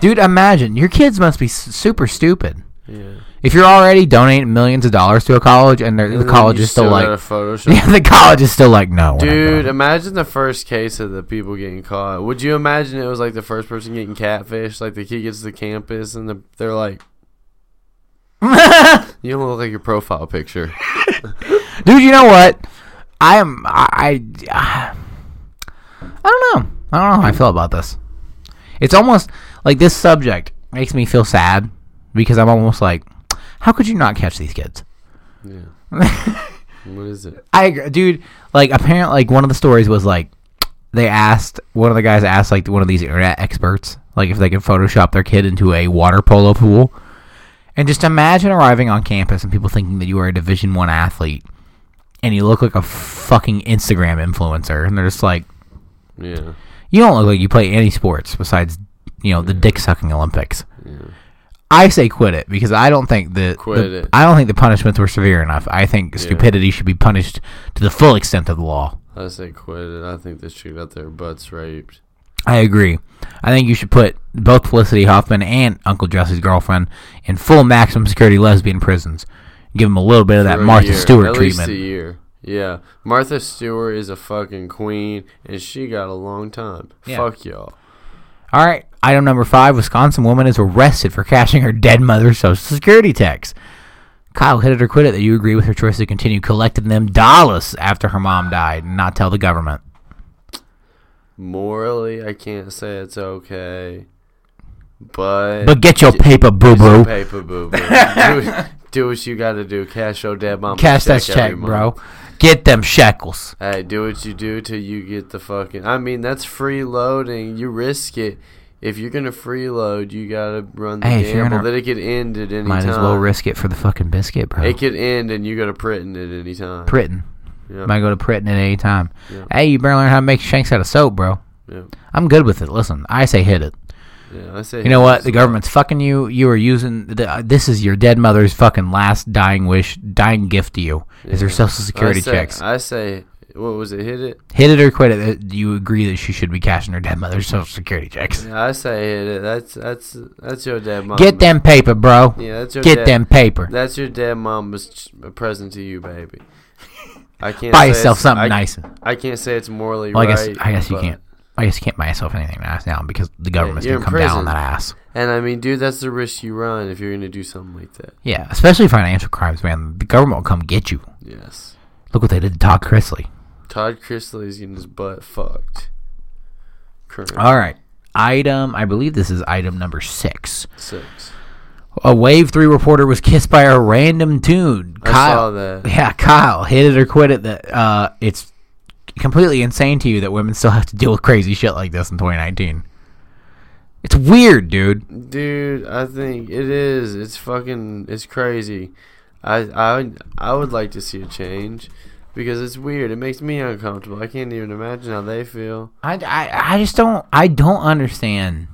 Dude, imagine your kids must be s- super stupid. Yeah. If you're already donating millions of dollars to a college and they're- the college is still gotta like, [laughs] yeah, the college is still like, no, Dude, imagine the first case of the people getting caught. Would you imagine it was like the first person getting catfish? Like the kid gets to the campus and the, they're like, [laughs] "You don't look like your profile picture." [laughs] dude. You know what? I am. I. I, [sighs] I don't know. I don't know how I feel about this. It's almost like this subject makes me feel sad because I'm almost like, how could you not catch these kids? Yeah. [laughs] what is it? I agree, dude. Like apparently, like one of the stories was like they asked one of the guys asked like one of these internet experts like if they could Photoshop their kid into a water polo pool, and just imagine arriving on campus and people thinking that you are a Division One athlete, and you look like a fucking Instagram influencer, and they're just like, Yeah. You don't look like you play any sports besides you know the dick sucking Olympics. I say quit it because I don't think the, Quit the- it. I don't think the punishments were severe enough. I think stupidity should be punished to the full extent of the law. I say quit it. I think they should got their butts raped. I agree. I think you should put both Felicity Huffman and Uncle Jesse's girlfriend in full maximum security lesbian prisons. Give them a little bit of that For a Martha year. Stewart At treatment. least a year. Yeah. Martha Stewart is a fucking queen, and she got a long time. Yeah. Fuck y'all. All right. Item number five: Wisconsin woman is arrested for cashing her dead mother's social security checks. Kyle hit it or quit it that you agree with her choice to continue collecting them dollars after her mom died and not tell the government. Morally, I can't say it's okay, but But get your paper, boo boo. paper, boo boo. do, do what you got to do. Cash your dead mom. Cash that check, bro. Get them shekels. Hey, do what you do till you get the fucking. I mean, that's freeloading. You risk it. If you're gonna freeload, you gotta run the Hey, gamble that it could end at any Might time. Might as well risk it for the fucking biscuit, bro. It could end, and you gotta print at any time. Pritton. Yeah. Might go to Pritton at any time. Yeah. Hey, you better learn how to make shanks out of soap, bro. Yeah. I'm good with it. Listen, I say hit it. Yeah. I say. You know what? The government's fucking you. You are using the, uh, this is your dead mother's fucking last dying wish, dying gift to you. Is her social security I say, checks? I say. What was it? Hit it. hit it or quit it. Do you agree that she should be cashing her dead mother's social security checks? Yeah, I say hit it. That's that's that's your dead mom. Get them paper, bro. Yeah, that's your Get dead, them paper. That's your dead ch- present to you, baby. I [laughs] can't Buy say yourself it's- something I, nice. I can't say it's morally Well, I right. guess I guess you can't. I guess you can't buy yourself anything nice now because the government's you're gonna come down on that ass. And I mean, dude, that's the risk you run if you're gonna do something like that. Yeah, especially financial crimes, man. The government will come get you. Yes. Look what they did to Todd Chrisley. Todd Chrisley's getting his butt fucked. Current All right, item. I believe this is item number six. six. A Wave Three reporter was kissed by a random tune. I Kyle, saw that. Yeah, Kyle, hit it or quit it. That uh, it's completely insane to you that women still [laughs] have to deal with crazy shit like this in 2019. It's weird, dude. Dude, I think it is. It's fucking. It's crazy. I I I would like to see a change because it's weird. It makes me uncomfortable. I can't even imagine how they feel. I, I, I just don't I don't understand.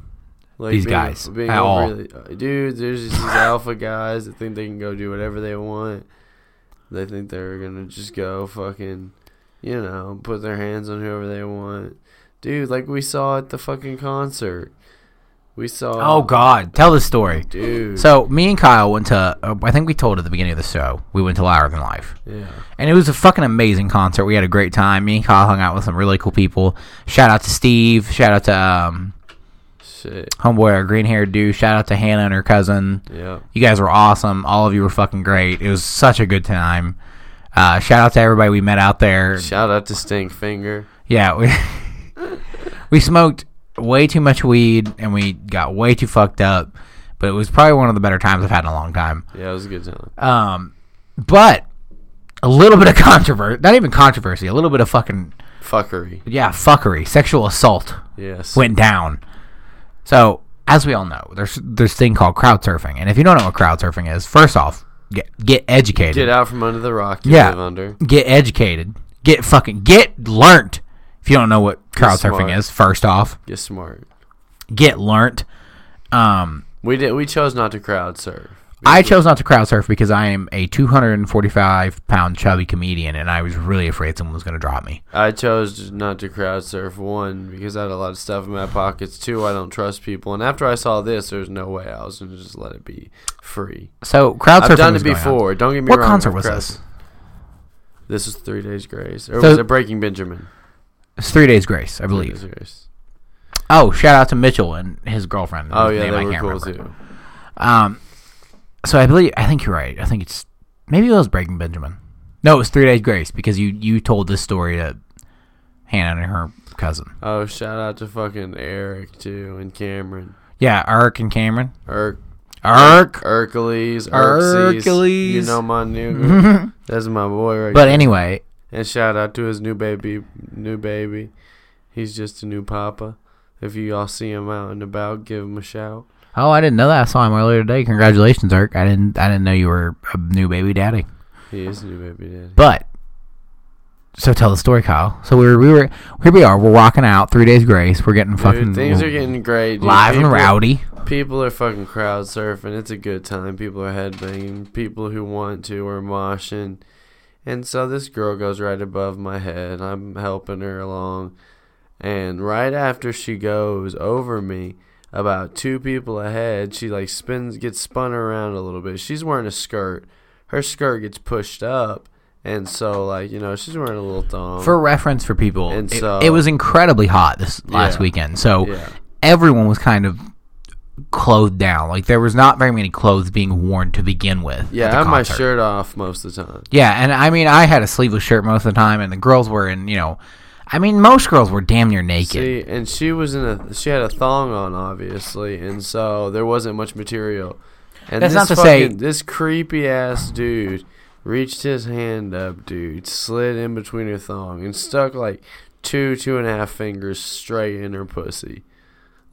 Like These being- guys, being at all. overly- uh, dude. There's just these alpha [laughs] guys that think they can go do whatever they want. They think they're gonna just go fucking, you know, put their hands on whoever they want. Dude, like we saw at the fucking concert. We saw. Oh God, tell the story. dude. So me and Kyle went to. Uh, I think we told at the beginning of the show. We went to Louder Than Life, yeah. and it was a fucking amazing concert. We had a great time. Me and Kyle hung out with some really cool people. Shout out to Steve. Shout out to um, Shit. homeboy, our green haired dude. Shout out to Hannah and her cousin. Yeah. You guys were awesome. All of you were fucking great. It was such a good time. Uh, shout out to everybody we met out there. Shout out to Stink Finger. Yeah, we [laughs] we smoked way too much weed and we got way too fucked up. But it was probably one of the better times I've had in a long time. Yeah, it was a good time. Um, but a little bit of controversy, not even controversy, a little bit of fucking Fuckery. yeah, fuckery, sexual assault Yes. went down. So as we all know, there's this thing called crowd surfing, and if you don't know what crowd surfing is, first off, get get educated. Get out from under the rock you Yeah. live under. get educated, get fucking get learnt. If you don't know what crowd surfing is, first off, Get smart. get learnt. Um, We did. We chose not to crowd surf. I chose not to crowd surf because I am a 245 pound chubby comedian, and I was really afraid someone was going to drop me. I chose not to crowd surf one because I had a lot of stuff in my pockets. Two, I don't trust people. And after I saw this, there's no way I was gonna just let it be free. So crowd surfing. I've done it before. Don't get me What wrong. concert was crowd- this? This was Three Days Grace, or So- was it Breaking Benjamin? It's Three Days Grace, I Three believe. Days Grace. Oh, shout out to Mitchell and his girlfriend. Oh yeah, they I were cool remember. too. Um, so I believe I think you're right. I think it's maybe it was Breaking Benjamin. No, it was Three Days Grace because you you told this story to Hannah and her cousin. Oh, shout out to fucking Eric too and Cameron. Yeah, Ark and Cameron. Erk, Ark. Hercules, Hercules. Hercules. You know my new. [laughs] That's my boy right But there. anyway, And shout out to his new baby, new baby. He's just a new papa. If you all see him out and about, give him a shout. Oh, I didn't know that. I saw him earlier today. Congratulations, Ark. I didn't I didn't know you were a new baby daddy. He is a new baby daddy. But so tell the story, Kyle. So we were we were here we are. We're walking out. Three Days Grace. We're getting fucking Dude, things are getting great. Dude. live and rowdy. People are fucking crowd surfing. It's a good time. People are headbanging. People who want to are moshing. And so this girl goes right above my head. I'm helping her along. And right after she goes over me, about two people ahead, she like spins, gets spun around a little bit. She's wearing a skirt. Her skirt gets pushed up. And so, like, you know, she's wearing a little thong. For reference for people, And it, so- it was incredibly hot this last Yeah. weekend. So yeah. everyone was kind of clothed down. Like there was not very many clothes being worn to begin with. Yeah, I have my shirt off most of the time. Yeah, and I mean, I had a sleeveless shirt most of the time, and the girls were in, you know, I mean, most girls were damn near naked. See, and she was in a she had a thong on obviously, and so there wasn't much material. And That's this not to say- this creepy ass dude reached his hand up, dude, slid in between her thong and stuck like two, two and a half fingers straight in her pussy,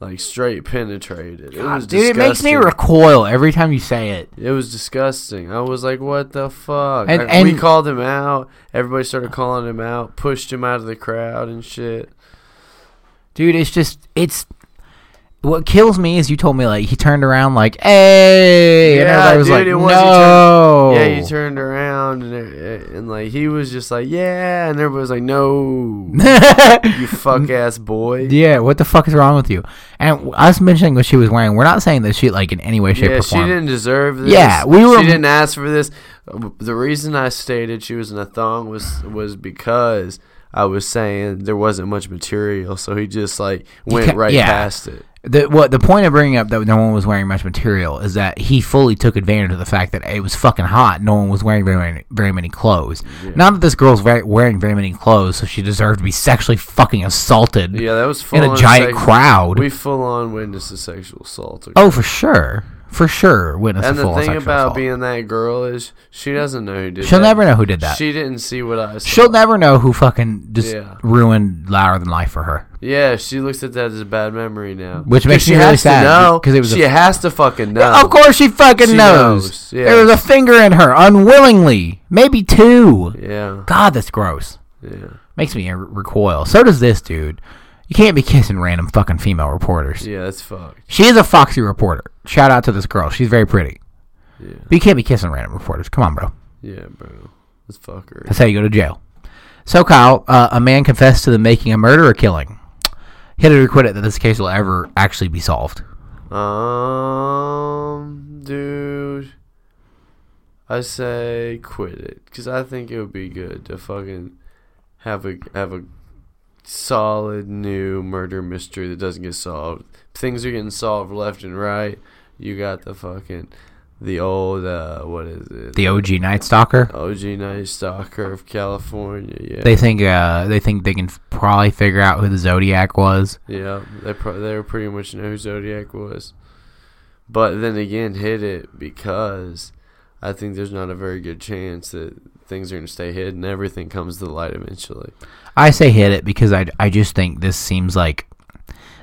like straight penetrated. It was Dude, it makes me disgusting. recoil every time you say it. It was disgusting. I was like, "What the fuck?" And- we and- called him out. Everybody started calling him out, pushed him out of the crowd and shit. Dude, it's just it's what kills me is you told me like he turned around like, "Hey," and Yeah, everybody was dude, like, it was- he "No." Yeah, he turned around and uh, and like he was just like, "Yeah," and everybody was like, "No, [laughs] you fuck ass boy." yeah, what the fuck is wrong with you? And us mentioning what she was wearing, we're not saying that she like in any way, shape, Yeah, or form she didn't deserve this. Yeah, we were- She didn't ask for this. The reason I stated she was in a thong was was because I was saying there wasn't much material, so he just like went right yeah. past it. The what the point of bringing up that no one was wearing much material is that he fully took advantage of the fact that it was fucking hot. No one was wearing very many, very many clothes. Not that this girl's very, wearing very many clothes, so she deserved to be sexually fucking assaulted Yeah, that was in a giant crowd. We full on witnessed a sexual assault. okay? oh, for sure, for sure. Witness and a the thing sexual about assault. being that girl is she doesn't know who did She'll that. never know who did that. She didn't see what I saw. She'll never know who fucking just Yeah. ruined louder than life for her. Yeah, she looks at that as a bad memory now. Which makes me really sad, because it was a- she has to fucking know. Of course, she fucking She knows. knows, yeah. There was a finger in her, unwillingly, maybe two. Yeah, God, that's gross. yeah. Makes me recoil. So does this dude. You can't be kissing random fucking female reporters. Yeah, that's fucked. She is a foxy reporter. Shout out to this girl. She's very pretty. Yeah, But you can't be kissing random reporters. Come on, bro. yeah, bro. That's fuckery. That's how you go to jail. So, Kyle, uh, a man confessed to the making a murder or killing. He had to quit it that this case will ever actually be solved. Um, dude, I say quit it because I think it would be good to fucking have a have a solid new murder mystery that doesn't get solved. Things are getting solved left and right. You got the fucking the old uh what is it? The OG Night Stalker. OG Night Stalker of California. Yeah, They think uh, they think they can probably figure out who the Zodiac was. Yeah, they pro- they pretty much know who Zodiac was, but then again, hit it because I think there's not a very good chance that things are gonna stay hidden. Everything comes to the light eventually. I say hit it because I, I just think this seems like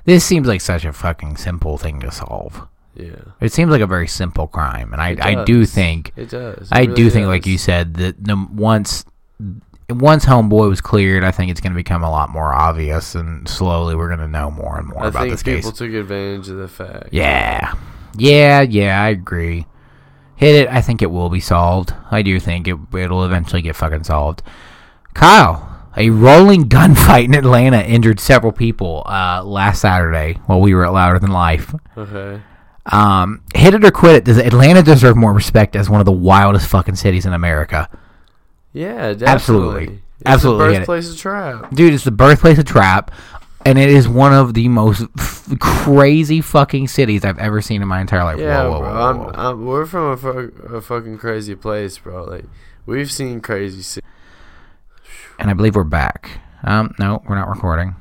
this seems like such a fucking simple thing to solve. Yeah, It seems like a very simple crime, and I, I do think it does. It I do really think like you said that the once once homeboy was cleared, I think it's going to become a lot more obvious, and slowly we're going to know more and more I about think this people case. People took advantage of the fact. Yeah, yeah, yeah. I agree. Hit it. I think it will be solved. I do think it it'll eventually get fucking solved. Kyle, a rolling gunfight in Atlanta injured several people uh, last Saturday while we were at Louder Than Life. Okay. Um, hit it or quit it. Does Atlanta deserve more respect as one of the wildest fucking cities in America? Yeah, definitely. Absolutely. It's Absolutely The birthplace of trap. Dude, it's the birthplace of trap, and it is one of the most f- crazy fucking cities I've ever seen in my entire life. Yeah, Whoa, whoa, bro. whoa, I'm. I'm, we're from a, fu- a fucking crazy place, bro. Like we've seen crazy. ci- and I believe we're back. Um, no, we're not recording.